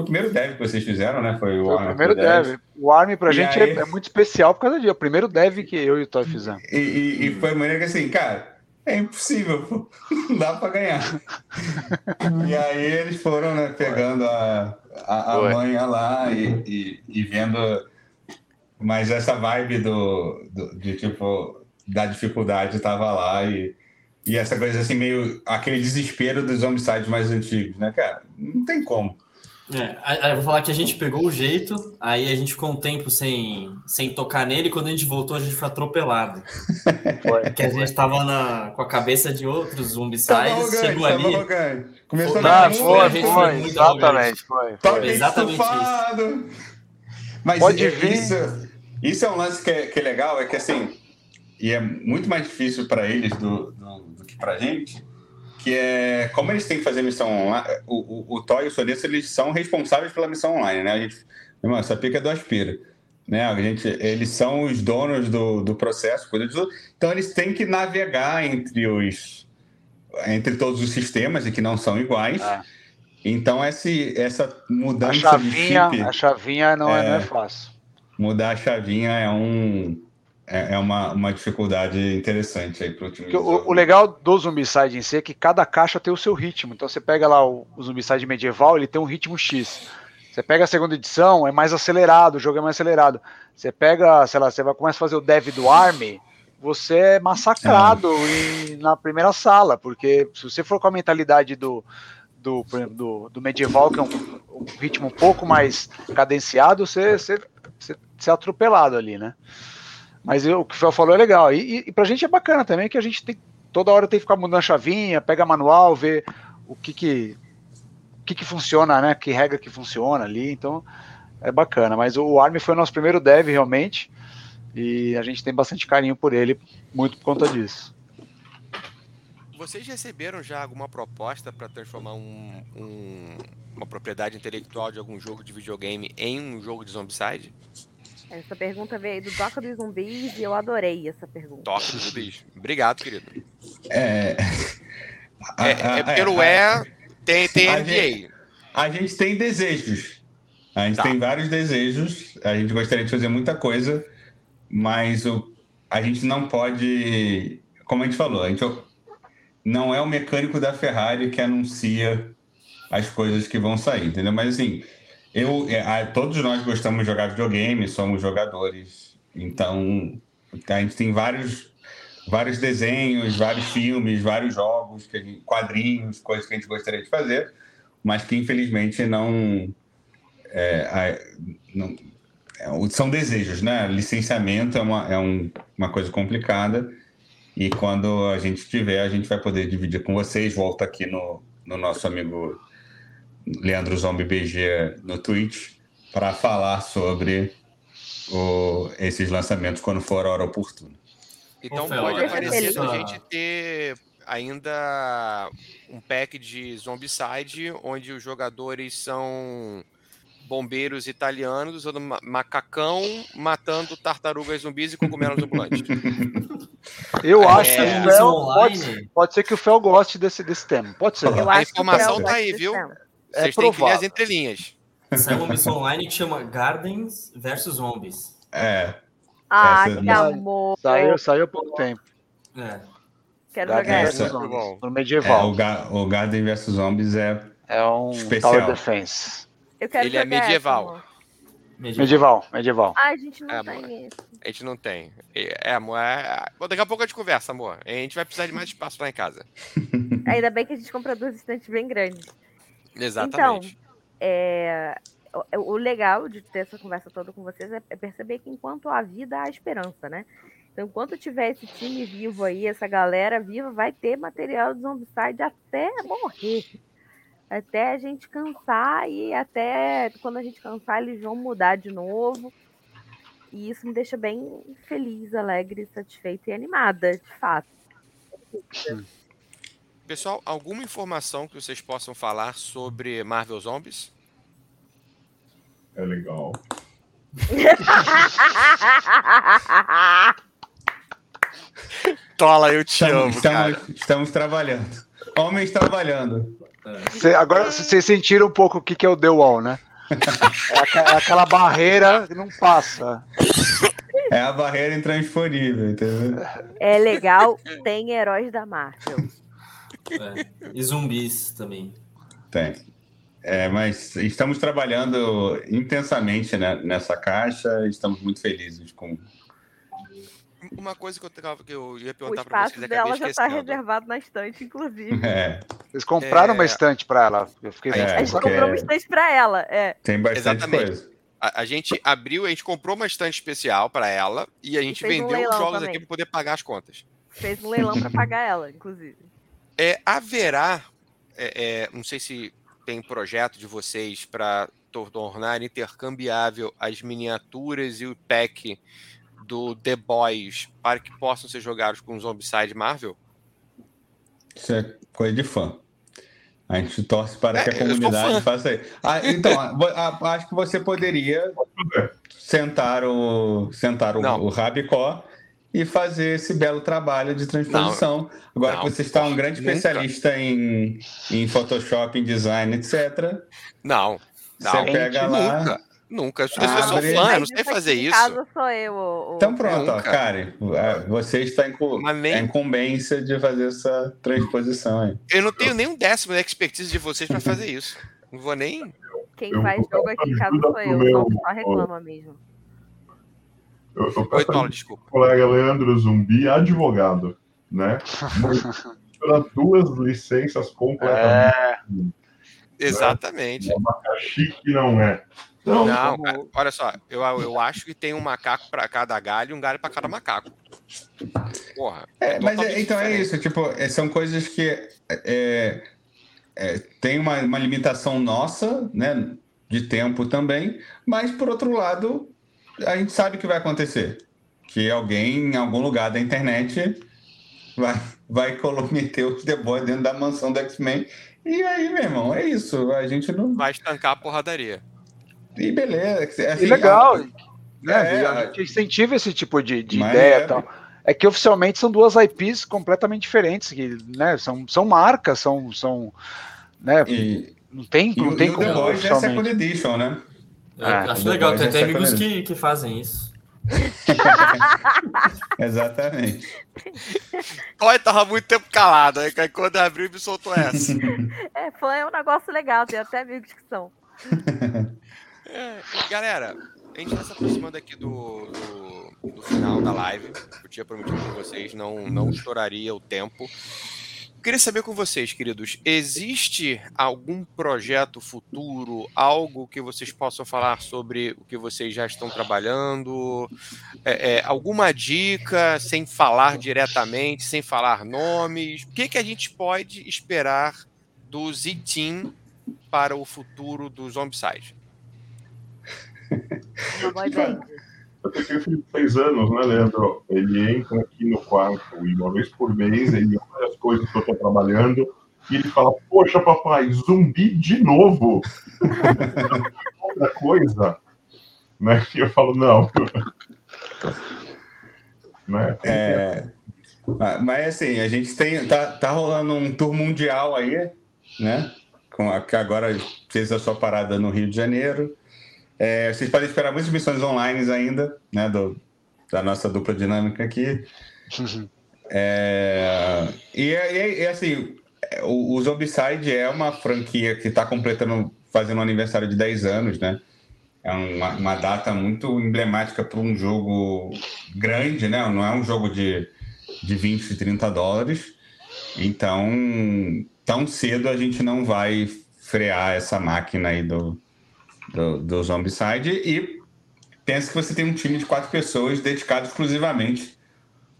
[SPEAKER 5] foi o primeiro dev que vocês fizeram, né? Foi o,
[SPEAKER 4] Foi o primeiro
[SPEAKER 5] Dev.
[SPEAKER 4] dev. O Army pra
[SPEAKER 5] E
[SPEAKER 4] gente
[SPEAKER 5] aí-
[SPEAKER 4] é, é muito especial por causa disso. É o primeiro dev que eu e o Toy fizemos.
[SPEAKER 5] E, e, e foi maneiro que assim, cara, é impossível, pô. não dá para ganhar. e aí eles foram, né, pegando a, a, a manha lá e, e, e vendo. Mas essa vibe do, do- de tipo, da dificuldade tava lá e, e essa coisa assim, meio aquele desespero dos homicides mais antigos, né, cara? Não tem como.
[SPEAKER 3] É, eu vou falar que a gente pegou o jeito, aí a gente ficou um tempo sem, sem tocar nele, e quando a gente voltou, a gente foi atropelado. Porque a gente tava na, com a cabeça de outros zumbicides,
[SPEAKER 5] arrogante,
[SPEAKER 3] chegou
[SPEAKER 5] tava
[SPEAKER 3] ali.
[SPEAKER 5] arrogante. Começou
[SPEAKER 3] Foi-
[SPEAKER 5] a
[SPEAKER 3] Não,
[SPEAKER 5] dar
[SPEAKER 7] Ah,
[SPEAKER 3] foi,
[SPEAKER 7] foi,
[SPEAKER 3] a gente foi
[SPEAKER 7] foi,
[SPEAKER 3] muito
[SPEAKER 7] exatamente, foi.
[SPEAKER 5] Toque
[SPEAKER 7] foi.
[SPEAKER 3] Exatamente
[SPEAKER 5] estufado. Mas
[SPEAKER 4] Pode
[SPEAKER 5] é-
[SPEAKER 4] vir.
[SPEAKER 5] Isso, isso é um lance que é, que é legal, é que assim, e é muito mais difícil para eles do, do, do que pra gente, que é como eles têm que fazer missão online, o, o, o Toy e o Sonesso, eles são responsáveis pela missão online, né? A gente, irmão, essa pica é do Aspira. Né? A gente, eles são os donos do, do processo, cuidam de tudo. então eles têm que navegar entre os entre todos os sistemas e que não são iguais.
[SPEAKER 4] É.
[SPEAKER 5] Então esse, essa
[SPEAKER 4] A
[SPEAKER 5] mudança
[SPEAKER 4] chavinha,
[SPEAKER 5] de chip,
[SPEAKER 4] a chavinha não é,
[SPEAKER 5] É.
[SPEAKER 4] não é fácil.
[SPEAKER 5] mudar a chavinha é um é, é uma, uma dificuldade interessante aí para o time.
[SPEAKER 4] O, legal do Zombicide em si é que cada caixa tem o seu ritmo. Então você pega lá o, o Zombicide medieval, ele tem um ritmo X. Você pega a segunda edição, é mais acelerado, o jogo é mais acelerado. Você pega, sei lá, você vai começa a fazer o dev do Army, você é massacrado em- na primeira sala, porque se você for com a mentalidade do, do, do, do medieval, que é um, um ritmo um pouco mais cadenciado, você, você, você, você é atropelado ali, né? Mas eu- o que o Fel falou é legal. E, e, pra gente é bacana também que a gente tem toda hora tem que ficar mudando a chavinha, pega manual, ver o que que, o que, que funciona, né? Que regra que funciona ali. Então é bacana. Mas o Army foi o nosso primeiro dev realmente. E a gente tem bastante carinho por ele, muito por conta disso.
[SPEAKER 1] Vocês receberam já alguma proposta para transformar um- um- uma propriedade intelectual de algum jogo de videogame em um jogo de Zombicide?
[SPEAKER 2] Essa pergunta veio do Doca dos Zumbis e eu adorei essa pergunta.
[SPEAKER 1] Toque dos zumbis. Obrigado, querido.
[SPEAKER 5] É,
[SPEAKER 1] É, é porque no é, tem, tem
[SPEAKER 5] a
[SPEAKER 1] NDA.
[SPEAKER 5] A gente tem desejos. A gente
[SPEAKER 1] Tá.
[SPEAKER 5] tem vários desejos. A gente gostaria de fazer muita coisa, mas o, a gente não pode. Como a gente falou, a gente não é o mecânico da Ferrari que anuncia as coisas que vão sair, entendeu? Mas assim, eu, é, todos nós gostamos de jogar videogame, somos jogadores. Então, a gente tem vários, vários desenhos, vários filmes, vários jogos, gente- quadrinhos, coisas que a gente gostaria de fazer, mas que infelizmente não. é, não- é, são desejos, né? Licenciamento é, uma, é um- uma coisa complicada. E quando a gente tiver, a gente vai poder dividir com vocês. Volta aqui no, no nosso amigo Leandro Zombie BG no Twitch para falar sobre o- esses lançamentos quando for a hora oportuna.
[SPEAKER 1] Então
[SPEAKER 3] Ô, Fel,
[SPEAKER 1] pode aparecer da gente ter ainda um pack de Zombicide, onde os jogadores são bombeiros italianos usando ma- macacão, matando tartarugas zumbis e cogumelos ambulantes.
[SPEAKER 4] Eu
[SPEAKER 1] É,
[SPEAKER 4] acho que o
[SPEAKER 3] Isso
[SPEAKER 4] Fel, pode, ser- pode ser que o Fel goste desse, desse tema. Pode ser.
[SPEAKER 2] Eu
[SPEAKER 1] A informação tá aí, viu?
[SPEAKER 2] tema.
[SPEAKER 4] É
[SPEAKER 1] Vocês têm que ler as
[SPEAKER 4] provável.
[SPEAKER 1] entrelinhas.
[SPEAKER 3] Saiu uma missão online que chama Gardens versus Zombies.
[SPEAKER 5] É.
[SPEAKER 2] Ah,
[SPEAKER 5] Essa-
[SPEAKER 2] que amor.
[SPEAKER 4] Saiu, saiu há pouco tempo.
[SPEAKER 3] É.
[SPEAKER 2] Quero
[SPEAKER 4] Da
[SPEAKER 2] jogar essa.
[SPEAKER 4] No
[SPEAKER 5] é,
[SPEAKER 4] medieval.
[SPEAKER 5] o, Ga- o Garden vs Zombies é.
[SPEAKER 4] É, um
[SPEAKER 5] Especial.
[SPEAKER 4] Tower Defense.
[SPEAKER 2] Eu quero
[SPEAKER 1] Ele é
[SPEAKER 2] jogar essa,
[SPEAKER 1] medieval.
[SPEAKER 3] Medieval.
[SPEAKER 4] Medieval, medieval.
[SPEAKER 2] Ah, a gente não
[SPEAKER 1] É,
[SPEAKER 2] tem
[SPEAKER 1] amor.
[SPEAKER 2] esse.
[SPEAKER 1] A gente não tem. É, amor. É... Bom, daqui a pouco a gente conversa, amor. A gente vai precisar de mais espaço lá em casa.
[SPEAKER 2] Ainda bem que a gente compra duas estantes bem grandes.
[SPEAKER 1] Exatamente.
[SPEAKER 2] É, o, o legal de ter essa conversa toda com vocês é, é perceber que enquanto há vida, há esperança, né? Então, enquanto tiver esse time vivo aí, essa galera viva, vai ter material de Zombicide até morrer. Até a gente cansar e até quando a gente cansar, eles vão mudar de novo. E isso me deixa bem feliz, alegre, satisfeita e animada, de fato.
[SPEAKER 1] Pessoal, alguma informação que vocês possam falar sobre Marvel Zombies?
[SPEAKER 6] É legal.
[SPEAKER 1] Tola, eu te
[SPEAKER 5] Estamos, estamos, estamos trabalhando. Homens trabalhando.
[SPEAKER 4] Cê- agora vocês sentiram um pouco o que, que é o The Wall, né? É, é aquela barreira que não passa.
[SPEAKER 5] É a barreira intransponível, entendeu?
[SPEAKER 2] é legal, tem heróis da Marvel.
[SPEAKER 3] É. E zumbis também.
[SPEAKER 5] Tem. É, mas estamos trabalhando intensamente né, nessa caixa, estamos muito felizes com.
[SPEAKER 1] Uma coisa que eu, tava- que eu ia
[SPEAKER 2] O
[SPEAKER 1] perguntar
[SPEAKER 2] espaço
[SPEAKER 1] vocês, acabei
[SPEAKER 2] dela já está reservado na estante, inclusive.
[SPEAKER 5] É,
[SPEAKER 4] Vocês compraram
[SPEAKER 1] É.
[SPEAKER 4] uma estante pra ela. Eu fiquei
[SPEAKER 5] É,
[SPEAKER 2] A gente
[SPEAKER 5] porque-
[SPEAKER 2] comprou uma estante pra ela. É.
[SPEAKER 5] tem bastante
[SPEAKER 1] Exatamente.
[SPEAKER 5] coisa.
[SPEAKER 1] A, a gente abriu, a gente comprou uma estante especial pra ela e a gente
[SPEAKER 2] um
[SPEAKER 1] vendeu os
[SPEAKER 2] leilão
[SPEAKER 1] jogos
[SPEAKER 2] também.
[SPEAKER 1] aqui pra poder pagar as contas.
[SPEAKER 2] Fez um leilão pra pagar ela, inclusive.
[SPEAKER 1] É, haverá, é, é, não sei se tem projeto de vocês para tornar intercambiável as miniaturas e o pack do The Boys para que possam ser jogados com Zombicide Marvel?
[SPEAKER 5] Isso é coisa de fã. A gente torce para
[SPEAKER 1] É,
[SPEAKER 5] que a
[SPEAKER 1] sou
[SPEAKER 5] comunidade faça isso. Ah, então, acho que você poderia sentar o, sentar o,
[SPEAKER 1] Não.
[SPEAKER 5] o Rabicó e fazer esse belo trabalho de transposição. Agora
[SPEAKER 1] Não.
[SPEAKER 5] que você está um grande
[SPEAKER 1] Nunca.
[SPEAKER 5] especialista em, em Photoshop, em design, etc.,
[SPEAKER 1] Não, não,
[SPEAKER 5] você pega lá.
[SPEAKER 1] nunca. Nunca. Eu sou, eu sou
[SPEAKER 5] Abre.
[SPEAKER 1] fã, eu não sei fazer isso.
[SPEAKER 2] casa sou eu. o-
[SPEAKER 5] Então pronto, ó. Karen, ah, você está em
[SPEAKER 1] nem-
[SPEAKER 5] a incumbência de fazer essa transposição aí.
[SPEAKER 1] Eu não tenho nem um décimo da expertise de vocês para fazer isso. Não vou nem.
[SPEAKER 2] Quem
[SPEAKER 6] Eu
[SPEAKER 2] faz jogo aqui em casa sou eu.
[SPEAKER 6] meu-
[SPEAKER 2] só reclama mesmo.
[SPEAKER 6] Eu, eu
[SPEAKER 1] Oi,
[SPEAKER 6] peço
[SPEAKER 1] Paulo, desculpa.
[SPEAKER 6] colega Leandro Zumbi, advogado, né? Para duas licenças completamente.
[SPEAKER 4] É,
[SPEAKER 1] Exatamente.
[SPEAKER 6] Um abacaxi que não é. Então,
[SPEAKER 1] Não,
[SPEAKER 4] vamos-
[SPEAKER 1] cara, olha só, eu, eu acho que tem um macaco para cada galho e um galho para cada macaco. Porra.
[SPEAKER 5] É, mas é- então é
[SPEAKER 1] diferente.
[SPEAKER 5] isso, tipo, é, são coisas que é, é, tem uma, uma limitação nossa, né, de tempo também, mas por outro lado, a gente sabe o que vai acontecer, que alguém em algum lugar da internet vai, vai meter os The Boys dentro da mansão do X-Men, e aí, meu irmão, é isso, a gente não...
[SPEAKER 1] Vai estancar a porradaria.
[SPEAKER 5] E beleza, assim,
[SPEAKER 4] e legal.
[SPEAKER 5] a-
[SPEAKER 4] né?
[SPEAKER 5] É,
[SPEAKER 4] a gente incentiva esse tipo de, de ideia e tal. É que oficialmente são duas IPs completamente diferentes, que né, são, são marcas, são. são né,
[SPEAKER 5] E,
[SPEAKER 4] não tem,
[SPEAKER 5] e,
[SPEAKER 4] não
[SPEAKER 5] o-
[SPEAKER 4] tem
[SPEAKER 5] e o
[SPEAKER 4] como
[SPEAKER 5] The Boys é
[SPEAKER 4] oficialmente.
[SPEAKER 5] Second Edition, né?
[SPEAKER 3] Eu
[SPEAKER 4] É,
[SPEAKER 3] acho legal, tem
[SPEAKER 5] Boys
[SPEAKER 3] até
[SPEAKER 5] é
[SPEAKER 3] amigos que, que fazem isso.
[SPEAKER 5] Exatamente.
[SPEAKER 1] Olha, tava muito tempo calado. Aí quando abriu, me soltou essa.
[SPEAKER 2] É, fã é um negócio legal, tem até amigos que são.
[SPEAKER 1] É, galera, a gente tá se aproximando aqui do, do, do final da live. Eu tinha prometido com vocês, não, não estouraria o tempo. Queria saber com vocês, queridos, existe algum projeto futuro, algo que vocês possam falar sobre o que vocês já estão trabalhando? É, é, alguma dica, sem falar diretamente, sem falar nomes? O que, que a gente pode esperar do Z-Team para o futuro do Zombicide?
[SPEAKER 2] Uma boy band.
[SPEAKER 6] Eu tenho um filho de seis anos, né, Leandro? Ele entra aqui no quarto e uma vez por mês ele olha as coisas que eu estou trabalhando e ele fala: Poxa, papai, zumbi de novo. Outra coisa. Né? E eu falo: Não.
[SPEAKER 5] né? É, mas assim, a gente tem. Tá, tá rolando um tour mundial aí, né? Com a, que agora fez a sua parada no Rio de Janeiro. É, vocês podem esperar muitas missões online ainda, né? Do, da nossa dupla dinâmica aqui. É, e, e, e, assim, o, o Zombicide é uma franquia que está completando, fazendo um aniversário de 10 anos, né? É uma, uma data muito emblemática para um jogo grande, né? Não é um jogo de, de 20, 30 dólares. Então, tão cedo a gente não vai frear essa máquina aí do, do, do Zombicide e pensa que você tem um time de quatro pessoas dedicado exclusivamente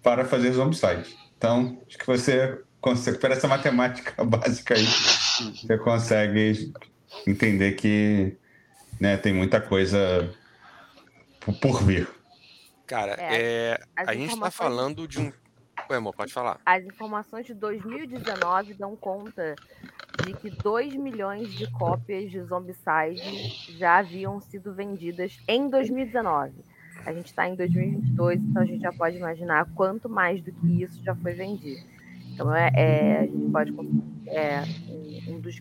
[SPEAKER 5] para fazer Zombicide. Então, acho que você consegue, por essa matemática básica aí, você consegue entender que né, tem muita coisa por vir.
[SPEAKER 1] Cara, é, é a gente está falando de um. Oi, amor, pode falar.
[SPEAKER 2] As informações de 2019 dão conta de que 2 milhões de cópias de Zombicide já haviam sido vendidas em 2019. A gente está em 2022, então a gente já pode imaginar quanto mais do que isso já foi vendido. Então é, é a gente pode é um, dos,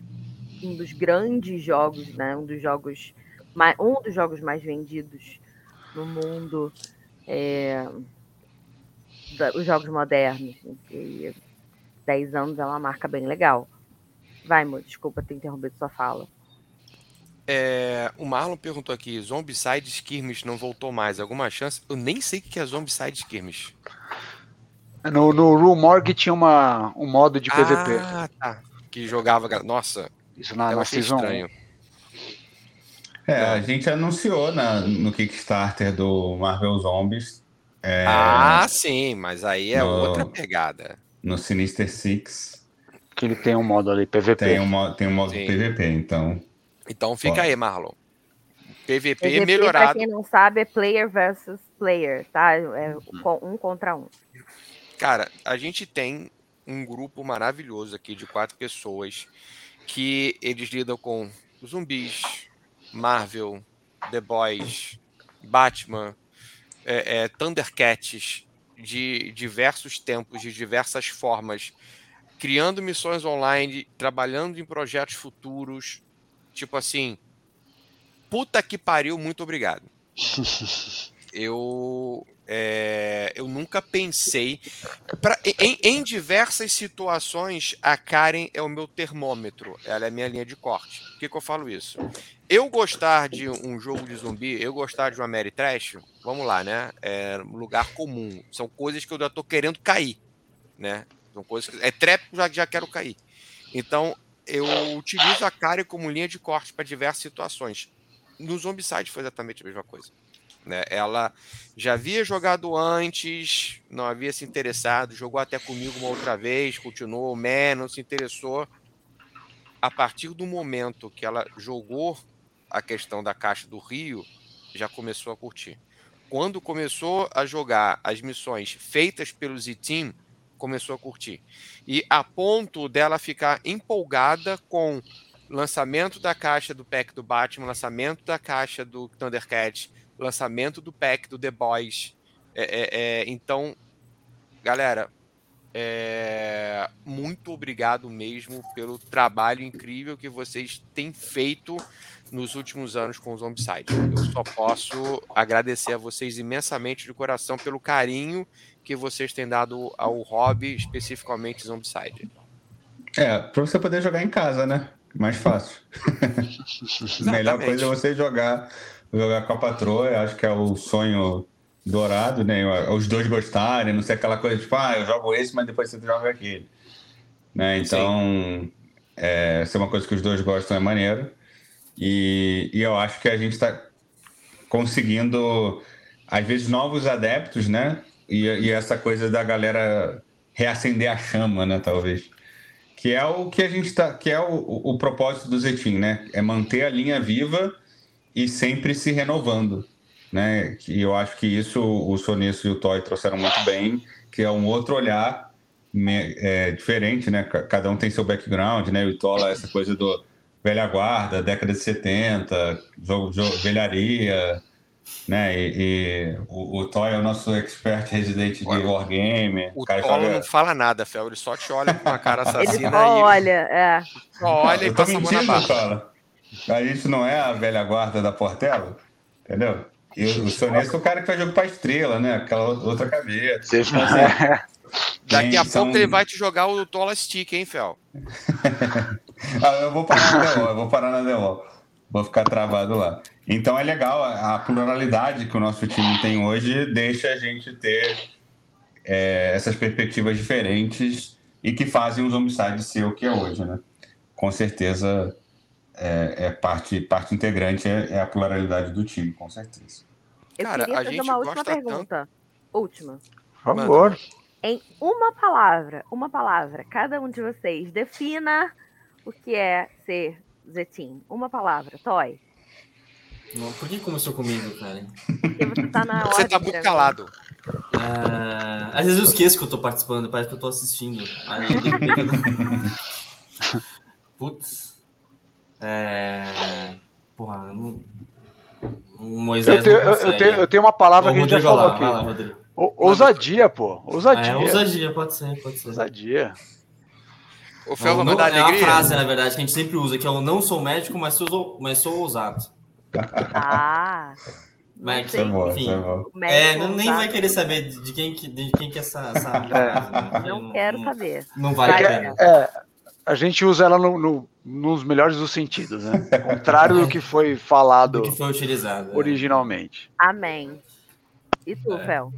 [SPEAKER 2] um dos grandes jogos, né? Um dos jogos mais, um dos jogos mais vendidos no mundo. É, da, os jogos modernos. E 10 anos é uma marca bem legal. Vai, amor, desculpa ter interrompido sua fala.
[SPEAKER 1] É, o Marlon perguntou aqui: Zombicide Skirmish não voltou mais. Alguma chance? Eu nem sei o que é Zombicide Skirmish.
[SPEAKER 4] No, no Rumorg tinha uma, um modo de PVP.
[SPEAKER 1] Ah, tá. Que jogava. Nossa.
[SPEAKER 4] Isso na, na Season estranho.
[SPEAKER 5] É, a gente anunciou na, no Kickstarter do Marvel Zombies. É,
[SPEAKER 1] ah, sim, mas aí é no, outra pegada.
[SPEAKER 5] No Sinister Six
[SPEAKER 4] que ele tem um modo ali, PVP.
[SPEAKER 5] Tem um modo, tem um modo PVP, então.
[SPEAKER 1] Então fica aí, Marlon. PVP, PVP melhorado. Pra
[SPEAKER 2] quem não sabe, é player versus player, tá? É um contra um.
[SPEAKER 1] Cara, a gente tem um grupo maravilhoso aqui de quatro pessoas que eles lidam com zumbis, Marvel, The Boys, Batman, é, é, Thundercats de diversos tempos, de diversas formas criando missões online, trabalhando em projetos futuros. Tipo assim, puta que pariu, muito obrigado. eu é, eu nunca pensei. Pra, em, em, diversas situações, a Karen é o meu termômetro, ela é a minha linha de corte. Por que, que eu falo isso? Eu gostar de um jogo de zumbi, eu gostar de uma Mary Trash, vamos lá, né? É lugar comum. São coisas que eu já tô querendo cair, né? São coisas que, é trap, já, já quero cair. Então, eu utilizo a Kari como linha de corte para diversas situações. No Zombicide foi exatamente a mesma coisa. Né? Ela já havia jogado antes, não havia se interessado, jogou até comigo uma outra vez, continuou, man, não se interessou. A partir do momento que ela jogou a questão da caixa do Rio, já começou a curtir. Quando começou a jogar as missões feitas pelo Z-Team, começou a curtir. E a ponto dela ficar empolgada com lançamento da caixa do pack do Batman, lançamento da caixa do Thundercat, lançamento do pack do The Boys. É, é, é, então, galera, é, muito obrigado mesmo pelo trabalho incrível que vocês têm feito nos últimos anos com o Zombicide. Eu só posso agradecer a vocês imensamente de coração pelo carinho que vocês têm dado ao hobby, especificamente Zombicide?
[SPEAKER 5] É, para você poder jogar em casa, né? Mais fácil. Melhor coisa é você jogar, jogar com a patroa, acho que é o sonho dourado, né? Os dois gostarem, não ser aquela coisa tipo, ah, eu jogo esse, mas depois você joga aquele. Né? Então, é, é uma coisa que os dois gostam é maneiro. E, e eu acho que a gente está conseguindo, às vezes, novos adeptos, né? E, e, essa coisa da galera reacender a chama, né, talvez. Que é o que a gente tá, que é o, o, o propósito do Zetim, né? É manter a linha viva e sempre se renovando. né? E eu acho que isso o Sonício e o Toy trouxeram muito bem, que é um outro olhar é, diferente, né? Ca- Cada um tem seu background, né? O Itola, essa coisa do velha guarda, década de 70, jogo, jogo velharia, né? E, e o, o Toy é o nosso expert residente de wargame.
[SPEAKER 1] O
[SPEAKER 5] cara
[SPEAKER 1] Tolo
[SPEAKER 5] joga-
[SPEAKER 1] não fala nada, Fel. Ele só te olha com uma cara
[SPEAKER 2] Ele
[SPEAKER 1] assassina
[SPEAKER 2] só
[SPEAKER 1] e
[SPEAKER 2] olha, é.
[SPEAKER 1] só olha e passa a mão na
[SPEAKER 5] mentindo. Tola. A gente não é a velha guarda da Portela, entendeu? E o, o Sonício é o cara que faz jogo pra estrela, né? Aquela outra cabeça. Então, assim,
[SPEAKER 1] Daqui a
[SPEAKER 5] são-
[SPEAKER 1] pouco ele vai te jogar o Tola Stick, hein, Fel?
[SPEAKER 5] Ah, eu vou parar na DO, eu vou parar na DO. Vou ficar travado lá. Então é legal, a a pluralidade que o nosso time tem hoje deixa a gente ter é, essas perspectivas diferentes e que fazem o Zombicide ser o que é hoje, né? Com certeza é, é parte, parte integrante é, é a pluralidade do time, com certeza.
[SPEAKER 2] Eu
[SPEAKER 1] Cara,
[SPEAKER 2] queria
[SPEAKER 1] a
[SPEAKER 2] fazer
[SPEAKER 1] gente
[SPEAKER 2] uma última
[SPEAKER 1] gosta tanto-
[SPEAKER 2] pergunta. Última.
[SPEAKER 4] Por favor.
[SPEAKER 2] Em uma palavra, uma palavra, cada um de vocês defina o que é ser Zetim. Uma palavra, Toy.
[SPEAKER 3] Não, Por que começou comigo, cara?
[SPEAKER 2] Porque você tá na
[SPEAKER 1] Você tá muito calado.
[SPEAKER 3] Ah, às vezes eu esqueço que eu tô participando, parece que eu tô assistindo. Aí eu Putz. É... Porra, não... Moisés
[SPEAKER 4] Eu tenho,
[SPEAKER 3] não
[SPEAKER 4] eu, eu tenho, eu tenho uma palavra
[SPEAKER 3] Ô,
[SPEAKER 4] que a gente já
[SPEAKER 3] Rodrigo,
[SPEAKER 4] falou
[SPEAKER 3] lá, lá,
[SPEAKER 4] aqui. O- Ousadia, pô. Ousadia.
[SPEAKER 3] é, ousadia, pode ser, pode ser.
[SPEAKER 4] Ousadia.
[SPEAKER 1] O Fel vai
[SPEAKER 3] Não,
[SPEAKER 1] mandar
[SPEAKER 3] é uma frase, na verdade, que a gente sempre usa, que é o não sou médico, mas sou, mas sou ousado.
[SPEAKER 2] Ah. não
[SPEAKER 3] Mas,
[SPEAKER 5] é
[SPEAKER 3] enfim.
[SPEAKER 5] isso é bom.
[SPEAKER 2] O
[SPEAKER 3] É, não- nem vai querer saber de quem que, de quem que é essa, essa frase, né?
[SPEAKER 2] Não quero saber.
[SPEAKER 3] Não vale a
[SPEAKER 2] Vai,
[SPEAKER 3] pena.
[SPEAKER 4] É, a gente usa ela no, no- nos melhores dos sentidos, né? Contrário do que foi falado
[SPEAKER 3] Do que foi utilizado. é.
[SPEAKER 4] originalmente.
[SPEAKER 2] Amém. E tu, Fel?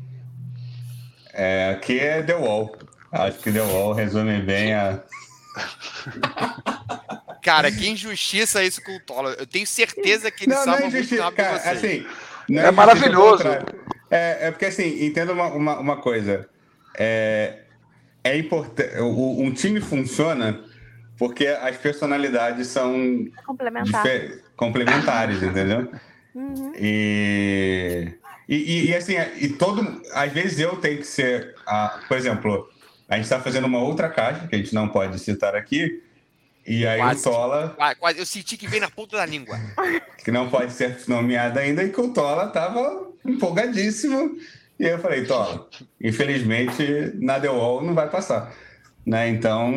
[SPEAKER 5] É, aqui é The Wall. Acho que The Wall resume bem a.
[SPEAKER 1] Cara, que injustiça isso com o Tola. Eu tenho certeza que ele
[SPEAKER 5] Não, não
[SPEAKER 1] salva
[SPEAKER 5] é injustiça, cara. Assim, não
[SPEAKER 4] É
[SPEAKER 5] injustiça,
[SPEAKER 4] maravilhoso.
[SPEAKER 5] ao contrário. É, é porque assim, entenda uma, uma, uma coisa. É, é importante. Um time funciona porque as personalidades são
[SPEAKER 2] Complementar.
[SPEAKER 5] difer- complementares, entendeu?
[SPEAKER 2] Uhum.
[SPEAKER 5] E, e, e- e, assim, e todo. Às vezes eu tenho que ser. A, por exemplo, a gente está fazendo uma outra caixa, que a gente não pode citar aqui, e aí
[SPEAKER 1] Quase.
[SPEAKER 5] o Tola,
[SPEAKER 1] Quase- quase- Eu senti que veio na ponta da língua.
[SPEAKER 5] que não pode ser nomeado ainda, e que o Tola estava empolgadíssimo. E eu falei, Tola, infelizmente na The Wall não vai passar. Né? Então.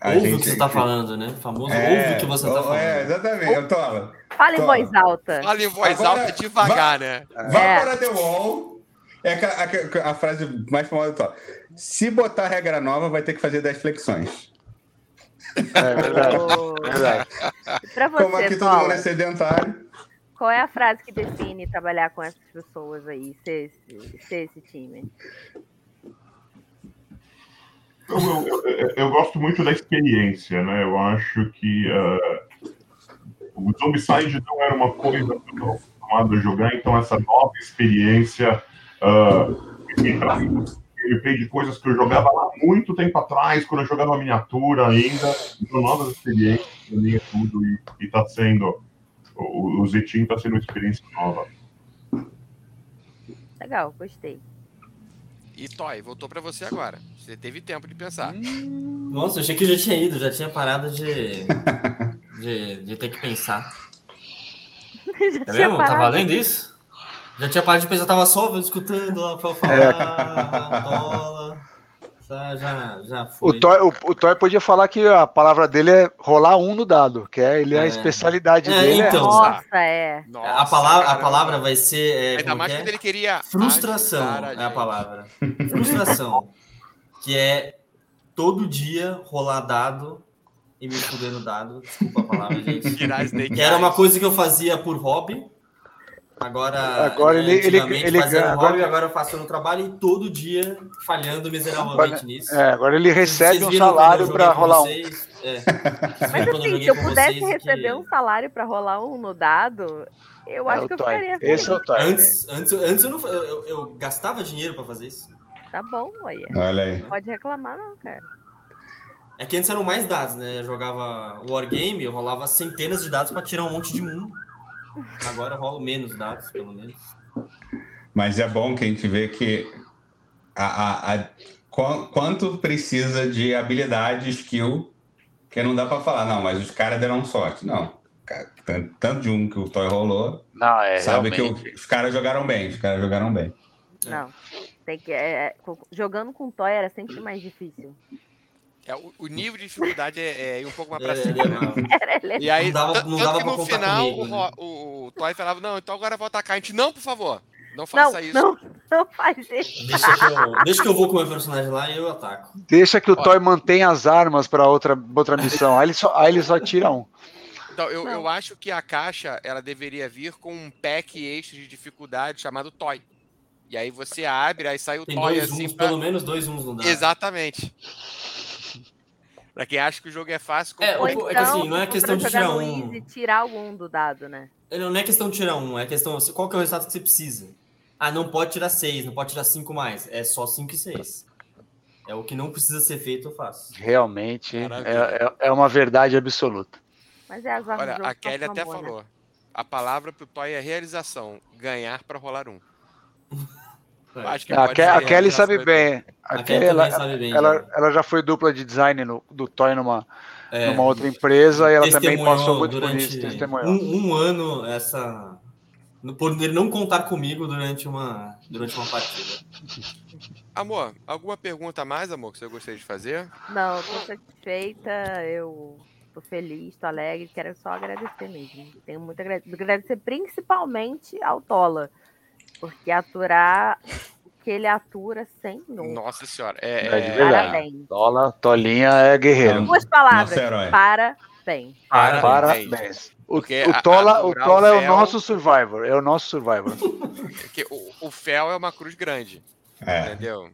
[SPEAKER 5] A
[SPEAKER 3] Ouve o que você tá falando, né? O famoso
[SPEAKER 5] É,
[SPEAKER 3] ouve o que você tá falando.
[SPEAKER 5] É, exatamente. Tola,
[SPEAKER 2] Fala em voz alta.
[SPEAKER 1] Fala em voz
[SPEAKER 5] Agora,
[SPEAKER 1] alta devagar, né?
[SPEAKER 5] Vá
[SPEAKER 2] É.
[SPEAKER 5] para The Wall. É a, a- a frase mais famosa do Thor. Se botar regra nova, vai ter que fazer 10 flexões.
[SPEAKER 4] É verdade.
[SPEAKER 2] Ô,
[SPEAKER 4] verdade.
[SPEAKER 2] Pra
[SPEAKER 5] Como
[SPEAKER 2] você,
[SPEAKER 5] aqui todo mundo
[SPEAKER 2] Tola,
[SPEAKER 5] é sedentário.
[SPEAKER 2] qual é a frase que define trabalhar com essas pessoas aí, ser esse, ser esse time?
[SPEAKER 6] Eu, eu- eu- gosto muito da experiência, né? Eu acho que ah, o Zombicide não era uma coisa que eu estava acostumado a jogar, então essa nova experiência ah, me traz gameplay de coisas que eu jogava lá muito tempo atrás, quando eu jogava miniatura ainda. Então, novas experiências, pra mim é tudo, e, e tá sendo. O, o Zetin tá sendo uma experiência nova.
[SPEAKER 2] Legal, gostei.
[SPEAKER 1] E Toy, voltou pra você agora. Você teve tempo de pensar.
[SPEAKER 3] Nossa, eu achei que eu já tinha ido, já tinha parado de, de, de ter que pensar.
[SPEAKER 2] Já
[SPEAKER 3] É
[SPEAKER 2] tinha
[SPEAKER 3] mesmo? Tá valendo isso? Já tinha parado de pensar, tava só escutando lá pra eu
[SPEAKER 4] É.
[SPEAKER 3] falar, bola. Já, já, já foi.
[SPEAKER 4] O Toy, o, o Toy podia falar que a palavra dele é rolar um no dado, que é, ele, a
[SPEAKER 3] É.
[SPEAKER 4] especialidade
[SPEAKER 3] É,
[SPEAKER 4] dele.
[SPEAKER 3] então.
[SPEAKER 2] Nossa, é.
[SPEAKER 1] Nossa,
[SPEAKER 3] a, palavra, a palavra vai ser. é,
[SPEAKER 1] Ainda mais
[SPEAKER 3] que é?
[SPEAKER 1] quando ele queria.
[SPEAKER 3] Frustração é a palavra. Frustração. que é todo dia rolar dado e me fuder no dado. Desculpa a palavra, gente. Que era uma coisa que eu fazia por hobby. Agora,
[SPEAKER 4] Agora
[SPEAKER 3] né,
[SPEAKER 4] ele- ele- ele ganha-
[SPEAKER 3] hobby,
[SPEAKER 4] agora-
[SPEAKER 3] agora eu faço no trabalho e todo dia falhando miseravelmente
[SPEAKER 4] Agora-
[SPEAKER 3] nisso.
[SPEAKER 4] É, agora ele recebe um salário para rolar um.
[SPEAKER 3] É.
[SPEAKER 2] Mas assim, se eu pudesse
[SPEAKER 3] vocês
[SPEAKER 2] receber
[SPEAKER 3] que-
[SPEAKER 2] um salário pra rolar um no dado, eu
[SPEAKER 4] É
[SPEAKER 2] acho que eu
[SPEAKER 4] Toy.
[SPEAKER 2] ficaria
[SPEAKER 4] Esse é o
[SPEAKER 2] feliz.
[SPEAKER 4] Toy.
[SPEAKER 3] Antes, antes, antes eu, não, eu, eu- gastava dinheiro pra fazer isso.
[SPEAKER 2] Tá bom, olha.
[SPEAKER 5] Olha aí.
[SPEAKER 2] Não pode reclamar, não, cara.
[SPEAKER 3] É que antes eram mais dados, né? Eu jogava Wargame, eu rolava centenas de dados pra tirar um monte de um. Agora rola menos dados, pelo menos.
[SPEAKER 5] Mas é bom que a gente vê que a, a, a- qu- quanto precisa de habilidade, skill, que não dá pra falar, não, mas os caras deram sorte. Não. Cara, Tanto, de um que o Toy rolou,
[SPEAKER 7] Não, é
[SPEAKER 5] sabe
[SPEAKER 7] realmente.
[SPEAKER 5] que o- os caras jogaram bem, os caras jogaram bem.
[SPEAKER 2] Não. Tem que, é, é, jogando com toy era sempre mais difícil.
[SPEAKER 1] É, o, o nível de dificuldade é, é ir um pouco mais pra
[SPEAKER 3] É,
[SPEAKER 1] cima,
[SPEAKER 3] é,
[SPEAKER 1] né?
[SPEAKER 3] não.
[SPEAKER 2] Era ele-
[SPEAKER 1] E aí,
[SPEAKER 3] Não dava-
[SPEAKER 1] tanto,
[SPEAKER 3] não
[SPEAKER 1] tanto
[SPEAKER 3] dava
[SPEAKER 1] que
[SPEAKER 3] pra
[SPEAKER 1] no final
[SPEAKER 3] comigo,
[SPEAKER 1] o,
[SPEAKER 3] né?
[SPEAKER 1] O, o Toy falava, não, então agora eu vou atacar. A gente, não, por favor, não
[SPEAKER 2] Não,
[SPEAKER 1] faça isso.
[SPEAKER 2] não, não faz isso.
[SPEAKER 3] Deixa que, eu, deixa que eu vou com o meu personagem lá e eu ataco.
[SPEAKER 4] Deixa que o
[SPEAKER 1] Ó.
[SPEAKER 4] Toy mantenha as armas para outra, outra missão. Aí ele só, aí ele só tira um.
[SPEAKER 1] Então, eu,
[SPEAKER 2] Não.
[SPEAKER 1] eu acho que a caixa, ela deveria vir com um pack extra de dificuldade chamado Toy. E aí você abre, aí sai o
[SPEAKER 3] Tem
[SPEAKER 1] Toy
[SPEAKER 3] dois
[SPEAKER 1] assim
[SPEAKER 3] uns,
[SPEAKER 1] pra...
[SPEAKER 3] pelo menos dois uns no dado.
[SPEAKER 1] Exatamente. Pra quem acha que o jogo é fácil,
[SPEAKER 3] É,
[SPEAKER 1] compra-
[SPEAKER 3] o- é que assim, não é
[SPEAKER 2] for
[SPEAKER 3] questão de tirar um.
[SPEAKER 2] Tirar um do dado, né?
[SPEAKER 3] Não é questão de tirar um, é questão. Qual que é o resultado que você precisa? Ah, não pode tirar seis, não pode tirar cinco mais. É só cinco e seis. É o que não precisa ser feito, eu faço.
[SPEAKER 4] Realmente é, é, é uma verdade absoluta.
[SPEAKER 2] Mas é as armas
[SPEAKER 1] Olha, a Kelly até
[SPEAKER 2] boas, né?
[SPEAKER 1] falou. A palavra pro Toy é realização. Ganhar pra rolar um. Eu acho que
[SPEAKER 4] A,
[SPEAKER 1] pode
[SPEAKER 4] Ke- a Kelly sabe bem. A,
[SPEAKER 3] A
[SPEAKER 4] Kelly, ela,
[SPEAKER 3] sabe bem.
[SPEAKER 4] ela,
[SPEAKER 3] já.
[SPEAKER 4] ela já foi dupla de design no- do Toy numa,
[SPEAKER 3] É,
[SPEAKER 4] numa outra empresa e ela também passou muito por
[SPEAKER 3] durante
[SPEAKER 4] isso. Testemunhou.
[SPEAKER 3] Um, um ano essa. Por ele não contar comigo durante uma, durante uma partida.
[SPEAKER 1] Amor, alguma pergunta a mais, amor, que você gostaria de fazer?
[SPEAKER 2] Não, tô satisfeita, eu tô feliz, tô alegre, quero só agradecer mesmo. Tenho muito a agrade- agradecer principalmente ao Tola, porque aturar o que ele atura sem nome.
[SPEAKER 1] Nossa senhora. É,
[SPEAKER 4] É de
[SPEAKER 1] é-
[SPEAKER 4] verdade.
[SPEAKER 2] Parabéns.
[SPEAKER 4] Tola, Tolinha é guerreiro.
[SPEAKER 2] Duas palavras, parabéns.
[SPEAKER 1] Parabéns.
[SPEAKER 4] Parabéns. O, o Tola, o Tola é
[SPEAKER 1] o
[SPEAKER 4] o
[SPEAKER 1] Fel-
[SPEAKER 4] nosso survivor. É o nosso survivor.
[SPEAKER 1] Porque o, o Fel é uma cruz grande,
[SPEAKER 5] É.
[SPEAKER 1] entendeu?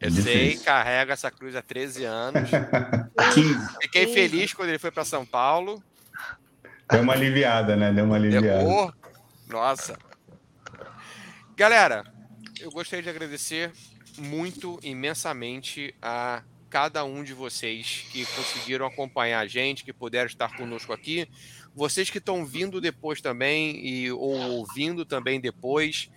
[SPEAKER 1] Eu
[SPEAKER 5] Difícil.
[SPEAKER 1] sei, carrega essa cruz há 13 anos.
[SPEAKER 5] 15.
[SPEAKER 1] Fiquei feliz quando ele foi para São Paulo.
[SPEAKER 5] Deu uma aliviada, né? Deu uma aliviada.
[SPEAKER 1] Errou. Nossa. Galera, eu gostaria de agradecer muito, imensamente, a cada um de vocês que conseguiram acompanhar a gente, que puderam estar conosco aqui. Vocês que estão vindo depois também, e, ou ouvindo também depois.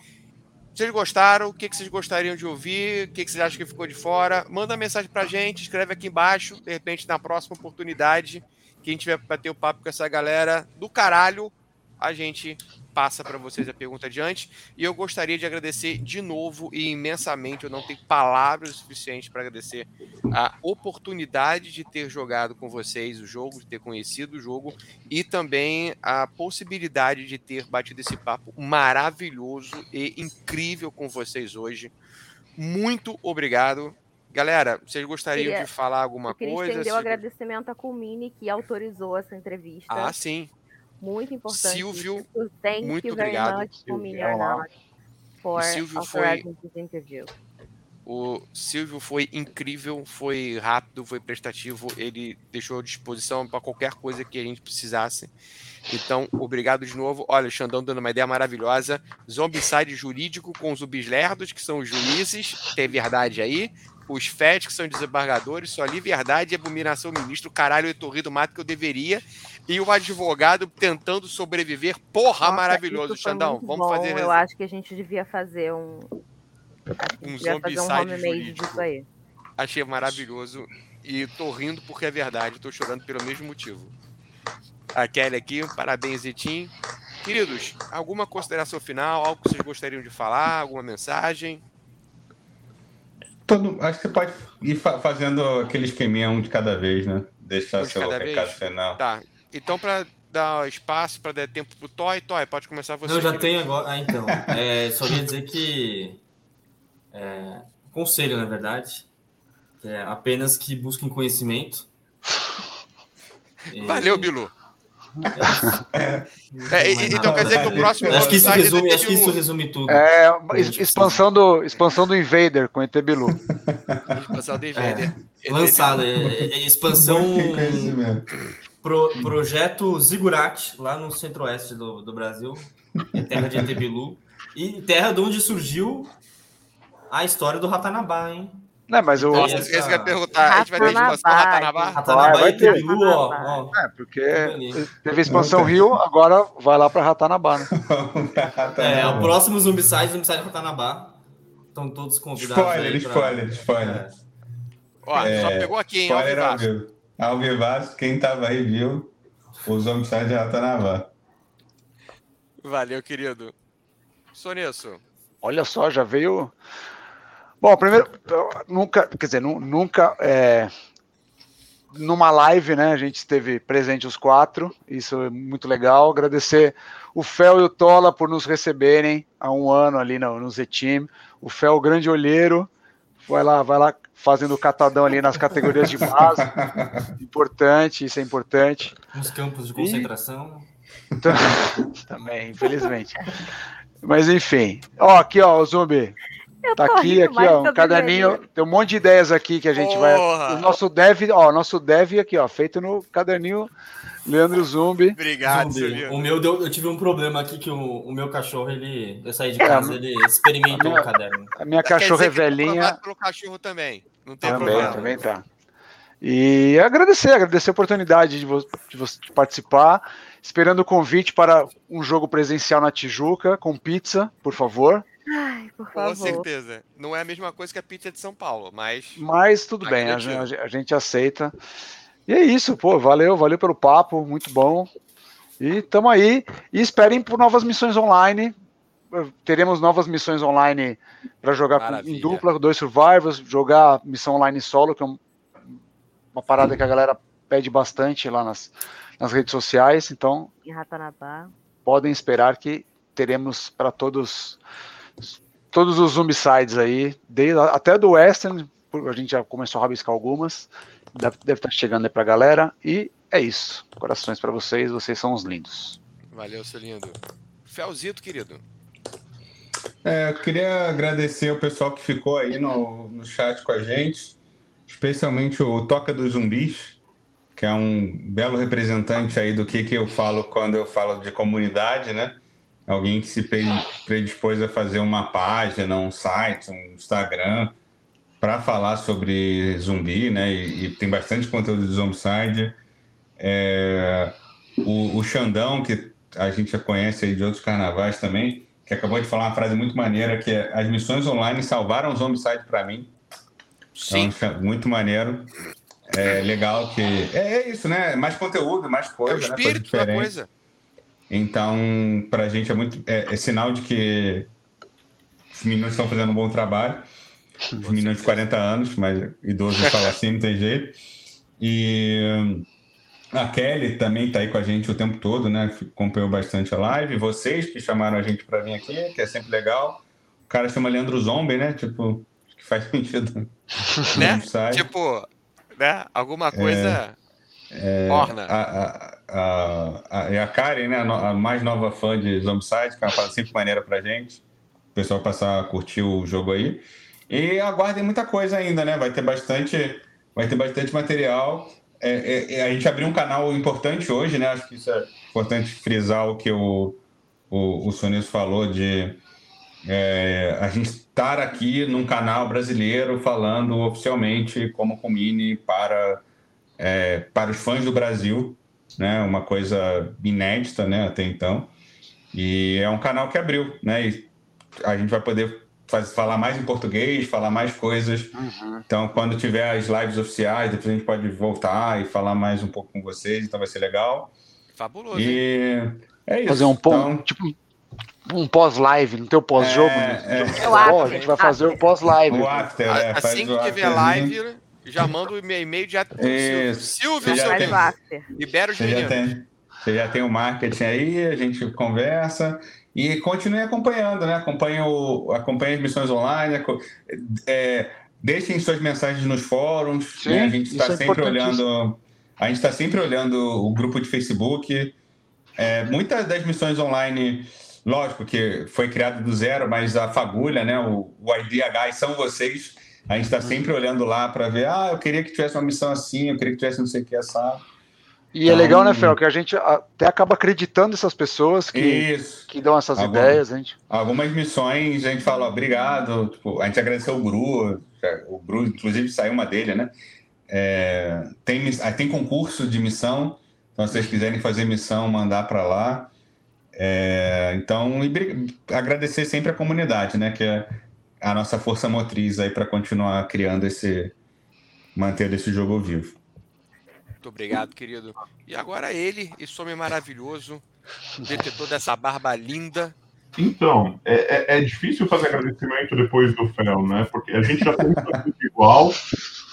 [SPEAKER 1] Vocês gostaram? O que, vocês gostariam de ouvir? O que, que vocês acham que ficou de fora? Manda mensagem pra gente, escreve aqui embaixo. De repente, na próxima oportunidade que a gente vai bater o papo com essa galera do caralho, a gente passa para vocês a pergunta adiante. E eu gostaria de agradecer de novo e imensamente. Eu não tenho palavras suficientes para agradecer a oportunidade de ter jogado com vocês o jogo, de ter conhecido o jogo e também a possibilidade de ter batido esse papo maravilhoso e incrível com vocês hoje. Muito obrigado. Galera, vocês gostariam
[SPEAKER 2] Queria-
[SPEAKER 1] de falar alguma
[SPEAKER 2] Eu
[SPEAKER 1] coisa?
[SPEAKER 2] estender o
[SPEAKER 1] Se-
[SPEAKER 2] agradecimento à Culmini, que autorizou essa entrevista.
[SPEAKER 1] Ah, sim.
[SPEAKER 2] Muito importante.
[SPEAKER 1] Silvio.
[SPEAKER 2] Thank
[SPEAKER 1] muito
[SPEAKER 2] you very
[SPEAKER 1] obrigado.
[SPEAKER 2] much,
[SPEAKER 4] Silvio,
[SPEAKER 2] for
[SPEAKER 1] O Silvio foi-
[SPEAKER 2] authorizing this interview.
[SPEAKER 1] O Silvio foi incrível, foi rápido, foi prestativo. Ele deixou à disposição para qualquer coisa que a gente precisasse. Então, obrigado de novo. Olha, o Xandão dando uma ideia maravilhosa. Zombicide jurídico com os zumbis lerdos, que são os juízes. Tem verdade aí. Os FET, que são desembargadores. Só ali verdade e abominação ministro. Caralho, eu tô rindo mais do que eu deveria. E o advogado tentando sobreviver. Porra,
[SPEAKER 2] Nossa,
[SPEAKER 1] maravilhoso, Xandão. Vamos
[SPEAKER 2] bom.
[SPEAKER 1] fazer
[SPEAKER 2] Eu acho que a gente devia fazer um.
[SPEAKER 1] Um
[SPEAKER 2] um
[SPEAKER 1] zombicide
[SPEAKER 2] homemade
[SPEAKER 1] jurídico.
[SPEAKER 2] disso aí.
[SPEAKER 1] Achei maravilhoso. E tô rindo porque é verdade. Tô chorando pelo mesmo motivo. A Kelly aqui, parabéns, Etim. Queridos, alguma consideração final? Algo que vocês gostariam de falar? Alguma mensagem?
[SPEAKER 5] Todo, acho que você pode ir fa- fazendo aquele esqueminha um de cada vez, né? Deixar
[SPEAKER 1] Um
[SPEAKER 5] seu recado
[SPEAKER 1] vez?
[SPEAKER 5] final.
[SPEAKER 1] Tá. Então, para dar espaço, para dar tempo pro Toy, Toy, pode começar você.
[SPEAKER 3] Não, já
[SPEAKER 1] querido.
[SPEAKER 3] tenho agora. Ah, então. É, só ia dizer que. É, conselho, na verdade. É apenas que busquem conhecimento. E-
[SPEAKER 1] Valeu, Bilu. É, e- então quer dizer que o próximo
[SPEAKER 3] Acho que isso resume,
[SPEAKER 1] é
[SPEAKER 3] acho que isso resume tudo.
[SPEAKER 4] É, es- expansão do, expansão do Invader com ET Bilu.
[SPEAKER 1] Expansão de Invader.
[SPEAKER 3] Lançado. É, é- é expansão. Pro- projeto Zigurat, lá no centro-oeste do, do Brasil, é terra de Etebilu, e terra de onde surgiu a história do Ratanabá, hein?
[SPEAKER 4] Não, mas o.
[SPEAKER 1] Nossa,
[SPEAKER 3] essa-
[SPEAKER 1] esse que eu ia perguntar. A gente vai ter
[SPEAKER 2] Ratanabá,
[SPEAKER 1] expansão Ratanabá?
[SPEAKER 3] Ratanabá
[SPEAKER 4] vai
[SPEAKER 3] e Deep
[SPEAKER 4] ter.
[SPEAKER 3] Blue, ó, ó.
[SPEAKER 4] É, porque teve expansão Rio, agora vai lá pra Ratanabá, né?
[SPEAKER 3] É, o próximo Zombicide, Zombicide Ratanabá. Estão todos convidados
[SPEAKER 5] Spoiler,
[SPEAKER 3] aí pra-
[SPEAKER 5] spoiler, spoiler.
[SPEAKER 3] É.
[SPEAKER 1] Ó,
[SPEAKER 5] É,
[SPEAKER 1] só pegou aqui, hein?
[SPEAKER 5] Spoiler vivo. Ao vivaço, quem tava aí viu os homicides de Ratanavá.
[SPEAKER 1] Valeu, querido. Sonesso.
[SPEAKER 4] Olha só, já veio. Bom, primeiro, nunca, quer dizer, nu- nunca, é, numa live, né, a gente esteve presente os quatro, isso é muito legal. Agradecer o Fel e o Tola por nos receberem há um ano ali no, no Z-Team. O Fel, grande olheiro, vai lá, vai lá fazendo o catadão ali nas categorias de base. Importante, isso é importante.
[SPEAKER 3] Nos campos de concentração.
[SPEAKER 4] Então, também, infelizmente. Mas enfim. Ó, aqui, ó, o Zumbi.
[SPEAKER 2] Eu
[SPEAKER 4] Tá aqui, aqui, ó, um caderninho. Tem um monte de ideias aqui que a gente vai.
[SPEAKER 1] Porra!
[SPEAKER 4] O nosso dev, ó, o nosso dev aqui, ó, feito no caderninho Leandro Zumbi.
[SPEAKER 1] Obrigado,
[SPEAKER 3] Zumbi. O meu deu, eu tive um problema aqui que o, o meu cachorro, ele. Eu saí de casa,
[SPEAKER 4] É,
[SPEAKER 3] ele experimentou o caderno.
[SPEAKER 4] A minha cachorra é velhinha.
[SPEAKER 1] pelo cachorro também. Não tem
[SPEAKER 4] Também,
[SPEAKER 1] problema.
[SPEAKER 4] também tá. E agradecer, agradecer a oportunidade de, vo de você de participar. Esperando o convite para um jogo presencial na Tijuca, com pizza, por favor.
[SPEAKER 2] Ai, por
[SPEAKER 1] Com
[SPEAKER 2] favor.
[SPEAKER 1] certeza. Não é a mesma coisa que a pizza de São Paulo, mas.
[SPEAKER 4] Mas tudo
[SPEAKER 1] Tá
[SPEAKER 4] bem, a, a gente aceita. E é isso, pô, valeu, valeu pelo papo, muito bom. E tamo aí. E esperem por novas missões online. Teremos novas missões online para jogar com- em dupla, dois survivors, jogar missão online solo, que é um- uma parada que a galera pede bastante lá nas, nas redes sociais. Então, podem esperar que teremos para todos todos os zombicides aí, desde, até do Western, a gente já começou a rabiscar algumas, deve, deve estar chegando aí pra galera, e é isso. Corações para vocês, vocês são os lindos.
[SPEAKER 1] Valeu, seu lindo. Felzito, querido.
[SPEAKER 5] É, eu queria agradecer o pessoal que ficou aí no, no chat com a gente, especialmente o Toca dos Zumbis, que é um belo representante aí do que, que eu falo quando eu falo de comunidade, né? Alguém que se pre- predispôs a fazer uma página, um site, um Instagram, para falar sobre zumbi, né? E, e tem bastante conteúdo de Zombicide. É, o, o Xandão, que a gente já conhece aí de outros carnavais também, que acabou de falar uma frase muito maneira, que é as missões online salvaram o Zombicide para mim.
[SPEAKER 1] Sim.
[SPEAKER 5] Então, muito maneiro. É legal que... É, é isso, né? Mais conteúdo, mais
[SPEAKER 1] É o
[SPEAKER 5] coisa, né? Coisa
[SPEAKER 1] espírito da coisa.
[SPEAKER 5] Então, para a gente é muito é, é sinal de que os meninos estão fazendo um bom trabalho. Os meninos de 40 anos, mas idosos falam assim, não tem jeito. E a Kelly também está aí com a gente o tempo todo, né? Acompanhou bastante a live. Vocês que chamaram a gente para vir aqui, que é sempre legal. O cara chama Leandro Zombie, né? Tipo, acho que faz sentido.
[SPEAKER 1] Né? Tipo, né? Alguma coisa. Orna.
[SPEAKER 5] A, a, a, a, e a Karen, né, a, a mais nova fã de Zombicide, que ela fala sempre maneira pra gente. O pessoal passar a curtir o jogo aí. E aguardem muita coisa ainda, né? Vai ter bastante, vai ter bastante material. É, é, é, a gente abriu um canal importante hoje, né? Acho que isso é importante frisar o que o, o, o Sonis falou de é, a gente estar aqui num canal brasileiro falando oficialmente como Comini para é, para os fãs do Brasil, né? Uma coisa inédita, né? Até então. E é um canal que abriu, né? E a gente vai poder faz- falar mais em português, falar mais coisas. Então, quando tiver as lives oficiais, depois a gente pode voltar e falar mais um pouco com vocês. Então, vai ser legal.
[SPEAKER 1] Fabuloso. hein?
[SPEAKER 5] E é isso.
[SPEAKER 4] Fazer um pão,
[SPEAKER 5] Então,
[SPEAKER 4] tipo um pós-live, não tem o pós-jogo?
[SPEAKER 5] É,
[SPEAKER 4] né?
[SPEAKER 5] é.
[SPEAKER 4] De
[SPEAKER 2] É o
[SPEAKER 4] a gente vai fazer o pós-live.
[SPEAKER 5] o after, é,
[SPEAKER 1] assim
[SPEAKER 5] o
[SPEAKER 1] que tiver live, já manda o e-mail direto pro Silvio. Silvio, seu
[SPEAKER 2] o
[SPEAKER 1] libera meninos.
[SPEAKER 5] tem, você já tem o marketing aí, a gente conversa e continue acompanhando, né? Acompanhe, o, acompanhe as missões online, é, deixem suas mensagens nos fóruns,
[SPEAKER 4] Sim,
[SPEAKER 5] né? A gente está
[SPEAKER 4] é
[SPEAKER 5] sempre olhando, a gente está sempre olhando o grupo de Facebook. É, muitas das missões online, lógico que foi criado do zero, mas a fagulha, né? O, o IDH são vocês. A gente está
[SPEAKER 4] Uhum.
[SPEAKER 5] sempre olhando lá para ver, ah, eu queria que tivesse uma missão assim, eu queria que tivesse não sei o que essa.
[SPEAKER 4] E é legal, né,
[SPEAKER 5] Então-
[SPEAKER 4] Fel, que a gente até acaba acreditando nessas pessoas que,
[SPEAKER 5] Isso.
[SPEAKER 4] que dão essas
[SPEAKER 5] Agora-
[SPEAKER 4] ideias, a gente.
[SPEAKER 5] Algumas missões a gente fala obrigado, tipo, a gente agradeceu o Gru, o Bruno, inclusive, saiu uma dele, né? É, tem, tem concurso de missão, então se vocês quiserem fazer missão, mandar para lá. É, então, e, agradecer sempre a comunidade, né? Que é a nossa força motriz aí para continuar criando esse, manter esse jogo vivo.
[SPEAKER 1] Muito obrigado, querido. E agora ele, esse homem maravilhoso, detetor dessa barba linda.
[SPEAKER 6] Então, é, é, é, difícil fazer agradecimento depois do Fel, né? Porque a gente já tem tudo igual.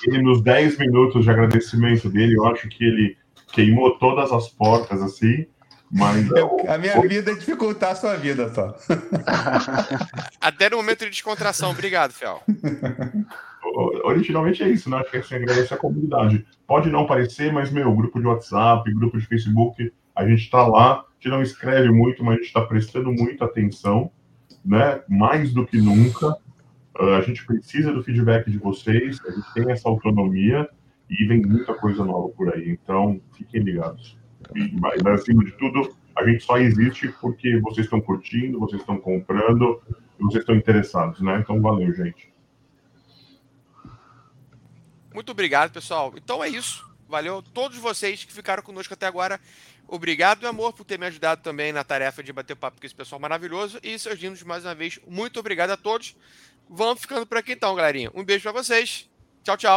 [SPEAKER 6] Ele, nos 10 minutos de agradecimento dele, eu acho que ele queimou todas as portas, assim. Mas
[SPEAKER 5] é a minha vida é dificultar a sua vida só.
[SPEAKER 1] Até no momento de descontração. Obrigado, Fel.
[SPEAKER 6] Originalmente é isso, né? Acho que assim, agradecer a comunidade. Pode não parecer, mas, meu, grupo de WhatsApp, grupo de Facebook, a gente está lá, a gente não escreve muito, mas a gente está prestando muita atenção, né? Mais do que nunca. Uh, a gente precisa do feedback de vocês, a gente tem essa autonomia e vem muita coisa nova por aí. Então, fiquem ligados. E, mas, acima de tudo, a gente só existe porque vocês estão curtindo, vocês estão comprando, vocês estão interessados, né? Então, valeu, gente.
[SPEAKER 1] Muito obrigado, pessoal. Então é isso. Valeu a todos vocês que ficaram conosco até agora. Obrigado, meu amor, por ter me ajudado também na tarefa de bater papo com esse pessoal maravilhoso. E seus lindos, mais uma vez, muito obrigado a todos. Vamos ficando por aqui então, galerinha. Um beijo para vocês. Tchau, tchau.